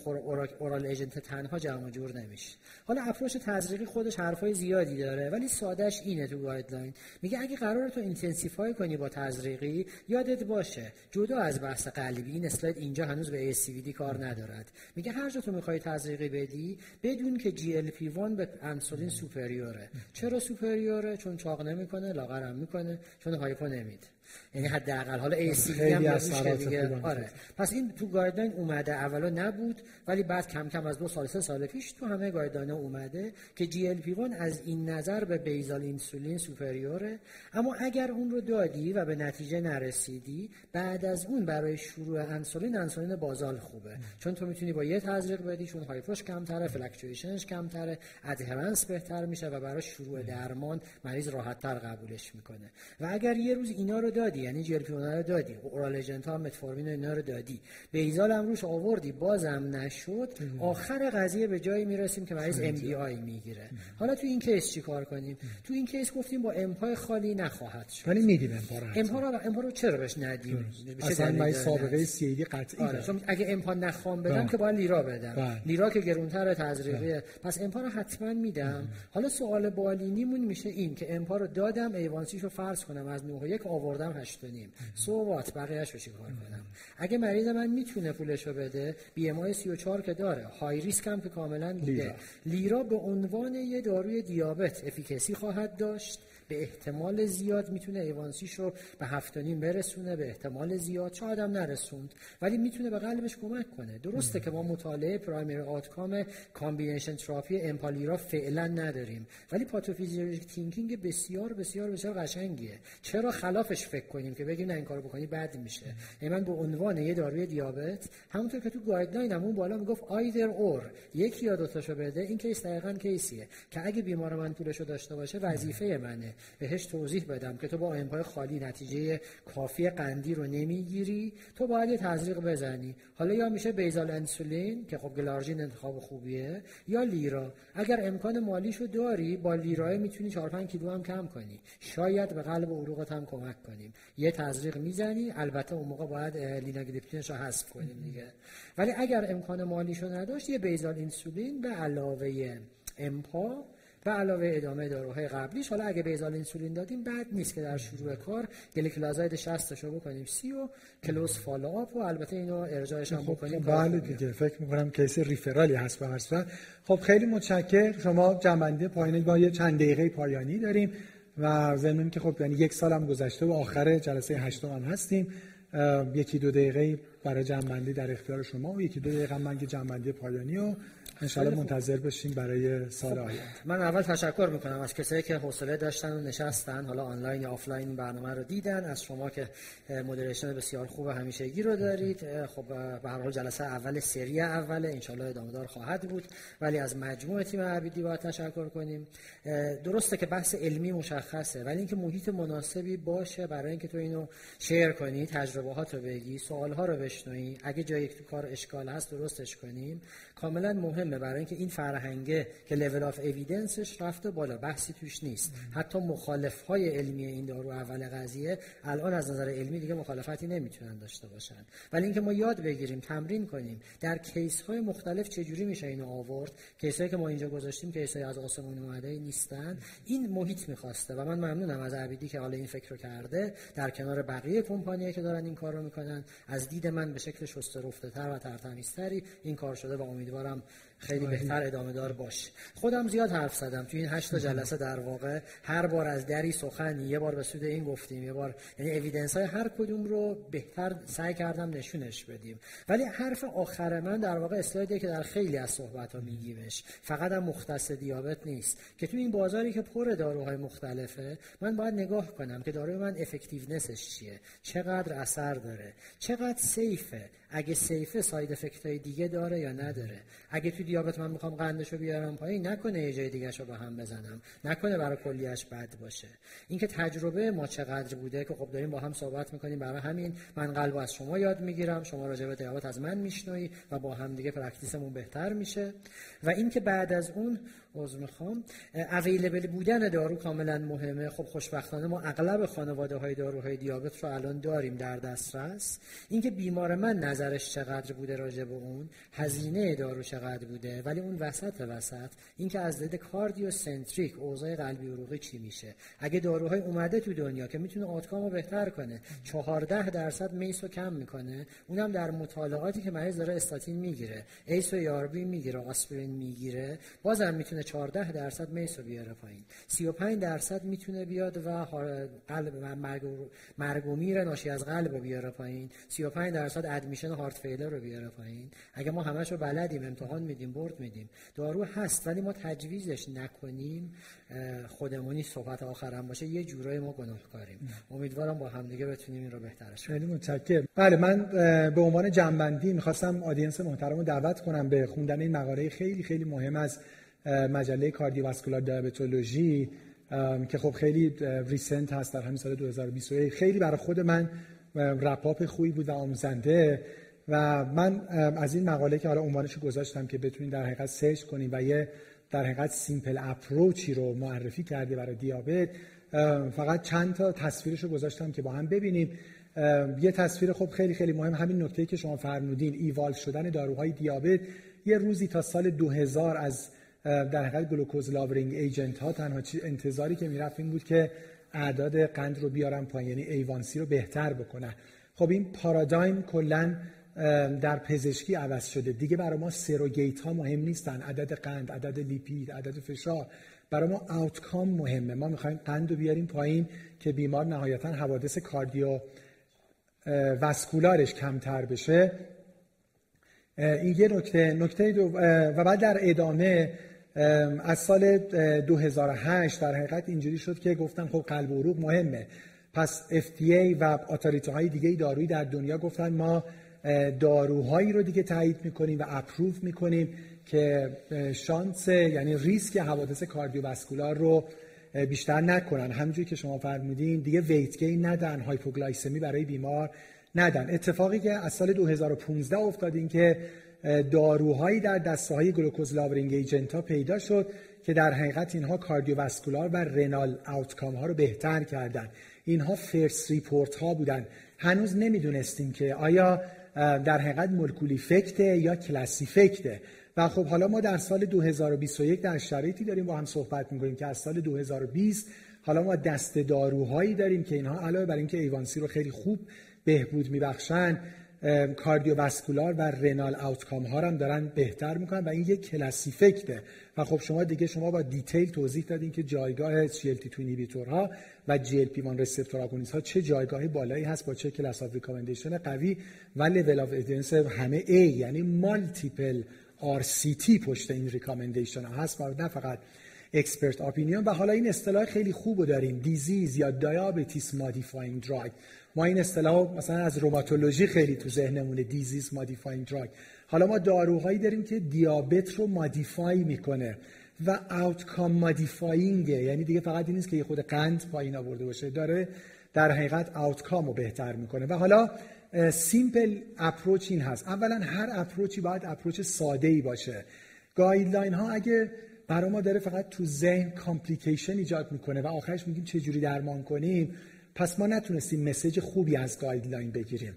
oral agent تنها جمع جور نمیشه. حالا approach تزریقی خودش حرفای زیادی داره. ولی سادهش اینه تو guideline میگه اگه قرار تو intensify کنی با تزریقی یادت باشه جدا از بحث قلبی این اسلاید اینجا هنوز به ASCVD کار ندارد. میگه هر جا تو می‌خوای تزریقی بدی بدون که GLP-1 به انسولین superior ه. چرا superior ه؟ چون چاق نمی‌کنه لاغرم می‌کنه چون hypo نمیده. یعنی حداقل. حالا سی هم دیگه. آره. پس این تو guideline اومده اولا نبود ولی بعد کم کم از دو سال سه سال پیش تو همه guideline اومده که GLP از این نظر به basal اینسولین superior ه. اما اگر اون رو دادی و به نتیجه نرسیدی بعد از اون برای شروع انسولین انسولین بازال خوبه. چون تو می‌تونی با یه تزریق بدی چون hypo ش کمتره fluctuation ش کمتره adherence بهتر میشه و برای شروع درمان مریض راحتتر قبولش می‌کنه. و اگر یه روز اینا رو دادی یعنی جی رو دادی. oral agent ها متفورمین و اینا رو دادی. basal هم روش آوردی بازم نشد. آخر قضیه به جایی می‌رسیم که مریض MDI می‌گیره حالا تو این case چی کار کنیم؟ تو این case گفتیم با امپای خالی نخواهد شد. ولی میدیم امپا رو امپا رو چرا بهش ندیم؟ اصلا من سابقه CVD قطعی آره. اگه امپا نخوام بدم بله. که باید لیرا بدم. بله. لیرا که گرونتر تزریقیه بله. پس امپا رو حتما میدم. حالا سوال بالینیمون میشه این که امپا رو دادم A1C شو فرض کنم از 9 یک آوردم آوردم هشت و نیم so what بقیهش رو چیکار کنم؟ اگه مریض من می‌تونه پولش رو بده BMI 34 که داره. high risk هم که کاملا دیده لیرا. به عنوان یه داروی دیابت efficacy خواهد داشت. به احتمال زیاد می‌تونه A1C ش رو به هفت نیم برسونه به احتمال زیاد شاید هم نرسوند. ولی می‌تونه به قلبش کمک کنه. درسته که ما مطالعه primary outcome combination therapy امپا لیرا فعلا نداریم. ولی pathophysiologic thinking بسیار بسیار بسیار قشنگیه. چرا خلافش فکر کنیم که بگیم نه این کارو بکنی بد میشه. یعنی من به عنوان یه داروی دیابت همونطور که تو guideline همون بالا می‌گفت either or یکی یا دو تاشو بده این case دقیقاً case یه. که اگه بیمار من پولشو داشته باشه وظیفه منه. بهش توضیح بدم که تو با امپای خالی نتیجه کافی قندی رو نمی‌گیری. تو باید یه تزریق بزنی. حالا یا میشه basal انسولین که خب گلارژین انتخاب خوبیه یا لیرا. اگر امکان مالیشو داری با لیرای می‌تونی 4 5 کیلو هم کم کنی. شاید به قلب عروقت هم کمک کنیم. یه تزریق می‌زنی. البته اون موقع باید لیناگلیپتینش رو حذف کنیم دیگه. ولی اگر امکان مالیشو نداشت یه basal انسولین به علاوه امپا و علاوه ادامه داروهای قبلیش حالا اگه basal اینسولین دادیم بد نیست که در شروع کار گلیکلازاید 60 رو بکنیم. سی و close follow-up و البته اینو ارجاعش هم خب، بکنیم. بله دیگه. فکر می‌کنم case referral ی هست به هر خب خیلی متشکر شما جمع‌بندی پایانی با یه چند دقیقه پایانی داریم و ضمن که خب یعنی یک سال هم گذشته و آخر جلسه هشتم هم هستیم. یکی دو دقیقه برای جمع‌بندی در اختیار شما و یکی دو دقیقه من جمع‌بندی پایانی و انشالله منتظر بشیم برای سال خب، آینده. من اول تشکر می‌کنم از کسایی که حوصله داشتن و نشستن حالا آنلاین یا آفلاین برنامه رو دیدن. از شما که مدریشن بسیار خوب و همیشگی رو دارید. خب به هر حال جلسه اول سری اول انشالله ادامه دار خواهد بود. ولی از مجموع تیم عبیدی باید تشکر کنیم. درسته که بحث علمی مشخصه ولی اینکه محیط مناسبی باشه برای اینکه تو اینو شیر کنی تجربه ها رو بگی سوال ها رو بشنوی. اگه جایی تو کار اشکال هست درستش کنیم. کاملا مهمه برای اینکه این فرهنگه که لول اف اوییدنسش رفته بالا بحثی توش نیست. حتی مخالف های علمی این دارو اول قضیه الان از نظر علمی دیگه مخالفتی نمی‌تونن داشته باشن. ولی اینکه ما یاد بگیریم تمرین کنیم در case های مختلف چجوری میشه اینو آورد case که ما اینجا گذاشتیم case های از آسمون اومده نیستن. این محیط می‌خواسته و من ممنونم از عبیدی که حالا این فکر رو کرده. در کنار بقیه کمپانیایی که دارن این کار رو می‌کنن از دید من به شکل شسته رفته تر و ترتمیزتری این کار شده و امیدوارم خیلی بهتر ادامه دار باشه خودم زیاد حرف زدم. تو این هشت جلسه در واقع هر بار از دری سخن یه بار به سود این گفتیم یه بار یعنی evidence های هر کدوم رو بهتر سعی کردم نشونش بدیم. ولی حرف آخر من در واقع اسلایدی که در خیلی از صحبت ها میگیمش. فقط هم مختص دیابت نیست. که تو این بازاری که پر داروهای مختلفه من باید نگاه کنم که داروی من effectiveness ش چیه؟ چقدر اثر داره؟ چقدر safe ه اگه safe ه side effect های دیگه داره یا نداره. اگه تو دیابت من می‌خوام قندشو بیارم پایین نکنه یه جای دیگه رو به هم بزنم. نکنه برای کلیه‌ش بد باشه. اینکه تجربه ما چقدر بوده که خب داریم با هم صحبت می‌کنیم برای همین من قلب از شما یاد می‌گیرم. شما راجع به دیابت از من میشنوی و با هم دیگه practice مون بهتر میشه. و اینکه بعد از اون عذر می‌خوام. available بودن دارو کاملا مهمه. خب خوشبختانه ما اغلب خانواده های داروهای دیابت رو الان داریم در دسترس. اینکه بیمار من نظرش چقدر بوده راجع به اون هزینه دارو چقدر بوده ولی اون وسط وسط اینکه از دید cardiocentric اوضاع قلبی عروقی چی میشه. اگه داروهای اومده تو دنیا که می‌تونه outcome رو بهتر کنه 14 درصد MACE رو کم می‌کنه اونم در مطالعاتی که مریض داره استاتین می‌گیره ACE و ARB می‌گیره آسپرین می‌گیره بازم می‌تونه 14 درصد MACE رو بیاره پایین. 35 درصد می‌تونه بیاد و قلب و مرگ و میر ناشی از قلب رو بیاره پایین. 35 درصد ادمیشن هارت فیلر رو بیاره پایین. اگه ما همش رو بلدیم امتحان میدیم برد میدیم. دارو هست ولی ما تجویزش نکنیم خودمونی صحبت آخرم باشه یه جورای ما گناهکاریم. امیدوارم با همدیگه بتونیم این رو بهترش خیلی متشکرم. بله من به عنوان جنبندی می‌خواستم آدینس محترم رو دعوت کنم به خوندن این مقاله. خیلی خیلی مهم از مجله کاردیوواسکولار دیابتولوژی که خب خیلی recent هست در همین سال 2021 خیلی برای خود من wrap up خوبی بود و آموزنده و من از این مقاله که حالا عنوانش گذاشتم که بتونید در حقیقت search کنیم و یه در حقیقت simple approach ی رو معرفی کرده برای دیابت فقط چند تا تصویرش رو گذاشتم که با هم ببینیم. یه تصویر خب خیلی خیلی مهم همین نکته که شما فرمودین ایوال شدن داروهای دیابت. یه روزی تا سال 2000 از در حقیقت glucose lowering agent ها تنها انتظاری که می‌رفت این بود که اعداد قند رو بیارن پایین یعنی A1C رو بهتر بکنن. خب این پارادایم کلا در پزشکی عوض شده. دیگه برای ما surrogate ها مهم نیستن. عدد قند عدد لیپید عدد فشار. برای ما outcome مهمه. ما می‌خوایم قند رو بیاریم پایین که بیمار نهایتا حوادث cardiovascular ش کمتر بشه. این یه نکته نکته دو و بعد در ادامه از سال 2008 در حقیقت اینجوری شد که گفتن خب قلب و عروق مهمه. پس FDA و authority های دیگه دارویی در دنیا گفتن ما داروهایی رو دیگه تایید می‌کنیم و approve می‌کنیم که شانس یعنی ریسک حوادث cardiovascular رو بیشتر نکنن. همونجوری که شما فرمودین دیگه weight gain ندن hypoglycemia برای بیمار. ندن. اتفاقی که از سال 2015 افتاد این که داروهایی در دسته های glucose lowering agent ها پیدا شد که در حقیقت اینها cardiovascular و renal outcome ها رو بهتر کردن. اینها first report ها بودن. هنوز نمی‌دونستیم که آیا در حقیقت molecule effect ه یا class effect ه. و خب حالا ما در سال 2021 در شرایطی داریم با هم صحبت می‌کنیم که از سال 2020 حالا ما دست داروهایی داریم که اینها علاوه بر اینکه A1C رو خیلی خوب بهبود میبخشن cardiovascular و renal outcome ها هم دارن بهتر می‌کنن و این یک class effect ه و خب شما دیگه شما با detail توضیح دادین که جایگاه SGLT2 ها و GLP-1 receptor agonist ها چه جایگاهی بالایی هست با چه class of recommendation قوی و level of evidence همه A یعنی multiple RCT پشت این recommendation ها هست و نه فقط expert opinion و حالا این اصطلاح خیلی خوب داریم. disease یا diabetes modifying drug ما این اصطلاح مثلا از روماتولوژی خیلی تو ذهنمونه disease modifying drug حالا ما داروهایی داریم که دیابت رو modify می‌کنه و outcome modifying یعنی دیگه فقط این نیست که یه خود قند پایین آورده باشه داره در حقیقت outcome رو بهتر می‌کنه. و حالا simple approach این هست. اولا هر approach ی باید approach ساده ای باشه. guideline ها اگه برای ما داره فقط تو ذهن complication ایجاد می‌کنه و آخرش میگیم چه جوری درمان کنیم پس ما نتونستیم message خوبی از guideline بگیریم.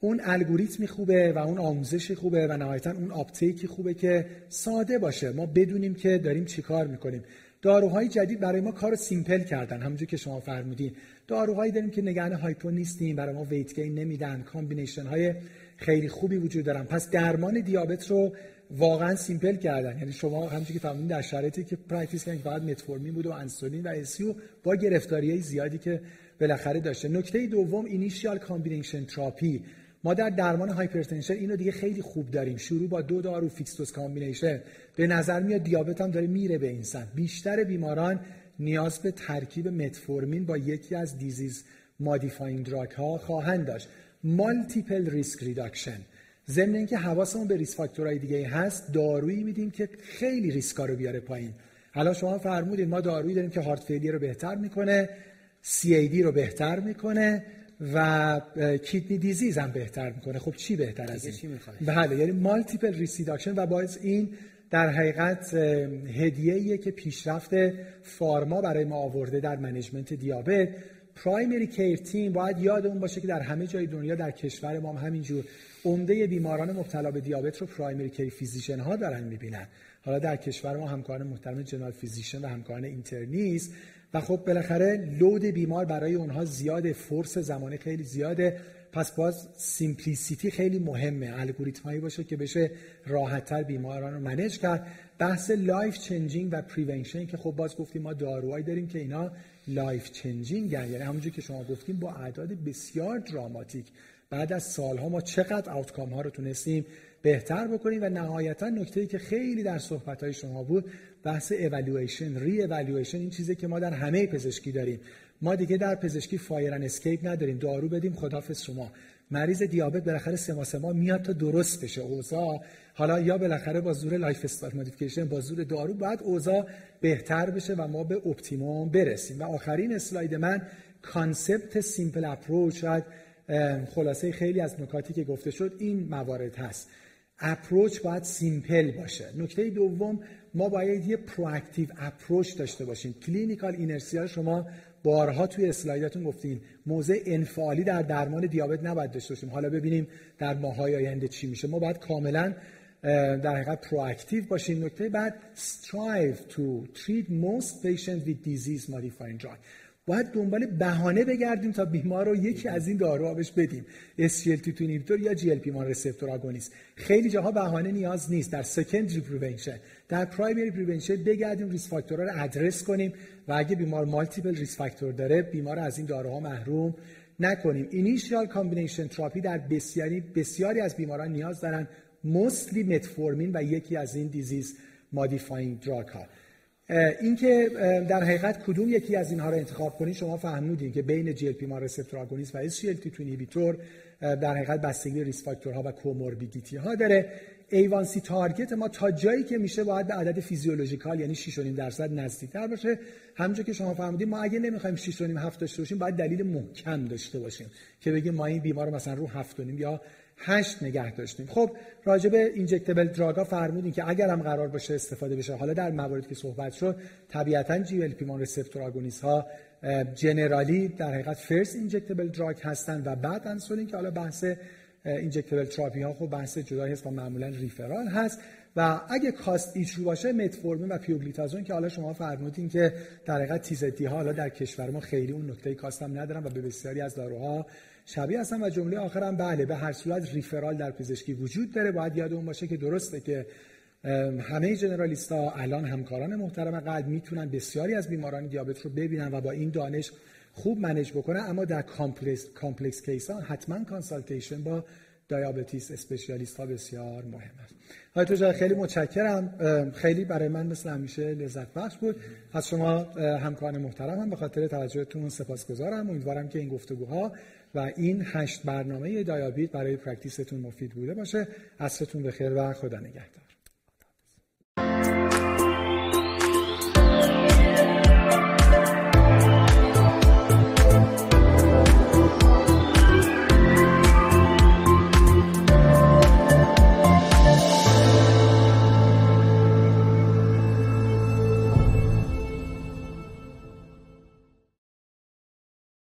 اون الگوریتمی خوبه و اون آموزش خوبه و نهایتا اون uptake ی خوبه که ساده باشه. ما بدونیم که داریم چیکار می‌کنیم. داروهای جدید برای ما کار simple کردن. همونجور که شما فرمودین. داروهایی داریم که نگران hypo نیستیم برای ما weight gain نمیدن. combination های خیلی خوبی وجود دارن. پس درمان دیابت رو واقعا simple کردن. یعنی شما همونجوری که فهمیدین در شرایطی که practice کردن فقط متفورمین بود و انسولین و SU با گرفتاری زیادی که بالاخره داشته. نکته دوم initial combination therapy ما در درمان hypertension اینو دیگه خیلی خوب داریم. شروع با دو دارو fixed dose combination به نظر میاد دیابت هم داره میره به این سمت. بیشتر بیماران نیاز به ترکیب متفورمین با یکی از disease modifying drug ها خواهند داشت. multiple risk reduction ضمن اینکه حواسمون به risk factor های دیگه هست دارویی میدیم که خیلی ریسکا رو بیاره پایین. حالا شما فرمودید ما دارویی داریم که heart failure رو بهتر می‌کنه. سی رو بهتر می‌کنه و kidney disease هم بهتر می‌کنه. خب چی بهتر از این؟ بله یعنی multiple risk reduction و باعث این در حقیقت هدیه که پیشرفت pharma برای ما آورده در management دیابت. primary care team باید یادمون باشه که در همه جای دنیا در کشور ما هم همینجور عمده بیماران مبتلا به دیابت رو primary care physician ها دارن می‌بینن. حالا در کشور ما همکاران محترم general physician و همکاران internist و خب بالاخره load بیمار برای اونها زیاده force زمانی خیلی زیاده. پس باز simplicity خیلی مهمه. الگوریتم هایی باشه که بشه راحتتر بیماران رو manage کرد. بحث life changing و prevention که خب باز گفتیم ما داروهایی داریم که اینا life changing یعنی همونجور که شما گفتیم با اعداد بسیار دراماتیک بعد از سالها ما چقدر outcome ها رو تونستیم بهتر بکنیم و نهایتا نکته ای که خیلی در صحبت های شما بود بحث evaluation re-evaluation این چیزی که ما در همه پزشکی داریم. ما دیگه در پزشکی fire and escape نداریم. دارو بدیم خدافظ شما. مریض دیابت بالاخره سه سما میاد تا درست بشه. اوضاع حالا یا بالاخره با زور lifestyle modification با زور دارو بعد اوضاع بهتر بشه و ما به optimum برسیم. و آخرین اسلاید من concept simple approach شاید خلاصه خیلی از نکاتی که گفته شد این موارد هست. approach باید simple باشه. نکته دوم ما باید یه proactive approach داشته باشیم. clinical inertia شما بارها توی اسلایدتون گفتین. موضع انفعالی در درمان دیابت نباید داشته باشیم. حالا ببینیم در ماهای آینده چی میشه. ما باید کاملا در حقیقت proactive باشیم. نکته بعد strive to treat most patients with disease modifying drug. باید دنبال بهانه بگردیم تا بیمار رو یکی از این داروها بهش بدیم. SGLT2 inhibitor یا GLP-1 receptor agonist خیلی جاها بهانه نیاز نیست. در secondary prevention در primary prevention بگردیم risk factor ها رو ادرس کنیم و اگه بیمار multiple risk factor داره بیمار از این داروها محروم نکنیم. initial combination therapy در بسیاری بسیاری از بیماران نیاز دارن mostly متفورمین و یکی از این disease modifying drug ها. اینکه در حقیقت کدوم یکی از اینها رو انتخاب کنید شما فهمیدین که بین GLP-1 receptor agonist و SGLT2 inhibitor در حقیقت بستگی risk factor ها و comorbidity ها داره. A1C target ما تا جایی که میشه باید به عدد physiological یعنی 6.5 درصد نزدیکتر باشه. همونجور که شما فهمیدین ما اگه نمی‌خوایم 6.5 7 داشته باشیم باید دلیل محکم داشته باشیم که بگیم ما این بیمار رو مثلا رو 7.5 یا هشت نگه داشتیم. خب راجع به injectable drug ا فرمودیم که اگر هم قرار باشه استفاده بشه. حالا در مواردی که صحبت شد طبیعتا GLP-1 receptor agonist ها generally در حقیقت first injectable drug هستن و بعد انسولین که حالا بحث اینجکتبل تراپی ها خب بحث جدایی هست و معمولا ریفرال هست. و اگه کاست ایشو باشه متفورمین و پیوگلیتازون که حالا شما فرمودین که در حقیقت تیزتی ها حالا در کشور ما خیلی اون نکته کاست هم ندارن و به بسیاری از داروها شبیه هستن و جمله آخرم بله به هر صورت ریفرال در پزشکی وجود داره. باید یادمون باشه که درسته که همه جنرالیستا الان همکاران محترم قلب می‌تونن بسیاری از بیماران دیابت رو ببینن و با این دانش خوب manage بکنن. اما در complex, complex case ها حتما consultation با diabetes specialist ها بسیار مهم است. تو خیلی متشکرم. خیلی برای من مثل همیشه لذت بخش بود. از شما همکاران محترم هم به خاطر توجهتون سپاسگزارم. امیدوارم که این گفتگوها و این هشت برنامه DiaBeat برای practice تون مفید بوده باشه. عصرتون بخیر و خدا نگهدار.